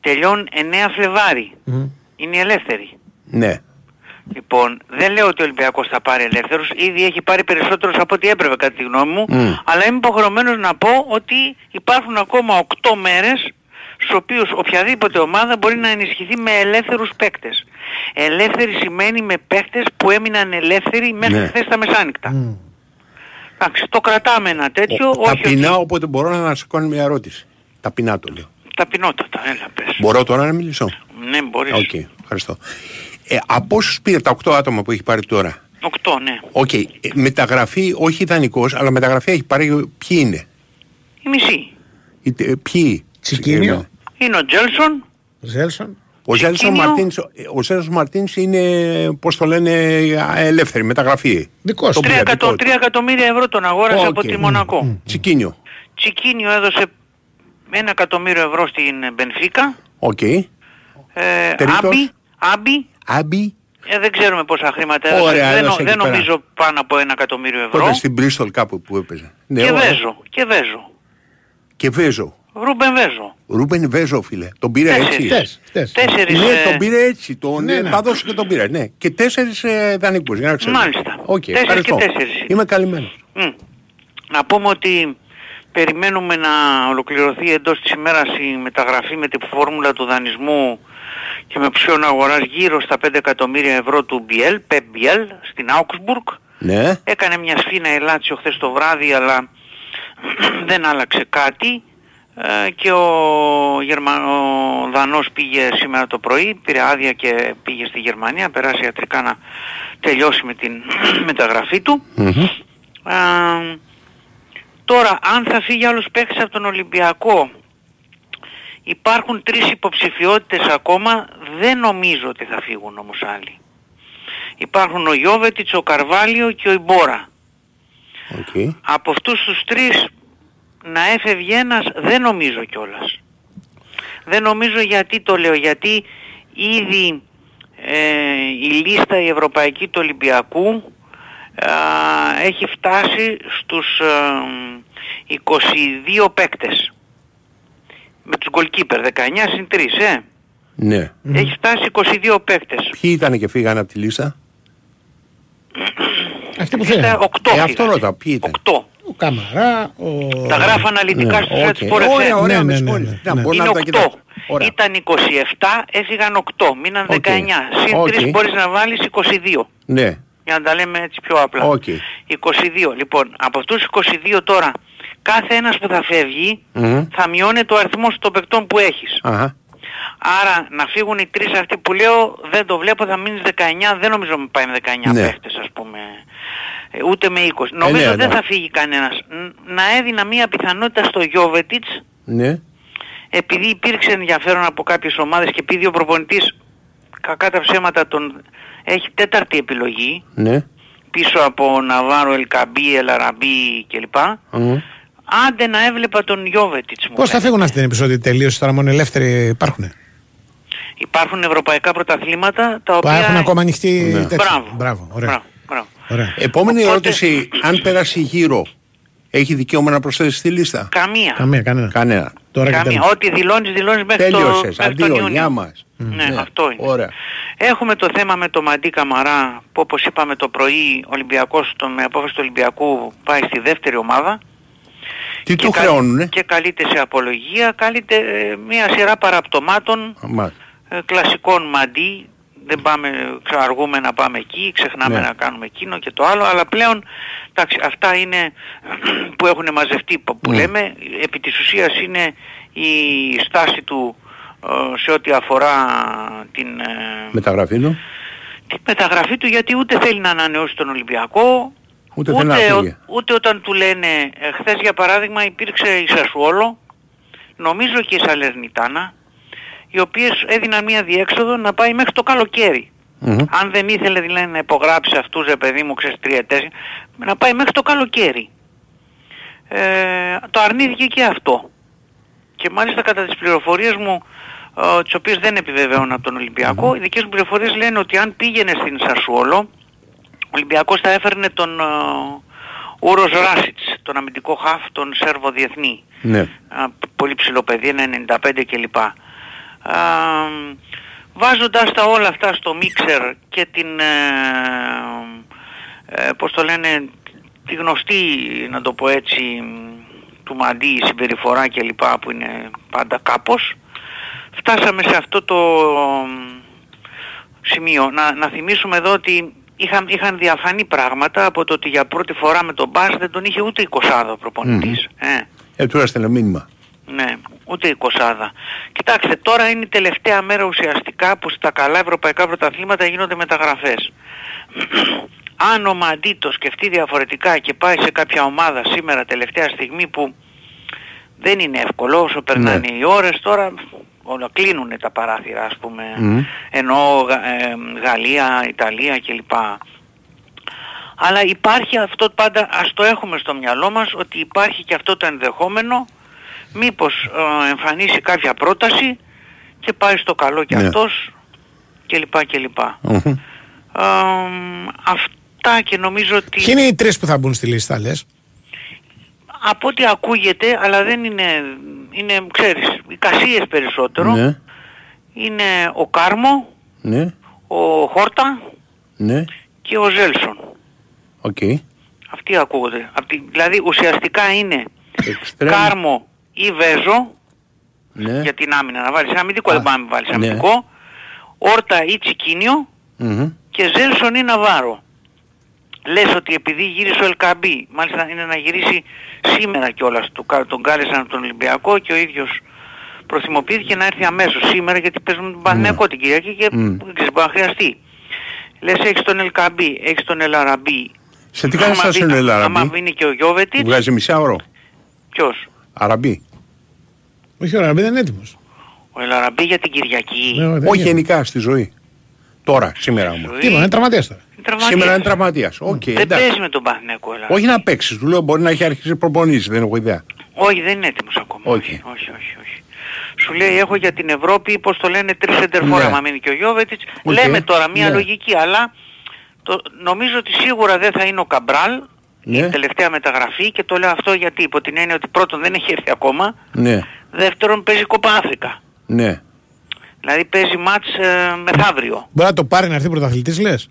τελειώνουν 9 Φλεβάρι. Είναι ελεύθεροι. Ναι. Λοιπόν, δεν λέω ότι ο Ολυμπιακός θα πάρει ελεύθερους, ήδη έχει πάρει περισσότερους από ό,τι έπρεπε κατά τη γνώμη μου, αλλά είμαι υποχρεωμένος να πω ότι υπάρχουν ακόμα 8 μέρες στους οποίους οποιαδήποτε ομάδα μπορεί να ενισχυθεί με ελεύθερους παίκτες. Ελεύθεροι σημαίνει με παίκτες που έμειναν ελεύθεροι μέχρι Ναι. χθες τα μεσάνυχτα. Εντάξει, το κρατάμε ένα τέτοιο, όχι ότι- Ταπεινά όποτε μπορώ να σε κάνω μια ερώτηση. Ταπεινά το λέω. ταπεινότατα, έλα πες. Μπορώ τώρα να μιλήσω; Ναι, μπορείς. Οκ, ευχαριστώ. Ε, από όσους πήρε τα 8 άτομα που έχει πάρει τώρα; 8, ναι. Οκ, ε, μεταγραφή, όχι ιδανικός, αλλά μεταγραφή έχει πάρει ποιοι είναι; Η μισή. Οι- ε, Ποιοι; Τσικίνιο. συγκεκριμένα. Είναι ο Τζέλσον, Ζέλσον. Ο Ζέλσον Τσικίνιο. Μαρτίνς, ο Ζέλσον Μαρτίνς είναι, πώς το λένε, ελεύθερη μεταγραφή. Δικός Το του. πήρε, 3, δικό του. 3 εκατομμύρια ευρώ τον αγόρασε Οκ. από τη Μονακό. Τσικίνιο. Τσικίνιο έδωσε 1 εκατομμύριο ευρώ στην Μπενφίκα. Οκ. Ε, Τρίτος. Άμπι, Άμπι, Άμπι. ε, δεν ξέρουμε πόσα χρήματα έδωσε. Ωραία, δεν, έδωσε νο- εκεί δεν πέρα. νομίζω πάνω από 1 εκατομμύριο Που ευρώ. έπαιζε στην Bristol κάπου που έπαιζε. Ναι, Και ωραία. Βέζο, και Βέζο. Και Βέζο. Ρούμπεν Βέζο. Ρούμπεν Βέζο, φίλε. Τον πήρε Τέσσερις. έτσι. Χτες, χτες. Τέσσερις. Ναι, ε, τον πήρε έτσι. Τον Ναι, ναι, ναι. τα δώσε και τον πήρε. Ναι. Και τέσσερις ε, δανεικούς, για να ξέρετε. Μάλιστα. Οκ, Τέσσερις ευχαριστώ. και τέσσερις. Είμαι καλυμμένος. Μμ. Να πούμε ότι περιμένουμε να ολοκληρωθεί εντός της ημέρας η μεταγραφή με την φόρμουλα του δανεισμού και με οψιόν αγοράς γύρω στα 5 εκατομμύρια ευρώ του Μπιέλ, Πεπ Μπιέλ, στην Augsburg. Ναι. Έκανε μια σφήνα η Λάτσιο χθες το βράδυ αλλά δεν άλλαξε κάτι Ε, και ο, Γερμα... ο Δανός πήγε σήμερα το πρωί, πήρε άδεια και πήγε στη Γερμανία, περάσει ιατρικά να τελειώσει με την μεταγραφή του. Ε, τώρα, αν θα φύγει άλλος παίκτης από τον Ολυμπιακό, υπάρχουν τρεις υποψηφιότητες ακόμα, δεν νομίζω ότι θα φύγουν όμως άλλοι. Υπάρχουν ο Γιώβετιτς, ο Καρβάλιο και ο Ιμπόρα. Οκ. Από αυτούς τους τρεις να έφευγε ένας δεν νομίζω κιόλας. Δεν νομίζω γιατί το λέω. Γιατί ήδη ε, η λίστα η ευρωπαϊκή του Ολυμπιακού α, έχει φτάσει στους ε, 22 παίκτες. Με τους goalkeeper 19 συν 3, ε. Ναι. Έχει φτάσει 22 παίκτες. Ποιοι ήταν και φύγανε από τη λίστα; Αυτοί που Είστε θέλουν. 8 Ε, αυτό ρωτάω. Ποιοι ήταν. 8. Ο Καμαρά, ο... Τα γράφω αναλυτικά Ναι, στους OK. okay. Sport Ωραία, FM. ωραία, Ναι, με ναι, συγχωρείτε. ναι, Να, ναι. μπορώ Είναι να τα 8. κοιτάξω. Ωραία. Ήταν 27, έφυγαν 8. Μείναν Οκ. 19. Συν Οκ. 3 μπορείς να βάλεις 22. Ναι. Για να τα λέμε έτσι πιο απλά. Οκ. 22. Λοιπόν, από αυτούς τους 22 τώρα, κάθε ένας που θα φεύγει Μμμ. θα μειώνει το αριθμό των παικτών που έχεις. Αχα. Άρα να φύγουν οι τρεις αυτοί που λέω δεν το βλέπω, θα μείνεις 19, δεν νομίζω να πάει με 19 Ναι. παίχτες ας πούμε. Ε, Ούτε με 20. Νομίζω ναι, δεν ναι. θα φύγει κανένας. Ν- Να έδινα μία πιθανότητα στο Γιώβετιτς Ναι. επειδή υπήρξε ενδιαφέρον από κάποιες ομάδες και επειδή ο προπονητής κακά τα ψέματα τον έχει τέταρτη επιλογή Ναι. πίσω από Ναβάρο, Ελκαμπή, Ελαραμπή κλπ. Μμμ. Άντε να έβλεπα τον Γιώβετιτς μου. Πώς θα λένε. φύγουν αυτή την επεισόδια τελείωση τώρα μόνο ελεύθεροι υπάρχουν. Υπάρχουν ευρωπαϊκά πρωταθλήματα τα Που οποία... έχουν ακόμα ανοιχτεί Ναι. τέτοια. Μπράβο. Μπράβο, ωραία. Μπράβο, μπράβο. ωραία. Επόμενη Οπότε- ερώτηση. Αν περάσει γύρω, έχει δικαίωμα να προσθέσει στη λίστα; Καμία. Καμία, κανένα. Κανένα. Τώρα και Καμία. τέλος. Ό,τι δηλώνεις, δηλώνεις μέχρι, το, Τέλειωσες. μέχρι τον Αντίο. Ιούνιο. Γεια μας. Ναι, Ναι, αυτό είναι. ωραία. Έχουμε το θέμα με το Μαντί Καμαρά που όπως είπαμε το πρωί ο Ολυμπιακός το, με απόφαση του Ολυμπιακού πάει στη δεύτερη ομάδα. Τι Και του κα- χρεώνουνε; Και καλείται σε απολογία, καλείται ε, μια σειρά παραπτωμάτων Μα- ε, κλασικών Μαντί. Δεν πάμε, ξαργούμε να πάμε εκεί, ξεχνάμε Ναι. να κάνουμε εκείνο και το άλλο, αλλά πλέον εντάξει, αυτά είναι που έχουν μαζευτεί που που Ναι. λέμε. Επί της ουσίας είναι η στάση του ε, σε ό,τι αφορά την, ε, Μεταγραφή του. τη μεταγραφή του γιατί ούτε θέλει να ανανεώσει τον Ολυμπιακό Ούτε θέλει να φύγει. ούτε όταν του λένε ε, χθες για παράδειγμα υπήρξε η Σασουόλο νομίζω και η Σαλερνιτάνα οι οποίες έδιναν μια διέξοδο να πάει μέχρι το καλοκαίρι Μμμ. αν δεν ήθελε δηλαδή να υπογράψει αυτούς ρε παιδί μου ξέρεις τρία τέσσερα να πάει μέχρι το καλοκαίρι ε, το αρνήθηκε και αυτό και μάλιστα κατά τις πληροφορίες μου ε, τις οποίες δεν επιβεβαιώνω από τον Ολυμπιακό οι δικές μου πληροφορίες λένε ότι αν πήγαινε στην Σασουόλο ο Ολυμπιακός θα έφερνε τον ε, Ούρος Ράσιτς τον αμυντικό χαφ τον Σέρβο Διεθνή Ναι. Α, πολύ ψηλό παιδί, ένα 95 κλπ. Α, βάζοντας τα όλα αυτά στο μίξερ και την, ε, ε, πώς το λένε, τη γνωστή, να το πω έτσι, του Μαντί η συμπεριφορά κλπ που είναι πάντα κάπως, φτάσαμε σε αυτό το σημείο. Να, να θυμίσουμε εδώ ότι είχαν, είχαν διαφανεί πράγματα από το ότι για πρώτη φορά με τον Μπάς δεν τον είχε ούτε 20 ο προπονητής. Ε. Ε, του έστειλε μήνυμα. Ναι, ούτε η κοσάδα. Κοιτάξτε, τώρα είναι η τελευταία μέρα ουσιαστικά που στα καλά ευρωπαϊκά πρωταθλήματα γίνονται μεταγραφές. Αν ο Μαντί το σκεφτεί διαφορετικά και πάει σε κάποια ομάδα σήμερα τελευταία στιγμή που δεν είναι εύκολο όσο περνάνε οι ώρες τώρα όλα κλείνουν τα παράθυρα ας πούμε Μμ. ενώ Γα- ε, Γαλλία, Ιταλία κλπ. Αλλά υπάρχει αυτό πάντα, ας το έχουμε στο μυαλό μας, ότι υπάρχει και αυτό το ενδεχόμενο μήπως ε, εμφανίσει κάποια πρόταση και πάει στο καλό κι Ναι. αυτός κλπ. κλπ. Μμμ. Ε, αυτά και νομίζω ότι Ποιοι είναι οι τρεις που θα μπουν στη λίστα, λες; από ό,τι ακούγεται, αλλά δεν είναι, είναι ξέρεις, οι κασίες περισσότερο, Ναι. είναι ο Κάρμο, Ναι. ο Χόρτα Ναι. και ο Ζέλσον. Οκ. Αυτοί ακούγονται. Απ' τη- δηλαδή ουσιαστικά είναι εξτρέμ. Κάρμο ή Βέζο Ναι. για την άμυνα. Να βάλεις ένα αμυντικό, Α, δεν πάμε να βάλεις ναι. αμυντικό. Χόρτα ή Τσικίνιο Μμμ. και Ζέλσον ή Ναβάρο. Λες ότι επειδή γύρισε ο Ελ Κααμπί, μάλιστα είναι να γυρίσει σήμερα κιόλας, του, κα- τον κάλεσαν από τον Ολυμπιακό και ο ίδιος προθυμοποιήθηκε να έρθει αμέσως σήμερα γιατί παίζουμε τον Παναιτωλικό την Κυριακή και Μμ. δεν ξέρεις μπορεί να χρειαστεί. Λες έχεις τον Ελ Κααμπί, έχεις τον Ελ Αραμπί. Σε τι κάνει Άμα στάση μπει- ο Ελ Αραμπί. Άμα βγει και ο Γιώβετιτς, Βγάζει μισά ώρα. ποιος; Αραμπί. Όχι, ο Αραμπί δεν είναι έτοιμος. Ο Ελ Αραμπί για την Κυριακή. Ναι, Όχι γενικά στη ζωή. Τώρα, σήμερα μου. Ζωή. Τίποτα, είναι τραυματίας τώρα. Τραυματίας. Σήμερα είναι τραυματίας. ΟΚ, Δεν εντάξει. παίζει με τον Παναθηναϊκό. αλλά. Όχι να παίξεις, του λέω μπορεί να έχει αρχίσει προπονήσεις, δεν έχω ιδέα. Όχι, δεν είναι έτοιμος ακόμα. Όχι. Όχι, όχι, όχι. όχι. Σου λέει έχω για την Ευρώπη, πώς το λένε, τρεις σεντερφόρα, Ναι. μα μείνει και ο Γιώβετιτς. ΟΚ. Λέμε τώρα μια Ναι. λογική, αλλά το, νομίζω ότι σίγουρα δεν θα είναι ο Καμπράλ, Ναι. η τελευταία μεταγραφή και το λέω αυτό γιατί υπό την έννοια ότι πρώτον δεν έχει έρθει ακόμα, Ναι, δεύτερον παίζει Κόπα Άφρικα. ναι. Δηλαδή παίζει μάτς ε, μεθαύριο. Μπορεί να το πάρει να έρθει πρωταθλητής λες;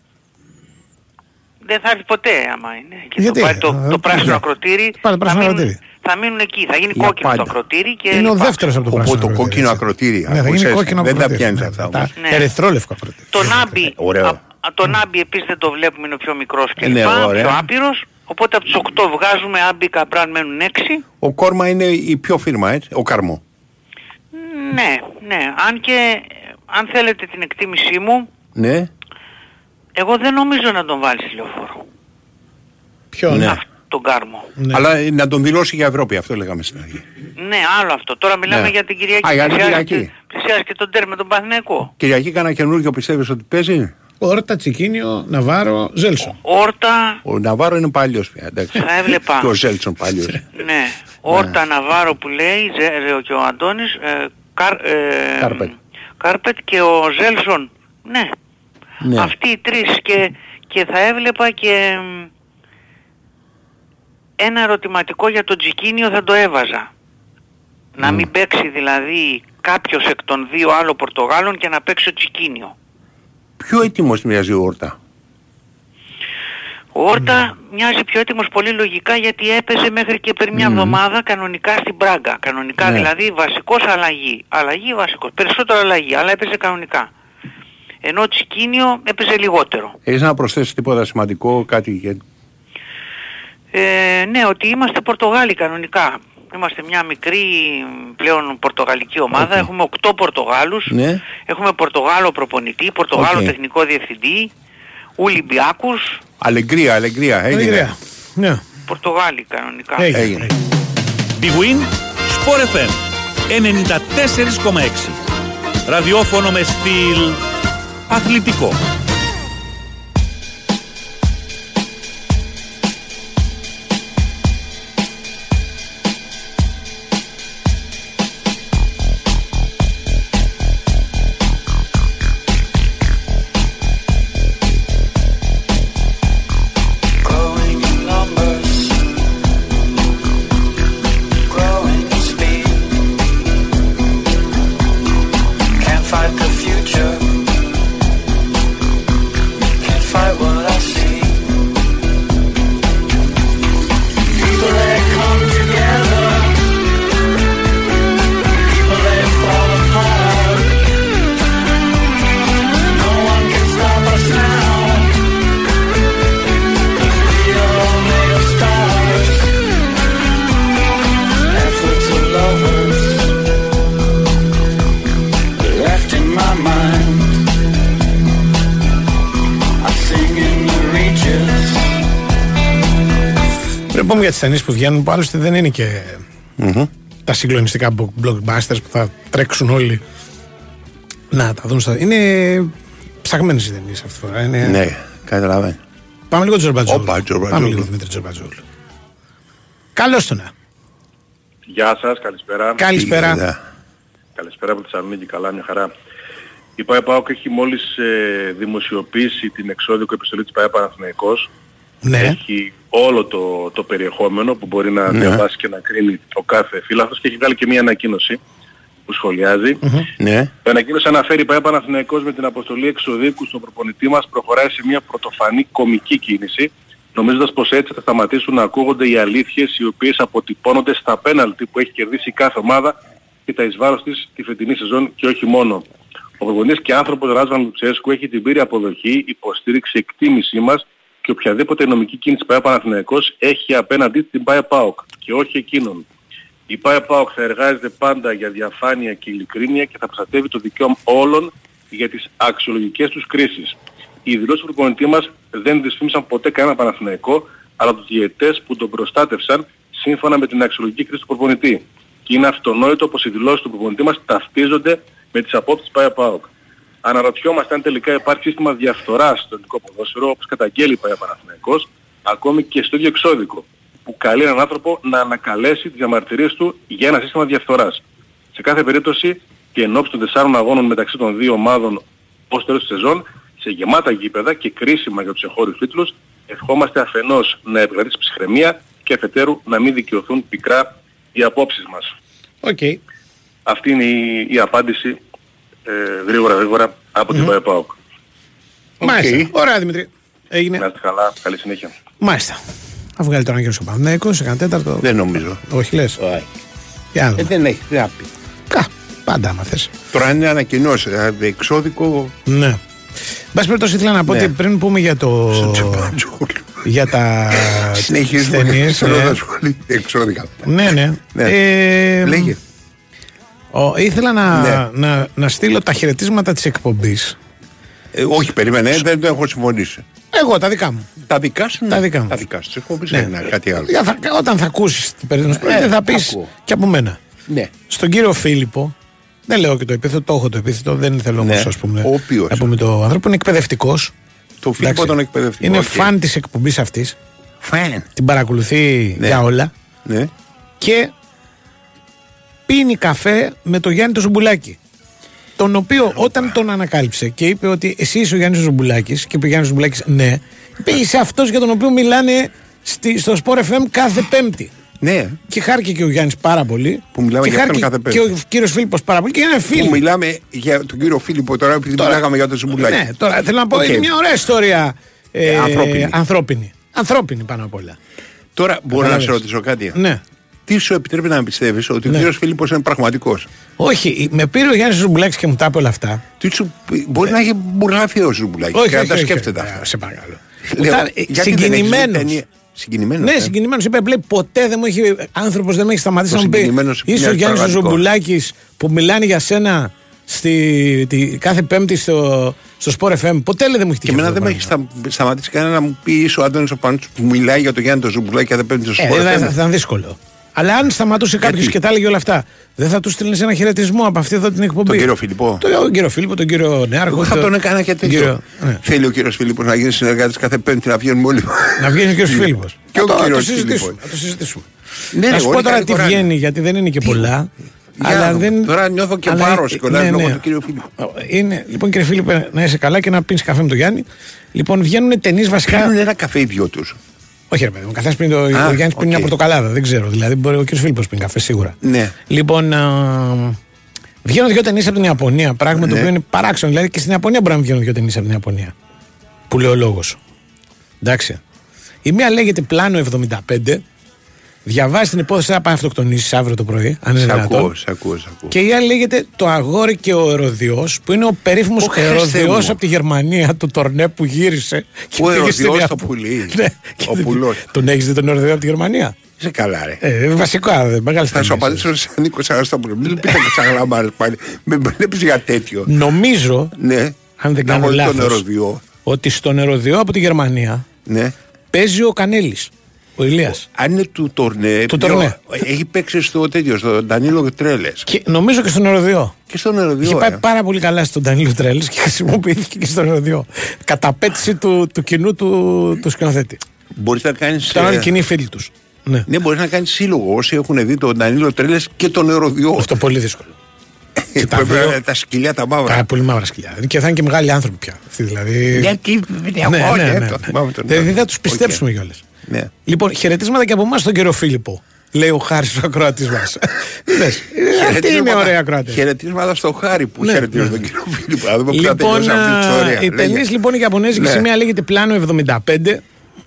Δεν θα έρθει ποτέ άμα είναι. Και Γιατί; το, πάρει το, Ε, το πράσινο ναι. ακροτήρι, Πάρε το θα, πράσινο μείνουν, ακροτήρι. θα μείνουν εκεί. Θα γίνει Για κόκκινο το πάντα. ακροτήρι και Είναι ο λοιπά. δεύτερος από το Οπότε πράσινο το ακροτήρι, κόκκινο έτσι. ακροτήρι, Ναι, θα ακούς, γίνει έτσι, κόκκινο δεν τα ακροτήρι. πιάνεις Ναι, αυτά τα- όμως. Ναι. Ερυθρόλευκο ακροτήρι. Τον Άμπι, Ωραίο. α, α, τον Άμπι επίσης δεν το βλέπουμε, είναι ο πιο μικρός και Ναι, λοιπά, ωραία. πιο άπειρος. Οπότε από τους 8 βγάζουμε Άμπι Καπράν μένουν 6. Ο Κόρμα είναι η πιο φίρμα, έτσι, ο Καρμό. Ναι, ναι. Αν και, ε, αν θέλετε την εκτίμησή μου, Ναι, εγώ δεν νομίζω να τον βάλεις στη λεωφόρο. Ποιο, Ναι. ναι. Αυτ- Τον Κάρμο. Ναι. αλλά να τον δηλώσει για Ευρώπη, αυτό λέγαμε στην αρχή. Ναι, άλλο αυτό. Τώρα μιλάμε Ναι. για την Κυριακή. Α, για την Πλησιάζει Κυριακή. και- Πλησιάζει και τον τέρ με τον Παναθηναϊκό. Κυριακή κανένα καινούργιο πιστεύεις ότι παίζει; Όρτα, Σικίνιο, Ναβάρο, Ζέλσον. Όρτα, Ο Ναβάρο είναι παλιός πια, εντάξει. θα έβλεπα. Και ο Ζέλσον παλιός. Ναι, Όρτα Ναβάρο που λέει Ζε- ε, και ο Αντώνης ε, Καρ, ε, Κάρπετ. Κάρπετ και ο Ζέλσον. Ναι. Ναι. Αυτοί οι τρεις και, και θα έβλεπα και μ, ένα ερωτηματικό για τον Τζικίνιο θα το έβαζα. Να μην παίξει δηλαδή κάποιος εκ των δύο άλλων Πορτογάλων και να παίξει ο Τζικίνιο. Πιο έτοιμος μοιάζει ο Όρτα; Ο Όρτα μοιάζει πιο έτοιμος πολύ λογικά γιατί έπαιζε μέχρι και πριν μια εβδομάδα κανονικά στην Πράγκα. Κανονικά Ναι. δηλαδή βασικός αλλαγή. Αλλαγή βασικός. Περισσότερο αλλαγή αλλά έπαιζε κανονικά. Ενώ ο Σικίνιο έπαιζε λιγότερο. Έχεις να προσθέσεις τίποτα σημαντικό, κάτι για... Ε, ναι, ότι είμαστε Πορτογάλοι κανονικά. Είμαστε μια μικρή πλέον πορτογαλική ομάδα. ΟΚ. Έχουμε 8 Πορτογάλους. Ναι. Έχουμε Πορτογάλο προπονητή, Πορτογάλο ΟΚ. τεχνικό διευθυντή, Ολυμπιακός, Αλεγκρία, αλεγκρία, έγινε. Αλεγρία. Ναι. Πορτογάλοι κανονικά. Έγινε. Έγινε. Big Win, Sport FM 94,6. Ραδιόφωνο με στυλ αθλητικό. Πρέπει να πούμε για τις ταινίες που βγαίνουν που άλλωστε δεν είναι και τα συγκλονιστικά blo- blockbusters που θα τρέξουν όλοι να τα δουν στα... Είναι ψαγμένες οι ταινίες αυτή τη φορά. Είναι... Ναι, καταλαβαίνω. Πάμε λίγο Τζορμπατζόγλου. Όπα, Τζορμπατζόγλου. Πάμε λίγο Δημήτρη Τζορμπατζόγλου. Καλώς τον. να. Γεια σας, καλησπέρα. Καλησπέρα. Ναι. Καλησπέρα από τη Θεσσαλονίκη, καλά μια χαρά. Η ΠΑΕ ΠΑΟΚ έχει μόλις ε, δημοσιοποιήσει την εξώδικο επιστολή της ΠΑΕ Παναθηναϊκός. Ναι. Έχει όλο το, το περιεχόμενο που μπορεί να διαβάσει και να κρίνει ο κάθε φύλαθος και έχει βγάλει και μια ανακοίνωση που σχολιάζει. Ναι. Η ανακοίνωση αναφέρει η ΠΑΕ Παναθηναϊκός με την αποστολή εξοδίκου στον προπονητή μας προχωράει σε μια πρωτοφανή κομική κίνηση νομίζοντας πως έτσι θα σταματήσουν να ακούγονται οι αλήθειες οι οποίες αποτυπώνονται στα πέναλτι που έχει κερδίσει κάθε ομάδα και τα εις βάρος της τη φετινή σεζόν και όχι μόνο. Ο προπονητής και άνθρωπος Ράσβαν Λουτσέσκου έχει την πλήρη αποδοχή, υποστήριξη, εκτίμησή μας και οποιαδήποτε νομική κίνηση ΠΑΕ Παναθηναϊκός έχει απέναντί την ΠΑΕ ΠΑΟΚ και όχι εκείνον. Η ΠΑΕ ΠΑΟΚ θα εργάζεται πάντα για διαφάνεια και ειλικρίνεια και θα προστατεύει το δικαίωμα όλων για τις αξιολογικές τους κρίσεις. Οι δηλώσεις του προπονητή μας δεν δυσφήμισαν ποτέ κανένα Παναθηναϊκό, αλλά τους διαιτές που τον προστάτευσαν σύμφωνα με την αξιολογική κρίση του προπονητή. Και είναι αυτονόητο πως οι δηλώσεις του προπονητή μας ταυτίζονται με τις απόψεις της ΠΑΕ ΠΑΟΚ. Αναρωτιόμαστε αν τελικά υπάρχει σύστημα διαφθοράς στο ελληνικό ποδόσφαιρο, όπως καταγγέλει πάει ο Παναθηναϊκός, ακόμη και στο ίδιο εξώδικο, που καλεί έναν άνθρωπο να ανακαλέσει τις διαμαρτυρίες του για ένα σύστημα διαφθοράς. Σε κάθε περίπτωση και εν ώψη των τεσσάρων αγώνων μεταξύ των δύο ομάδων ως τέλος της σεζόν, σε γεμάτα γήπεδα και κρίσιμα για τους εγχώριους τίτλους, ευχόμαστε αφενός να επικρατήσει ψυχραιμία και αφετέρου να μην δικαιωθούν πικρά οι απόψεις μας. ΟΚ. Αυτή είναι η, η απάντηση ε, γρήγορα γρήγορα από την ΠΑΕ ΠΑΟΚ. Μάλιστα. Ωραία Δημήτρη. Έγινε. Να είστε καλά, καλή συνέχεια. Μάλιστα. Θα βγάλει τώρα ο κ. Παπανέκο σε κανένα τέταρτο. Δεν νομίζω. Όχι λες. Για να Ε, δούμε. δεν έχει, δεν θα πει. Κα, πάντα άμα θες. Τώρα είναι ανακοινώσεις. Δηλαδή, εξώδικο. Ναι. Εν πάση περιπτώσει ήθελα να πω Ναι. ότι πριν πούμε για το. για τα. Συνεχίζουμε. ταινίες, Θέλω ναι. να σχολεί εξώδικα. Ναι, ναι. Ναι. Ε, Λέγε. Ο, ήθελα να, Ναι. να, να στείλω τα χαιρετίσματα της εκπομπής. Ε, όχι, περίμενε, ε, δεν το έχω συμφωνήσει. Εγώ, τα δικά μου. Τα δικά σου. Τα δικά μου. Τα δικά σου. Έχω πει Ναι. ένα, κάτι άλλο. Για θα- όταν θα ακούσεις την περίπτωση Ε, θα πεις ακούω. και από μένα. Ναι. Στον κύριο Φίλιππο, δεν λέω και το επίθετο, το έχω το επίθετο, δεν θέλω Ναι. όμως ας πούμε, Ο οποίος. να πούμε το άνθρωπο, είναι εκπαιδευτικός. Το Φίλιππο Εντάξει. τον εκπαιδευτικό. Είναι οκ. φαν της εκπομπής αυτής, Φαν. την παρακολουθεί Ναι. για όλα Ναι. και πίνει καφέ με τον Γιάννη το Ζουμπουλάκη. Τον οποίο όταν τον ανακάλυψε και είπε ότι εσύ είσαι ο Γιάννης Ζουμπουλάκης, και είπε ο Γιάννης Ζουμπουλάκης, ναι, είπε είσαι αυτός για τον οποίο μιλάνε στη, στο Sport FM κάθε Πέμπτη. Ναι. Και χάρηκε και ο Γιάννης πάρα πολύ. Που μιλάμε και για αυτόν χάρηκε κάθε και Πέμπτη. ο κύριος Φίλιππος πάρα πολύ. Και είναι φίλοι. Που μιλάμε για τον κύριο Φίλιππο τώρα, επειδή Τώρα- μιλάγαμε για τον Ζουμπουλάκη. Ναι, τώρα θέλω να πω ΟΚ. είναι μια ωραία ιστορία. Ε, ανθρώπινη. ανθρώπινη. Ανθρώπινη πάνω απ' όλα. Τώρα μπορώ να σε Κατάλαβες. ρωτήσω κάτι. Ναι. Τι σου επιτρέπει να πιστεύει ότι Ναι. ο κύριος Φίλιππος είναι πραγματικός; Όχι, με πήρε ο Γιάννης Ζουμπουλάκης και μου τα είπε όλα αυτά. Τι σου πει- Μπορεί να έχει μπουρλιάσει ο Ζουμπουλάκης Όχι, και να όχι, τα όχι, σκέφτεται όχι, αυτά. Σε παρακαλώ. Λέω, Ήταν, ε, γιατί δεν έχεις δει συγκινημένος. ταινία- Συγκινημένος, Ναι, ε; συγκινημένος. Είπε, λέει, ποτέ δεν μου έχει. άνθρωπος δεν με έχει σταματήσει Το να μου πει. συγκινημένος Είσαι ο μοιάζει Γιάννης πραγματικός. Ζουμπουλάκης που μιλάνε για σένα στη, τη, κάθε Πέμπτη στο, στο Sport FM. Ποτέ λέει, δεν μου έχει Και τύχει. εμένα αυτό δεν το με έχει πράγμα. στα- σταματήσει κανένα να μου πει είσαι ο Αντώνης ο Πανούτσος που μιλάει για το Γιάννη το Ζουμπουλάκη και δεν παίρνει το Ε, σπορ. δεν θα, θα ήταν δύσκολο. Αλλά αν σταματούσε κάποιος Γιατί; και τα έλεγε όλα αυτά, δεν θα τους στείλει ένα χαιρετισμό από αυτή εδώ την εκπομπή. Τον κύριο Φίλιππο. Τον κύριο Φίλιππο, τον κύριο Νέαρχο. Εγώ θα το- τον έκανα και τον τέτοιο. κύριο- ναι. Θέλει ο κύριος Φίλιππος να γίνει συνεργάτης κάθε Πέμπτη να βγαίνουμε όλοι. Να βγαίνει ο κύριος Φίλιππο. Και ο το, κύριος το συζητήσουμε. Φίλιππος. θα το συζητήσουμε. Ναι, να ρε, σου όλοι πω τώρα καλή τι κορά είναι. βγαίνει, γιατί δεν είναι και πολλά. Για αλλά να δούμε. δεν... Τώρα νιώθω και αλλά- βάρος και ναι, λόγω ναι. του κύριου Φίλιππου. Είναι, λοιπόν, κύριε Φίλιππε, να είσαι καλά και να πίνεις καφέ με τον Γιάννη. Λοιπόν, βγαίνουν ταινίες βασικά. Κάνουν ένα καφέ οι δυο του. Όχι, ρε παιδί μου, καθένας πίνει το. Α, ο Γιάννης ΟΚ. πίνει μια πορτοκαλάδα, δεν ξέρω. Δηλαδή, μπορεί ο κύριος Φίλιππος πίνει καφέ σίγουρα. Ναι. Λοιπόν, α, βγαίνουν δύο ταινίες από την Ιαπωνία. Πράγμα το Ναι. οποίο είναι παράξενο. Δηλαδή και στην Ιαπωνία μπορεί να βγαίνουν δύο ταινίες από την Ιαπωνία. Που λέει ο λόγος. Εντάξει. Η μία λέγεται Πλάνο 75. Διαβάζει την υπόθεση να πάει αυτοκτονήσει αύριο το πρωί, αν είναι Σ' δυνατόν. ακούω, σ' ακούω, σ' ακούω. Και η άλλη λέγεται Το Αγόρι και ο Ερωδιός, που είναι ο περίφημος Ω, Χριστέ Ερωδιός μου. από τη Γερμανία του Τορνέ που γύρισε. και Ο πήγε στην Ερωδιός Ιαπω- το πουλί. Ναι. Ο πουλός. Τον έχεις δει τον Ερωδιό από τη Γερμανία; Είσαι καλά, ρε. Ε, βασικά, ε, μεγάλη Θα σου απαντήσω σε Νίκο Αγαστόπουλο. Μην πείτε και σαν γλαμάρες πάλι. Με βλέπεις για τέτοιο. Νομίζω, Ναι. αν δεν Να κάνω έχω δει τον λάθος, ερωδιό. ότι στον Ερωδιό από τη Γερμανία Ναι. παίζει ο Κανέλης. Ο Ηλίας. Αν είναι του Τορνέ. Του ποιο- Τορνέ. Έχει παίξει στο τέτοιο, στο Ντανίλο Τρέλες. Και νομίζω και στον Ερωδιό. Και στον Ερωδιό. Είχε πάει ε. πάρα πολύ καλά στον Ντανίλο Τρέλ και χρησιμοποιήθηκε και στον Ερωδιό. Καταπέτηση του, του κοινού του, του σκηνοθέτη. Μπορείς να κάνεις. Ήταν όλοι κοινοί φίλοι τους. Ναι. Ναι, μπορείς να κάνεις σύλλογο όσοι έχουν δει τον Ντανίλο Τρέλες και τον Ερωδιό. Αυτό πολύ δύσκολο. Και τα δύο- τα σκυλιά τα μαύρα. Πάρα πολύ μαύρα σκυλιά. Και θα είναι και μεγάλοι άνθρωποι πια. Αυτοί δηλαδή. Γιατί Ναι, ναι, ναι, ναι. το θυμάμαι τον Δηλαδή θα τους ΟΚ. πιστέψουμε κιόλας. Ναι. Λοιπόν, χαιρετίσματα και από εμάς τον κύριο Φίλιππο. Λέει ο Χάρης ο ακροατής μας. Αυτή είναι ωραία ακροατής. Χαιρετίσματα στο Χάρη που Ναι, χαιρετίζει ναι. τον κύριο Φίλιππο. Να δούμε πού θα Λοιπόν, τελειώσει αυτή η α, ιστορία. οι Λέγε. ταινίες λοιπόν οι Ιαπωνέζικες Ναι. η μία λέγεται Πλάνο 75.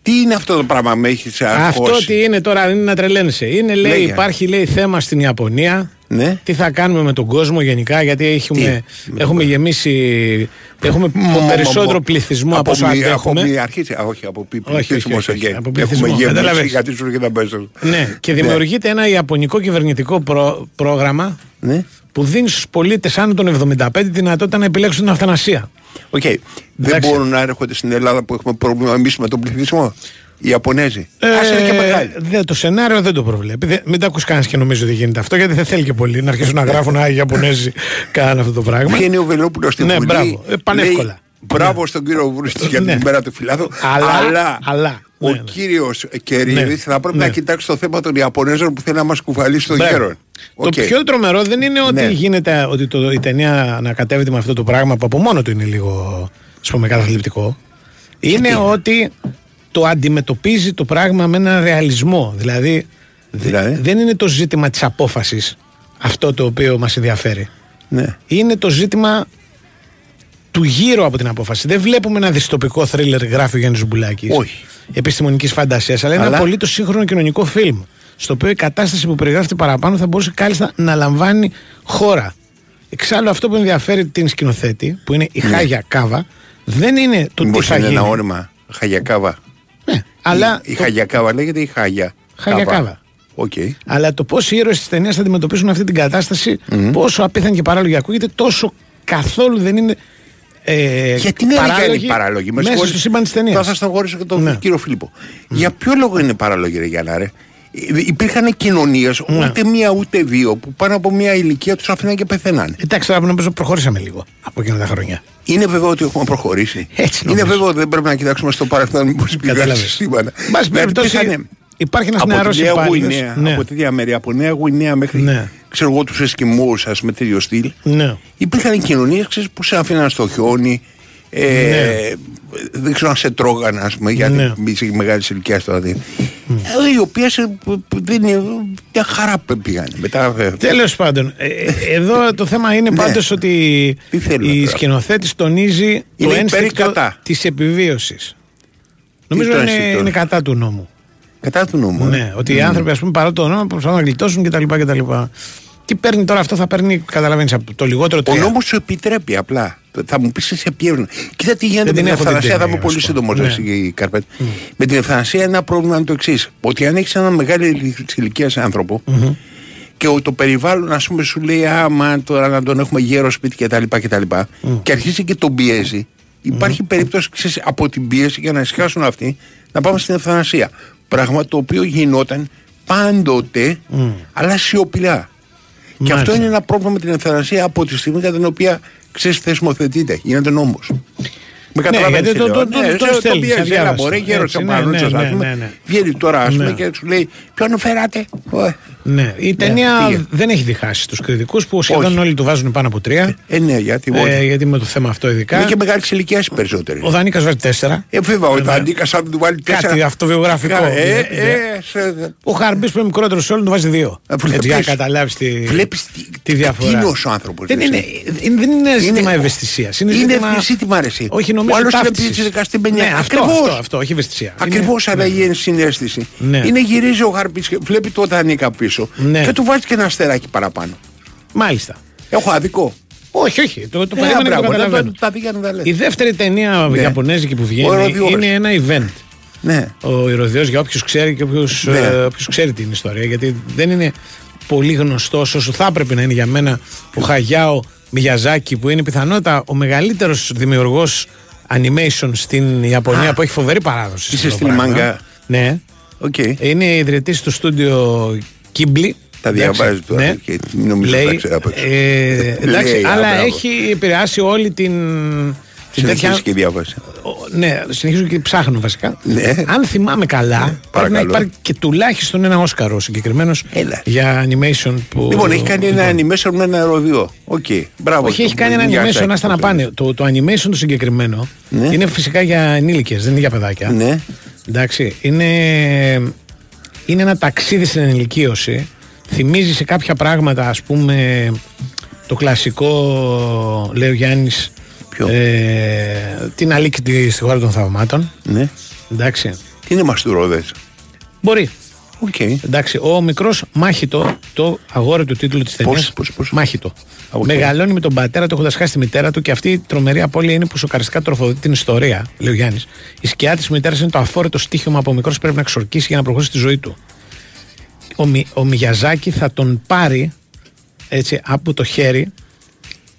Τι είναι αυτό το πράγμα, με έχεις Αυτό τι είναι τώρα, είναι να τρελαίνεσαι. Είναι λέει, Λέγε. υπάρχει λέει θέμα στην Ιαπωνία. Ναι. Τι θα κάνουμε με τον κόσμο γενικά, γιατί έχουμε, Τι; έχουμε γεμίσει. Έχουμε Μ, περισσότερο μ, μ, πληθυσμό από όσο μη- Από αντέχουμε. μία αρχής, α, όχι, από πι- Όχι, όχι, πληθυσμό όχι, όχι, εκεί. από πληθυσμό, Έχουμε γεμίσει καταλαβαίνεις. γιατί σου έρχεται μέσα. Ναι, και δημιουργείται ένα ιαπωνικό κυβερνητικό προ- πρόγραμμα Ναι. που δίνει στους πολίτες άνω των 75 τη δυνατότητα να επιλέξουν την ευθανασία. ΟΚ. Δεν Εντάξει. μπορούν να έρχονται στην Ελλάδα που έχουμε πρόβλημα εμείς με τον πληθυσμό; Οι Ιαπωνέζοι. Ε, Ας είναι και μεγάλοι. δεν, το σενάριο δεν το προβλέπει. Δεν, μην τα ακούς κανένας και νομίζω ότι γίνεται αυτό, γιατί δεν θέλει και πολύ να αρχίσουν να γράφουν Α, οι Ιαπωνέζοι κάνουν αυτό το πράγμα. Βγαίνει ο Βελόπουλος στην Ναι, Βουλή. μπράβο. Ε, πανεύκολα. λέει, Μπράβο στον κύριο Βουρίστη για Ναι. την μέρα του φιλάθου. Αλλά- Αλλά, αλλά, ο ναι, ναι. κύριος Κερίδης Ναι. θα πρέπει Ναι. να κοιτάξει το θέμα των Ιαπωνέζων που θέλει να μας κουβαλήσει στο Μπράβο. γέρο. Το πιο τρομερό δεν είναι ότι Ναι. γίνεται ότι το, η ταινία ανακατεύεται με αυτό το πράγμα που από μόνο του είναι λίγο ας πούμε, καταθλιπτικό. Είναι ότι το αντιμετωπίζει το πράγμα με ένα ρεαλισμό. Δηλαδή, δε- Δηλαδή; δεν είναι το ζήτημα της απόφασης αυτό το οποίο μας ενδιαφέρει. Ναι. Είναι το ζήτημα του γύρω από την απόφαση. Δεν βλέπουμε ένα δυστοπικό θρίλερ γράφει ο Γιάννης Μπουλάκης. Όχι. Επιστημονικής φαντασίας, αλλά είναι ένα Αλλά- απολύτως σύγχρονο κοινωνικό φιλμ. Στο οποίο η κατάσταση που περιγράφεται παραπάνω θα μπορούσε κάλλιστα να λαμβάνει χώρα. Εξάλλου αυτό που ενδιαφέρει την σκηνοθέτη, που είναι η Ναι. Χάγια Κάβα, δεν είναι το τι Μήπως θα είναι γίνει. ένα όνομα. Χαγιακάβα. Ναι, αλλά, Η, η το, Χαγιακάβα λέγεται η Χάγια. Χαγιακάβα. ΟΚ. αλλά το πώς οι ήρωες της ταινίας θα αντιμετωπίσουν αυτή την κατάσταση, πόσο απίθανη και παράλογη ακούγεται, τόσο καθόλου δεν είναι. Ε, Γιατί είναι παράλογη παράλογη, παράλογη. Με μέσα συγχωρείς. στο σύμπαν της ταινίας. Θα, θα στεναχωρήσω και τον Ναι. κύριο Φίλιππο. Για ποιο λόγο είναι παράλογη, ρε Γιάννα, ρε; Ε, Υπήρχαν κοινωνίες, Ναι. ούτε μία ούτε δύο, που πάνω από μία ηλικία τους άφηναν και πεθαίνανε. Εντάξει, τώρα νομίζω προχωρήσαμε λίγο από εκείνα τα χρόνια. Είναι βέβαιο ότι έχουμε προχωρήσει. Έτσι είναι νομίζω. βέβαιο ότι δεν πρέπει να κοιτάξουμε στο παρελθόν μήπω πήγαμε Κατάλαβες. στο σύμπαν. Εν πάση περιπτώσει, υπάρχει ένας από νεαρός τη Νέα υπάλληλος. Γουινέα, Ναι. από τέτοια μέρη, από Νέα Γουινέα μέχρι Ναι. ξέρω εγώ τους Εσκιμούς, ας πούμε, τέτοιο στυλ. Ναι. Υπήρχαν κοινωνίες που σε άφηναν στο χιόνι. Ε, Ναι. Δεν ξέρω αν σε τρώγαν, ας πούμε, γιατί Ναι. ναι. είσαι μεγάλης ηλικίας τώρα. δηλαδή. Ε, οι οποίες δεν είναι. Μια χαρά πήγαν. Μετά. ε, Τέλος πάντων, ε, ε, εδώ το θέμα είναι Ναι. πάντως ότι Τι θέλουμε η τώρα; σκηνοθέτης τονίζει Είναι το υπέρ ή ένστικτο κατά; της επιβίωσης. Νομίζω το είναι, ένστικτο; είναι κατά του νόμου. Κατά του νόμου. ε; Ναι, ότι οι άνθρωποι, ας πούμε, παρά το νόμο προσπαθούν να γλιτώσουν κτλ. κτλ. Τι παίρνει τώρα αυτό, θα παίρνει, καταλαβαίνεις, από το λιγότερο Ο τρία. νόμος σου επιτρέπει απλά. Θα μου πεις σε ποιον. Κοίτα τι γίνεται Δεν με την την έχω την ευθανασία. Θα ταινία, είμαι πολύ να σου σύντομο, πω. Ναι. ναι. Καρπέτ. Με την ευθανασία ένα πρόβλημα είναι το εξής. Ότι αν έχεις έναν μεγάλη ηλικίας άνθρωπο και ο- το περιβάλλον, ας πούμε, σου λέει Άμα τώρα να τον έχουμε γέρο σπίτι κτλ. κτλ. Και αρχίζει και τον πιέζει, υπάρχει περίπτωση ξέρεις, από την πίεση για να ησυχάσουν αυτοί να πάμε στην ευθανασία. Πράγμα το οποίο γινόταν πάντοτε, αλλά σιωπηλά. Και Μάλιστα. αυτό είναι ένα πρόβλημα με την ευθανασία από τη στιγμή κατά την οποία ξέρεις θεσμοθετείται. Γίνεται νόμος. Με καταλαβαίνεις γιατί τι το- λέω. το- το- Ναι, το ξέρω, στέλνεις, πιέζει, αδιάβαστο. Έλα μωρέ γέρος Έτσι, ναι, Αμπανούτσος, ναι, ας ναι, πούμε. ναι, ναι. Βγαίνει τώρα ας πούμε Ναι. και σου λέει ποιον φέρατε. Ωε. Ναι, η ταινία πήγε. δεν έχει διχάσει τους κριτικούς που σχεδόν Όχι. όλοι του βάζουν πάνω από τρία. Ε, ναι, γιατί Ε, όχι. γιατί με το θέμα αυτό ειδικά. Είναι και μεγάλη ηλικία οι περισσότεροι. Ο Δανίκας βάζει τέσσερα. Ε, βέβαια, ο Βέβαια. Δαντίκα αν του βάλει τέσσερα. Κάτι αυτοβιογραφικό. Ε, Ναι, ε, ναι. σε- Ο Χαρμπής που είναι μικρότερος σε όλων του βάζει δύο. Ε, Έτσι, για να βλέπεις. καταλάβεις τη, Βλέπεις τι- τη διαφορά. εκείνος ο άνθρωπος, Δεν εσύ. είναι, είναι- δεν είναι ζήτημα ευαισθησίας. Είναι, Είναι ζήτημα... ζήτημα αρεσί. Όχι, νομίζω Ο άλλος είναι ταύτισης. πιτσιρικάς στην πενιά. Ναι, αυτό, Ακριβώς. αυτό, αυτό, όχι ευαισθησία. Ακριβώς Είναι- αλλαγή είναι συνέστηση. Ναι. Είναι γυρίζει ο Χαρπή και βλέπει το Δανίκα πίσω Ναι. και του βάζει και ένα αστεράκι παραπάνω. Μάλιστα. Έχω αδικό. Όχι, όχι. Το, το Ε, περίμενα και το μπράβο, να καταλαβαίνω. το- τα δικά να τα λέει. Η δεύτερη ταινία Ναι. Ιαπωνέζικη που Ο βγαίνει Ηρωδιός. είναι ένα event. Ναι. Ο Ηρωδιός για όποιους ξέρει και όποιους, Ναι. ε, όποιους ξέρει την ιστορία γιατί δεν είναι πολύ γνωστός όσο θα έπρεπε να είναι για μένα ο Χαγιάο Μιγιαζάκη που είναι πιθανότατα ο μεγαλύτερος δημιουργός animation στην Ιαπωνία που έχει φοβερή παράδοση. Είσαι στο στην πράγμα. μάγκα. Ναι. Οκ. Είναι ιδρυτής του στούντιο Ghibli. Τα Εντάξει, διαβάζει τώρα ναι. και μην νομίζω Λέει, τα ξέρω απ' έξω. ε, εντάξει, Λέει, α, αλλά μπράβο. έχει επηρεάσει όλη την. την Συνεχίζει και διάβασε. ο- ναι, συνεχίζω και ψάχνω βασικά. Ναι. Αν θυμάμαι καλά, πρέπει να παρακαλώ. υπάρχει και τουλάχιστον ένα Όσκαρ ο συγκεκριμένος Έλα. για animation που. Λοιπόν, έχει κάνει ένα animation με ένα αεροδιό. Οκ. Μπράβο. Όχι, έχει στον κάνει ένα Μιγιαζάκη, animation, άστα να το πάνε. Το, το animation το συγκεκριμένο Ναι. είναι φυσικά για ενήλικες, δεν είναι για παιδάκια. Ναι. Εντάξει, είναι, είναι ένα ταξίδι στην ενηλικίωση. Θυμίζει σε κάποια πράγματα, ας πούμε, το κλασικό, λέει ο Γιάννης, Ποιο; ε, την Αλίκη στη χώρα των θαυμάτων. Ναι. Εντάξει. Τι είναι μαστουρόδες; Μπορεί. Οκ. Εντάξει, ο μικρός Μαχίτο, το αγόρι του τίτλου της ταινίας. Πώς, πώς, πώς; Μάχητο. οκ. Μεγαλώνει με τον πατέρα του έχοντας χάσει τη μητέρα του και αυτή η τρομερή απώλεια είναι που σοκαριστικά τροφοδοτεί την ιστορία, λέει ο Γιάννης. Η σκιά της μητέρας είναι το αφόρητο στοίχειωμα που ο μικρός πρέπει να ξορκίσει για να προχωρήσει τη ζωή του. Ο, Μι, ο Μιγιαζάκη θα τον πάρει έτσι από το χέρι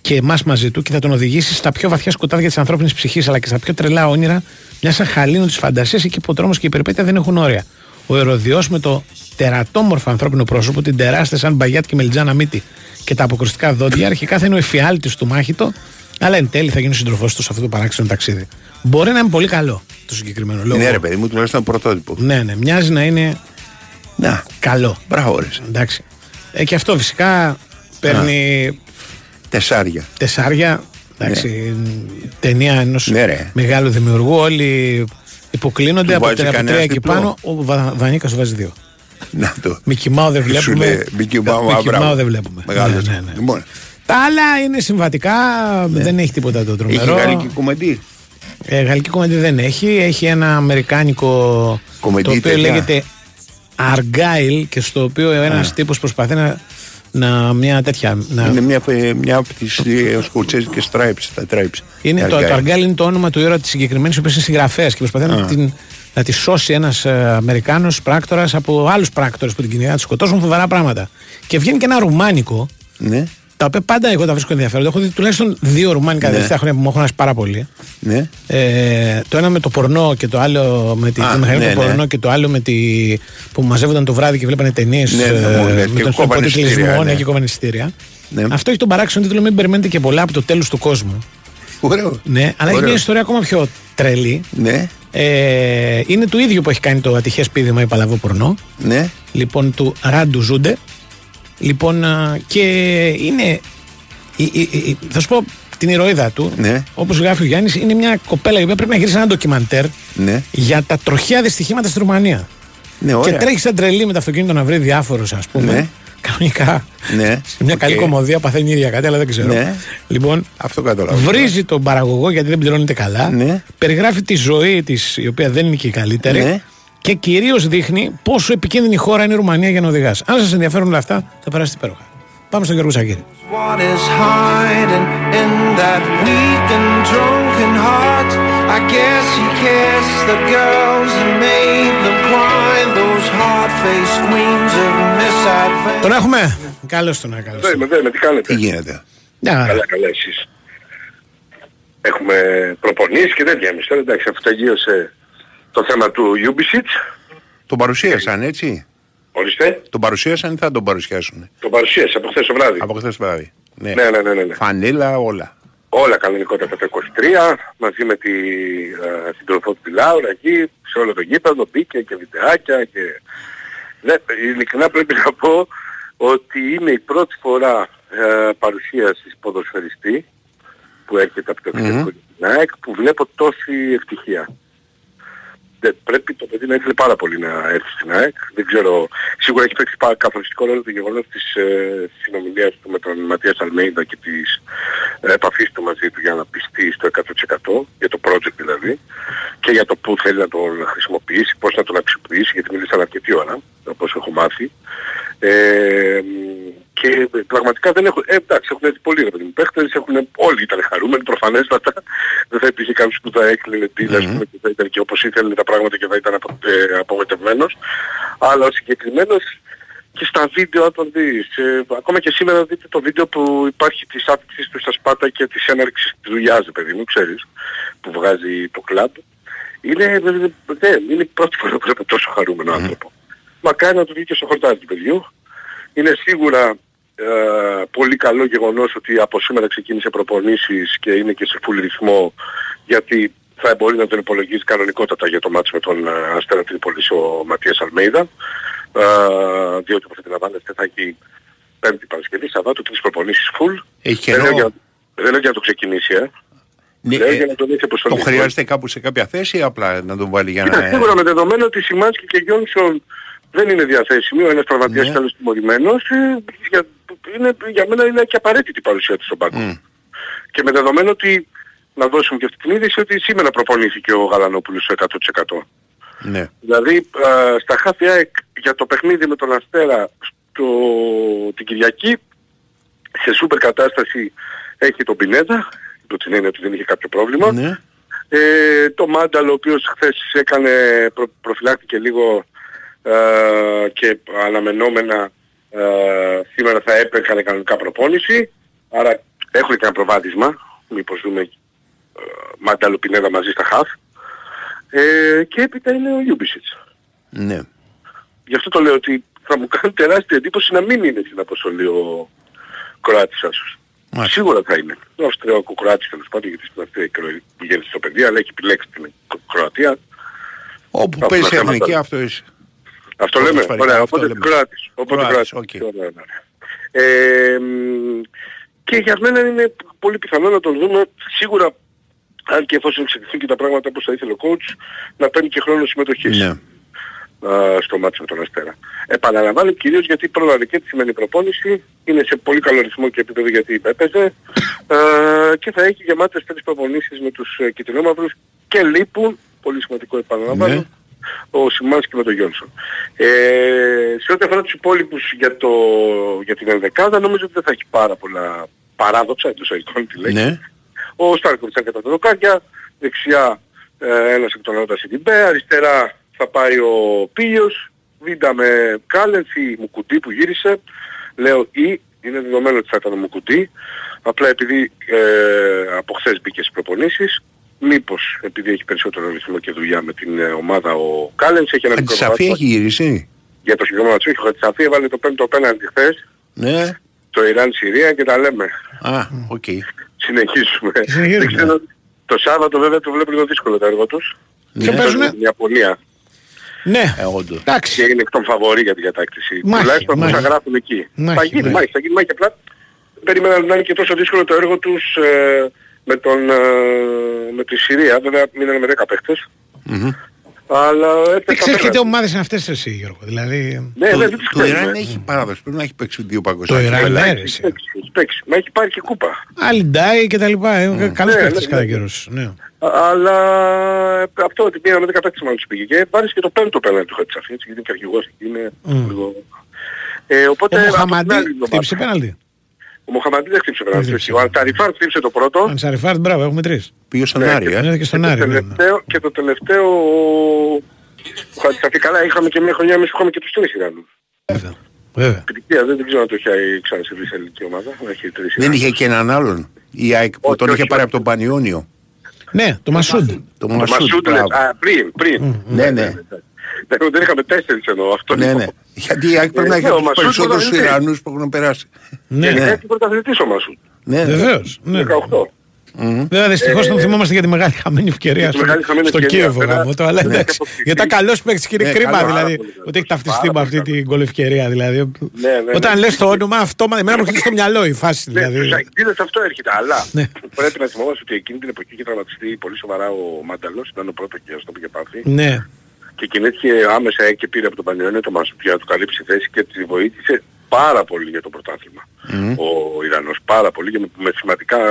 και εμάς μαζί του και θα τον οδηγήσει στα πιο βαθιά σκοτάδια της ανθρώπινης ψυχής αλλά και στα πιο τρελά όνειρα μιας αχαλήνου της φαντασίας εκεί που ο τρόμος και η περιπέτεια δεν έχουν όρια. Ο ερωδιός με το τερατόμορφο ανθρώπινο πρόσωπο, την τεράστια σαν μπαγιάτ και μελιτζάνα μύτη και τα αποκρουστικά δόντια, αρχικά θα είναι ο εφιάλτης του μάχητο, αλλά εν τέλει θα γίνει ο σύντροφό του σε αυτό το παράξενο ταξίδι. Μπορεί να είναι πολύ καλό το συγκεκριμένο λόγο. Ναι, ρε παιδί μου, τουλάχιστον πρωτότυπο. Ναι, ναι, μοιάζει να είναι Να, καλό. μπράβο, ρε. Εντάξει. Ε, και αυτό φυσικά παίρνει Τεσσάρια. τεσσάρια. Εντάξει, ταινία ενός Ναι, ρε. μεγάλου δημιουργού. Όλοι υποκλίνονται Του από, βάζει τε- από κανένας τρία και διπλό. πάνω. Ο Βα, Βανίκας σου βάζει δύο. Να το. Μικημάου δεν Σου βλέπουμε. λέει, Μικημάου, α, Μικημάου μπράβο. δεν βλέπουμε. Μεγάλος. Ναι, ναι, ναι. Λοιπόν, Τα άλλα είναι συμβατικά, δεν έχει τίποτα το έχει τρομερό. γαλλική κουμεντή. Ε, γαλλική κομμεντή δεν έχει. Έχει ένα αμερικάνικο Κομμεντή το οποίο τέτοια. λέγεται Argyle και στο οποίο ένας τύπος προσπαθεί να, να μια τέτοια. Να, Είναι μια, μια από τις σκοτσέζικε stripes, τα tripes. είναι το, Argyle. το Argyle είναι το όνομα του ήρωα της συγκεκριμένης, ο οποίος είναι συγγραφέας και προσπαθεί να την, να τη σώσει ένας Αμερικάνος πράκτορας από άλλους πράκτορες που την κυνηγάνε, να τη σκοτώσουν φοβερά πράγματα. Και βγαίνει και ένα ρουμάνικο, Ναι, τα οποία πάντα εγώ τα βρίσκω ενδιαφέροντα. Έχω δει τουλάχιστον δύο ρουμάνικα τα Ναι. τελευταία χρόνια που μου έχουν αρέσει πάρα πολύ. ναι. Ε, το ένα με το πορνό και το άλλο με τη, Α, τη μηχανή ναι, του ναι. πορνό και το άλλο με τη, που μαζεύονταν το βράδυ και βλέπανε ταινίες Ναι, ναι, μου λες, με και τον κόβανε υπότιτλισμό εισιτήρια, ναι, ναι. και κόβανε εισιτήρια. Ναι. Αυτό έχει τον παράξενο τίτλο Μην περιμένετε και πολλά από το τέλος του κόσμου. Ωραίο. Ναι, αλλά έχει Ωραίο. μια ιστορία ακόμα πιο τρελή. Ναι, Ε, είναι του ίδιου που έχει κάνει το ατυχές πείδημα ή παλαβό πορνό. ναι. Λοιπόν, του Ράντου Ζούντε. Λοιπόν, α, και είναι. η- η- η- θα σου πω την ηρωίδα του. Ναι. Όπως γράφει ο Γιάννης, είναι μια κοπέλα η οποία πρέπει να γυρίσει ένα ντοκιμαντέρ Ναι, για τα τροχαία δυστυχήματα στη Ρουμανία. ναι, Και ωραία. τρέχει σαν τρελή με το αυτοκίνητο να βρει διάφορους, ας πούμε. Ναι. Κανονικά. Ναι. Σε μια καλή Οκ. κομμωδία παθαίνει η ίδια κάτι, αλλά δεν ξέρω. Ναι. Λοιπόν, Αυτό κατάλαβα. βρίζει τον παραγωγό γιατί δεν πληρώνεται καλά. Ναι. Περιγράφει τη ζωή της, η οποία δεν είναι και η καλύτερη. Ναι. Και κυρίως δείχνει πόσο επικίνδυνη χώρα είναι η Ρουμανία για να οδηγάς. Αν σας ενδιαφέρουν όλα αυτά, θα περάσετε υπέροχα. Πάμε στον Γιώργο Σαγκύρη. What is hiding in that weak and drunken heart? I guess he kissed the girls and made them cry. Those hard-faced queens of misadventure. Τον έχουμε; Καλώς τον καλώς. Δεν είμαι, δεν είμαι, τι κάνετε; Τι γίνεται; Καλά, καλά εσείς. Έχουμε προπονήσεις και τέτοια εμείς. Τώρα εντάξει, αυτό τελείωσε το θέμα του Ubisoft. Τον παρουσίασαν, έτσι; Ορίστε, Τον παρουσίασαν ή θα τον παρουσιάσουν; το παρουσίασε από χθες το βράδυ. Από χθες βράδυ. Ναι. Ναι, ναι, ναι, ναι, ναι. Φανίλα, όλα. Όλα κανονικότατα τα 23, μαζί με τη ε, συντροφό του τη Λάουρα εκεί, σε όλο το γήπεδο, μπήκε και βιντεάκια και... Ναι, ειλικρινά πρέπει να πω ότι είναι η πρώτη φορά ε, παρουσίασης ποδοσφαιριστή που έρχεται από το εξωτερικό mm ΑΕΚ που βλέπω τόση ευτυχία. Δεν, πρέπει το παιδί να ήθελε πάρα πολύ να έρθει στην ΑΕΚ. Δεν ξέρω, σίγουρα έχει παίξει πάρα καθοριστικό ρόλο το γεγονός της ε, συνομιλίας του με τον Ματίας Αλμέιντα και της ε, επαφής του μαζί του για να πιστεί στο 100% για το project δηλαδή και για το πού θέλει να τον χρησιμοποιήσει, πώς να τον αξιοποιήσει γιατί μίλησαν αρκετή ώρα όπως έχω μάθει. Ε, και πραγματικά δεν έχουν, ε, εντάξει, έχουν έρθει πολλοί ρε παιδί μου παίχτες, έχουν, όλοι ήταν χαρούμενοι προφανέστατα, δεν θα υπήρχε κάποιος που θα έκλεινε τίλα, ας πούμε, και θα ήταν και όπως ήθελε τα πράγματα και θα ήταν απο, ε, απογοητευμένος, αλλά ο συγκεκριμένος και στα βίντεο αν τον δεις, ε, ακόμα και σήμερα δείτε το βίντεο που υπάρχει της άφηξης του στα σπάτα και της έναρξης της δουλειάς, ρε παιδί μου, ξέρεις, που βγάζει το κλαμπ. Είναι, ε, ε, είναι η πρώτη φορά που βλέπω τόσο χαρούμενο άνθρωπο. Μακάρι να του βγει και στο χορτάρι του παιδιού. Είναι σίγουρα ε, πολύ καλό γεγονός ότι από σήμερα ξεκίνησε προπονήσεις και είναι και σε full ρυθμό γιατί θα μπορεί να τον υπολογίσει κανονικότατα για το μάτς με τον ε, Αστέρα Τρίπολης ο Ματίας Αλμέιδα ε, διότι όπως αντιλαμβάνεστε θα έχει Πέμπτη Παρασκευή, Σαββάτου, τρεις προπονήσεις full. Έχει Δεν λέω, καιρό. για, δεν λέω για να το ξεκινήσει, ε. Ναι, Λέω ε, για να τον έχει αποστολή. Τον χρειάζεται κάπου σε κάποια θέση ή απλά να τον βάλει για Κοίτα, να... σίγουρα με δεδομένο ότι Σιμάνσκι και Γιόνσον δεν είναι διαθέσιμοι, ο ένας τραυματίας Ναι. και ο άλλος τιμωρημένος, ε, για, είναι, για μένα είναι και απαραίτητη η παρουσία του στον πάγκο. Μμ. Και με δεδομένο ότι, να δώσουμε και αυτή την είδηση, ότι σήμερα προπονήθηκε ο Γαλανόπουλος στο 100%. Ναι. Δηλαδή α, στα χάφη ΑΕΚ για το παιχνίδι με τον Αστέρα στο, την Κυριακή σε σούπερ κατάσταση έχει τον Πινέδα, υπό την έννοια ότι δεν είχε κάποιο πρόβλημα. Ναι. Ε, το Μάνταλο ο οποίος χθες έκανε, προ, προφυλάχθηκε λίγο ε, και αναμενόμενα ε, σήμερα θα έπαιρνε κανονικά προπόνηση. Άρα έχουν και ένα προβάδισμα, μήπως δούμε ε, Μάνταλο Πινέδα μαζί στα χαφ. Ε, και έπειτα είναι ο Ιούμπισιτς. Ναι. Γι' αυτό το λέω ότι θα μου κάνει τεράστια εντύπωση να μην είναι στην αποστολή ο Κροάτης Άσος. Σίγουρα θα είναι. Ο Αυστριακός Κροάτης τέλος πάντων γιατί στην Αυστρία και πηγαίνει στο παιδί αλλά έχει επιλέξει την Κροατία. Όπου Θα παίζει πούμε εθνική θέματα. αυτό είσαι. Αυτό λέμε. Ποδοσφαιρικά, Ωραία, αυτό οπότε λέμε. Κροάτης. Οπότε Κροάτης, Κροάτης. οκ. Ωραία, ωραία. Ε, μ, και για μένα είναι πολύ πιθανό να τον δούμε σίγουρα αν και εφόσον εξελιχθούν και τα πράγματα όπως θα ήθελε ο coach να παίρνει και χρόνο συμμετοχής Ναι. α, στο μάτσο με τον Αστέρα. Επαναλαμβάνω κυρίως γιατί πρόλαβε και τη σημερινή προπόνηση, είναι σε πολύ καλό ρυθμό και επίπεδο γιατί έπαιζε α, και θα έχει γεμάτες τρεις προπονήσεις με τους ε, κυτρινόμαυρους και λείπουν, πολύ σημαντικό επαναλαμβάνω, Ναι. Ο Σιμάνσκι με τον Γιόνσον. Ε, σε ό,τι αφορά τους υπόλοιπους για, το, για την ενδεκάδα νομίζω ότι δεν θα έχει πάρα πολλά παράδοξα εντός εικόνων τη λέξη. Ναι. Ο Στάρκοβιτς κατά τα δοκάρια, δεξιά ε, ένας εκ των Ανώτας Σιντιμπέ, αριστερά θα πάει ο Πίλιος, βίντα με Κάλενς ή Μουκουτί που γύρισε, λέω ή, είναι δεδομένο ότι θα ήταν ο Μουκουτί, απλά επειδή ε, από χθες μπήκε στις προπονήσεις, μήπως επειδή έχει περισσότερο ρυθμό και δουλειά με την ε, ομάδα ο Κάλενς, έχει ένα μικρό Αντισαφή βάθος. έχει γυρίσει. Για το συγκεκριμένο μάτσο, έχει ο Χατσαφή, έβαλε το πέμπτο πέναντι χθες, Ναι. το Ιράν-Συρία και τα λέμε. Α, οκ. Συνεχίζουμε. συνεχίζουμε. Δεν ξέρω, το Σάββατο βέβαια το βλέπω λίγο δύσκολο το έργο τους. Και παίζουνε. Στην Ιαπωνία Ναι, Ε, όντως. και εντάξει. είναι εκ των φαβορή για την κατάκτηση. Μάχη, Τουλάχιστον όσα μάχη. γράφουν εκεί. Μάχη, θα γίνει μάχη. μάχη, θα γίνει μάχη. Απλά περίμενα να είναι και τόσο δύσκολο το έργο τους ε, με, τον, ε, με τη Συρία. Βέβαια μείνανε με 10 παίχτες. Μμμ. Αλλά Δεν έπαιξαν ξέρεις και τι πέρα. ομάδες είναι αυτές εσύ Γιώργο. Δηλαδή Ναι, Το- ναι, δεν τις Το Ιράν ξέρουμε. έχει παράδοση. Πρέπει να έχει παίξει δύο το παγκοσμία. Ιράν ναι, ρε, Έχει εσύ. παίξει, έχει παίξει. Μα έχει πάρει και κούπα. Αλιντάι και τα λοιπά. Ε, Καλός Ναι, παίκτης ναι, κατά ναι. καιρούς. Ναι. Αλλά ε, αυτό ότι πήγαμε 10 παίκτες μάλλον τους πήγε. Και πάρεις και το πέμπτο πέναντι του Χατσαφή, έτσι, γιατί είναι και αρχηγός εκεί, είναι Μμ. λίγο... Ε, οπότε, Ο από την Μοχαμαντή άλλη εβδομάδα- χτύπησε πέναλτι. Ο Μοχαμαντή δεν χτύπησε Δεν πέναντι. χτύπησε. Ο Ανταριφάρ χτύπησε το πρώτο. Ανσαριφάρτ, μπράβο, έχουμε τρεις. Πήγε στον Ναι, Άρη, ε. Ναι, και στον και, Άρη. το ναι, ναι. τελευταίο, και το τελευταίο... Ο Χατσαφή καλά, είχαμε και μια χρονιά εμείς που είχαμε και τους τρεις Ιρανούς. Βέβαια. Βέβαια. Επιτυχία, δεν, δεν ξέρω αν το έχει ξανασυμβεί σε ελληνική ομάδα. Έχει τρεις Δεν Ιρανούς. είχε και έναν άλλον. Η ΑΕΚ που Όχι, τον όχι, είχε πάρει όχι. από τον Πανιόνιο. Ναι, το Μασούντ. Το Το Μασούτ. Μασούντ, λες. μπράβο. Α, πριν, πριν. Ναι, ναι. Δεν, δεν είχαμε τέσσερις εννοώ. Αυτό Ναι, λέω. ναι. Γιατί η ΑΕΚ πρέπει να Ε, έχει ναι, από ο τους Μασούτ περισσότερους πρωταθλητής. Ιρανούς που έχουν περάσει. Ναι, Είναι ναι. έτσι πρωταθλητής ο Μασούντ. Ναι, ναι. Βεβαίως. Ναι. 18. Βέβαια δυστυχώς τον θυμόμαστε για τη μεγάλη χαμένη ευκαιρία τη στο, μεγάλη χαμένη στο ευκαιρία, Κίεβο βέβαια. γάμο το, αλλά Ναι, εντάξει. και από τη Γιατί ήταν φύση. καλός παίκτης και είναι Ναι, κρίμα καλά, δηλαδή πάρα πολύ ότι έχει ταυτιστεί Πάρα με πολύ αυτή καλός. την γκολ ευκαιρία. Δηλαδή. Ναι, ναι, Όταν ναι. λες το όνομα αυτό, εμένα μου έρχεται στο μυαλό η φάση Ναι, δηλαδή. στους Αγγλίδες αυτό έρχεται, αλλά Ναι. πρέπει να θυμόμαστε ότι εκείνη την εποχή είχε τραυματιστεί πολύ σοβαρά ο Μάνταλος, ήταν ο πρώτος και αυτό που είχε πάθει Ναι. Και κινήθηκε άμεσα και πήρε από τον Πανιόνιο το Μασούτ για να του καλύψει θέση και τη βοήθησε πάρα πολύ για το πρωτάθλημα. Ο Ιρανός πάρα πολύ και με, με σημαντικά... α,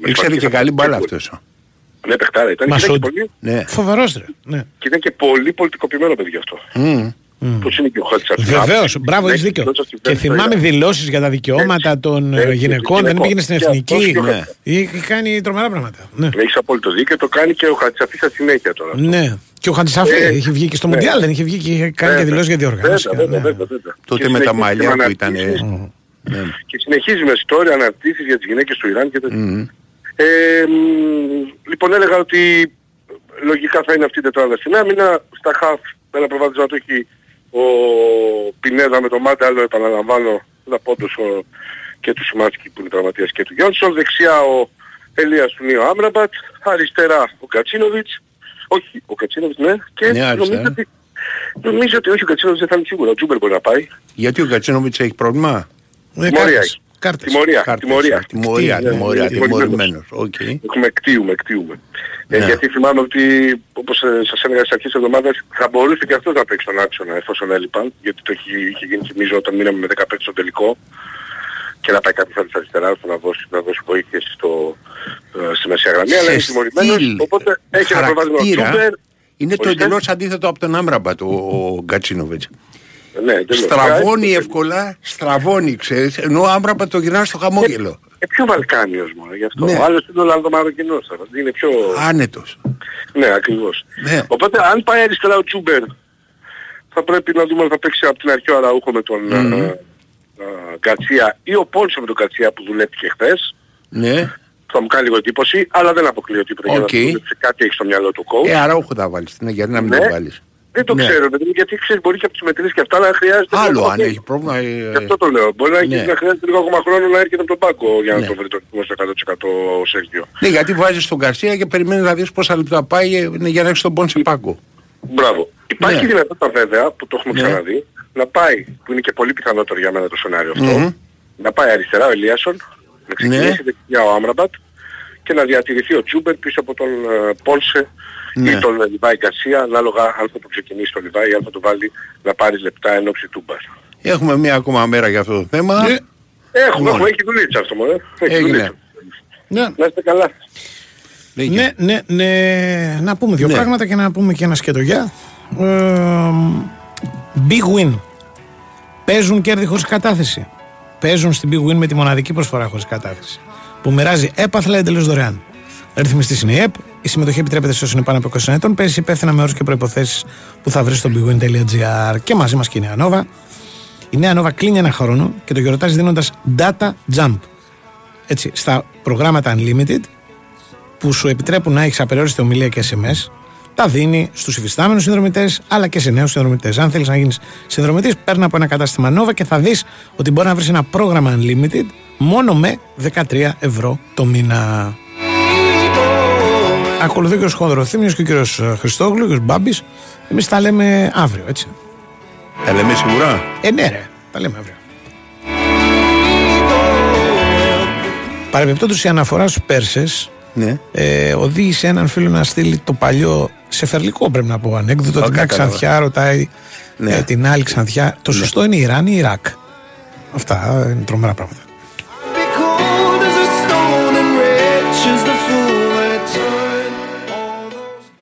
με Ήξερε σημαντικές και καλή μπάλα αποδείξεις. αυτός. Ναι, παιχτάρα ήταν και, ήταν και, Μασούντ. πολύ, Ναι. Φοβερός ρε. Ναι. και ήταν και πολύ πολιτικοποιημένο παιδί αυτό. Μμ. Πώς είναι και ο Χάτσαφ. Βεβαίως, μπράβο, έχεις δίκιο. Και θυμάμαι δηλώσεις για τα δικαιώματα των ε, Έτσι, γυναικών, δεν γυναικών. πήγαινε στην Και αυτός εθνική. και ο Ναι. Χατζησαφής. Έχει κάνει τρομερά πράγματα. Ναι. Έχεις απόλυτο δίκιο, το κάνει και ο Χατσαφής στα συνέχεια τώρα. Ναι. Και ο Χαντισαφή Ε, είχε βγει και στο ναι. Μουντιάλ, δεν είχε βγει και είχε κάνει και Βέβαια. δηλώσεις για διοργάνωση. Βέβαια, βέβαια, Ναι. βέβαια, βέβαια. Τότε Και με τα συνεχίζει μαλλιά με που ήταν. αναρτήσεις Ναι. Και συνεχίζει με story αναρτήσεις για τις γυναίκες του Ιράν και τέτοια. Μμ. Ε, μ, λοιπόν έλεγα ότι λογικά θα είναι αυτή η τετράδα στην άμυνα. Στα χαφ ένα προβάδισμα το έχει ο Πινέδα με το Μάτε, άλλο επαναλαμβάνω θα πόντος ο, και του Σιμάτσκι που είναι τραυματίας και του Γιόνσον. Δεξιά ο Ελίας του Νίο Άμραμπατ. Αριστερά ο Κατσίνοβιτς. Όχι, ο Κατσίνοβιτς ναι. Και Ναι, αριστερά. νομίζω ότι, νομίζω ότι όχι ο Κατσίνοβιτς δεν θα είναι σίγουρα. Ο Τζούμπερ μπορεί να πάει. Γιατί ο Κατσίνοβιτς έχει πρόβλημα; Ε, Τιμωρία κάρτες. έχει. Κάρτες. Τιμωρία. Κάρτες. Τιμωρία. Τιμωρία, Ναι, τιμωρία, ναι, τιμωρημένος. Οκ. Έχουμε κτίουμε, κτίουμε. Ε, Ναι. γιατί θυμάμαι ότι, όπως ε, σας έλεγα στις αρχές της εβδομάδας, θα μπορούσε και αυτός να παίξει τον άξονα εφόσον έλειπαν, γιατί το είχε, είχε γίνει θυμίζω όταν μείναμε με 10 παίκτες στο τελικό και να πάει κάποιος άλλος αριστερά ώστε να δώσει, να δώσει βοήθειες στο, ε, στη μεσαία γραμμή, αλλά Σε είναι τιμωρημένος, στυλ, οπότε έχει ένα προβάδισμα ο χαρακτήρα, Τσούμπερ. Είναι το Ορίστε. εντελώς αντίθετο από τον Άμραμπατ ο, ο Γκατσίνοβιτς. Ναι, δεν λέω. Στραβώνει Ε, εύκολα, στραβώνει ξέρεις, ενώ ο Άμραμπατ το γυρνά στο χαμόγελο. Ε, πιο Βαλκάνιος μόνο γι' αυτό. Ναι. Ο άλλος είναι Ολλανδομαροκινός τώρα. Είναι πιο... Άνετος. Ναι, ακριβώς. Ναι. Οπότε αν πάει αριστερά ο Τσούμπερ θα πρέπει να δούμε αν θα παίξει από την αρχή ο Αραούχο με τον Μμμ. Ε, ε, Γκαρσία ή ο Πόνσο με τον Γκαρσία που δουλεύτηκε χθες. Ναι. Θα μου κάνει λίγο εντύπωση, αλλά δεν αποκλείω τίποτα Οκ. για να δούμε σε κάτι έχει στο μυαλό του coach. Ε, άρα όχι θα βάλεις. Ναι, γιατί να μην Ναι. το βάλεις. Δεν το Ναι. ξέρω, παιδί μου, γιατί ξέρεις μπορεί και από τις μετρήσεις και αυτά να χρειάζεται... Άλλο λίγο αν ακόμα- έχει πρόβλημα. ε, Γι' αυτό το λέω. Μπορεί να, έχει, Ναι. να χρειάζεται λίγο ακόμα χρόνο να έρχεται από τον πάγκο για να Ναι. το βρει το ρυθμό στο 100% ο Σέργιο. Ναι, γιατί βάζεις τον Καρσία και περιμένεις να δεις πόσα λεπτά πάει ε, ναι, για να έχεις τον πόν σε πάγκο. Μπράβο. Υπάρχει Ναι. δυνατότητα βέβαια, που το έχουμε Ναι. ξαναδεί, να πάει, που είναι και πολύ πιθανότερο για μένα το σενάριο αυτό, Μμμ. να πάει αριστερά ο Ελίασον, να ξεκινήσει Ναι. δεξιά ο Άμραμπατ και να διατηρηθεί ο Τζούμπερ πίσω από τον ε, Πόλσε Ναι. ή τον ε, Λιβάη Γκαρσία, ανάλογα αν θα το ξεκινήσει τον Λιβάη ή αν θα το βάλει να πάρει λεπτά εν ώψη Τούμπαρ. Έχουμε μία ακόμα μέρα για αυτό το θέμα. Ναι. Έχουμε, Μόνο. έχουμε, έχει δουλίτσα αυτό μόνο. Έχει Έγινε. δουλίτσα. Ναι. Να είστε καλά. Λέγε. Ναι, ναι, ναι. Να πούμε δύο Ναι. πράγματα και να πούμε και ένα σκετογιά. Ε, big win. Παίζουν κέρδη χωρίς κατάθεση. Παίζουν στην Big Win με τη μοναδική προσφορά χωρίς κατάθεση. Που μοιράζει έπαθλα εντελώς δωρεάν. Ρυθμιστής είναι η ΕΠ. Η συμμετοχή επιτρέπεται σε όσους είναι πάνω από 20 ετών. Παίζει υπεύθυνα με όρους και προποθέσει που θα βρεις στο bigwin.gr. Και μαζί μας και η Νέα Νόβα. Η Νέα Νόβα κλείνει ένα χρόνο και το γιορτάζει δίνοντας data jump. Έτσι, στα προγράμματα Unlimited που σου επιτρέπουν να έχεις απεριόριστη ομιλία και SMS, τα δίνει στους υφιστάμενους συνδρομητές αλλά και σε νέους συνδρομητές. Αν θέλεις να γίνεις συνδρομητής, παίρνει από ένα κατάστημα Nova και θα δεις ότι μπορεί να βρεις ένα πρόγραμμα Unlimited μόνο με 13 ευρώ το μήνα. Ακολουθεί ο κ. Χονδροθύμιος και ο κ. Χριστόγλου, ο κ. Μπάμπης. Εμείς τα λέμε αύριο, έτσι. Τα λέμε σίγουρα. Ε, ναι, ρε, τα λέμε αύριο. Παρεμπιπτόντως η αναφορά στους Πέρσες Ναι. ε, οδήγησε έναν φίλο να στείλει το παλιό σε φερλικό πρέπει να πω ανέκδοτο. Το Την μια κατάλαβα. ξανθιά ρωτάει Ναι. ε, την άλλη ξανθιά. Το σωστό είναι Ιράν ή Ιράκ; Αυτά ε, είναι τρομερά πράγματα.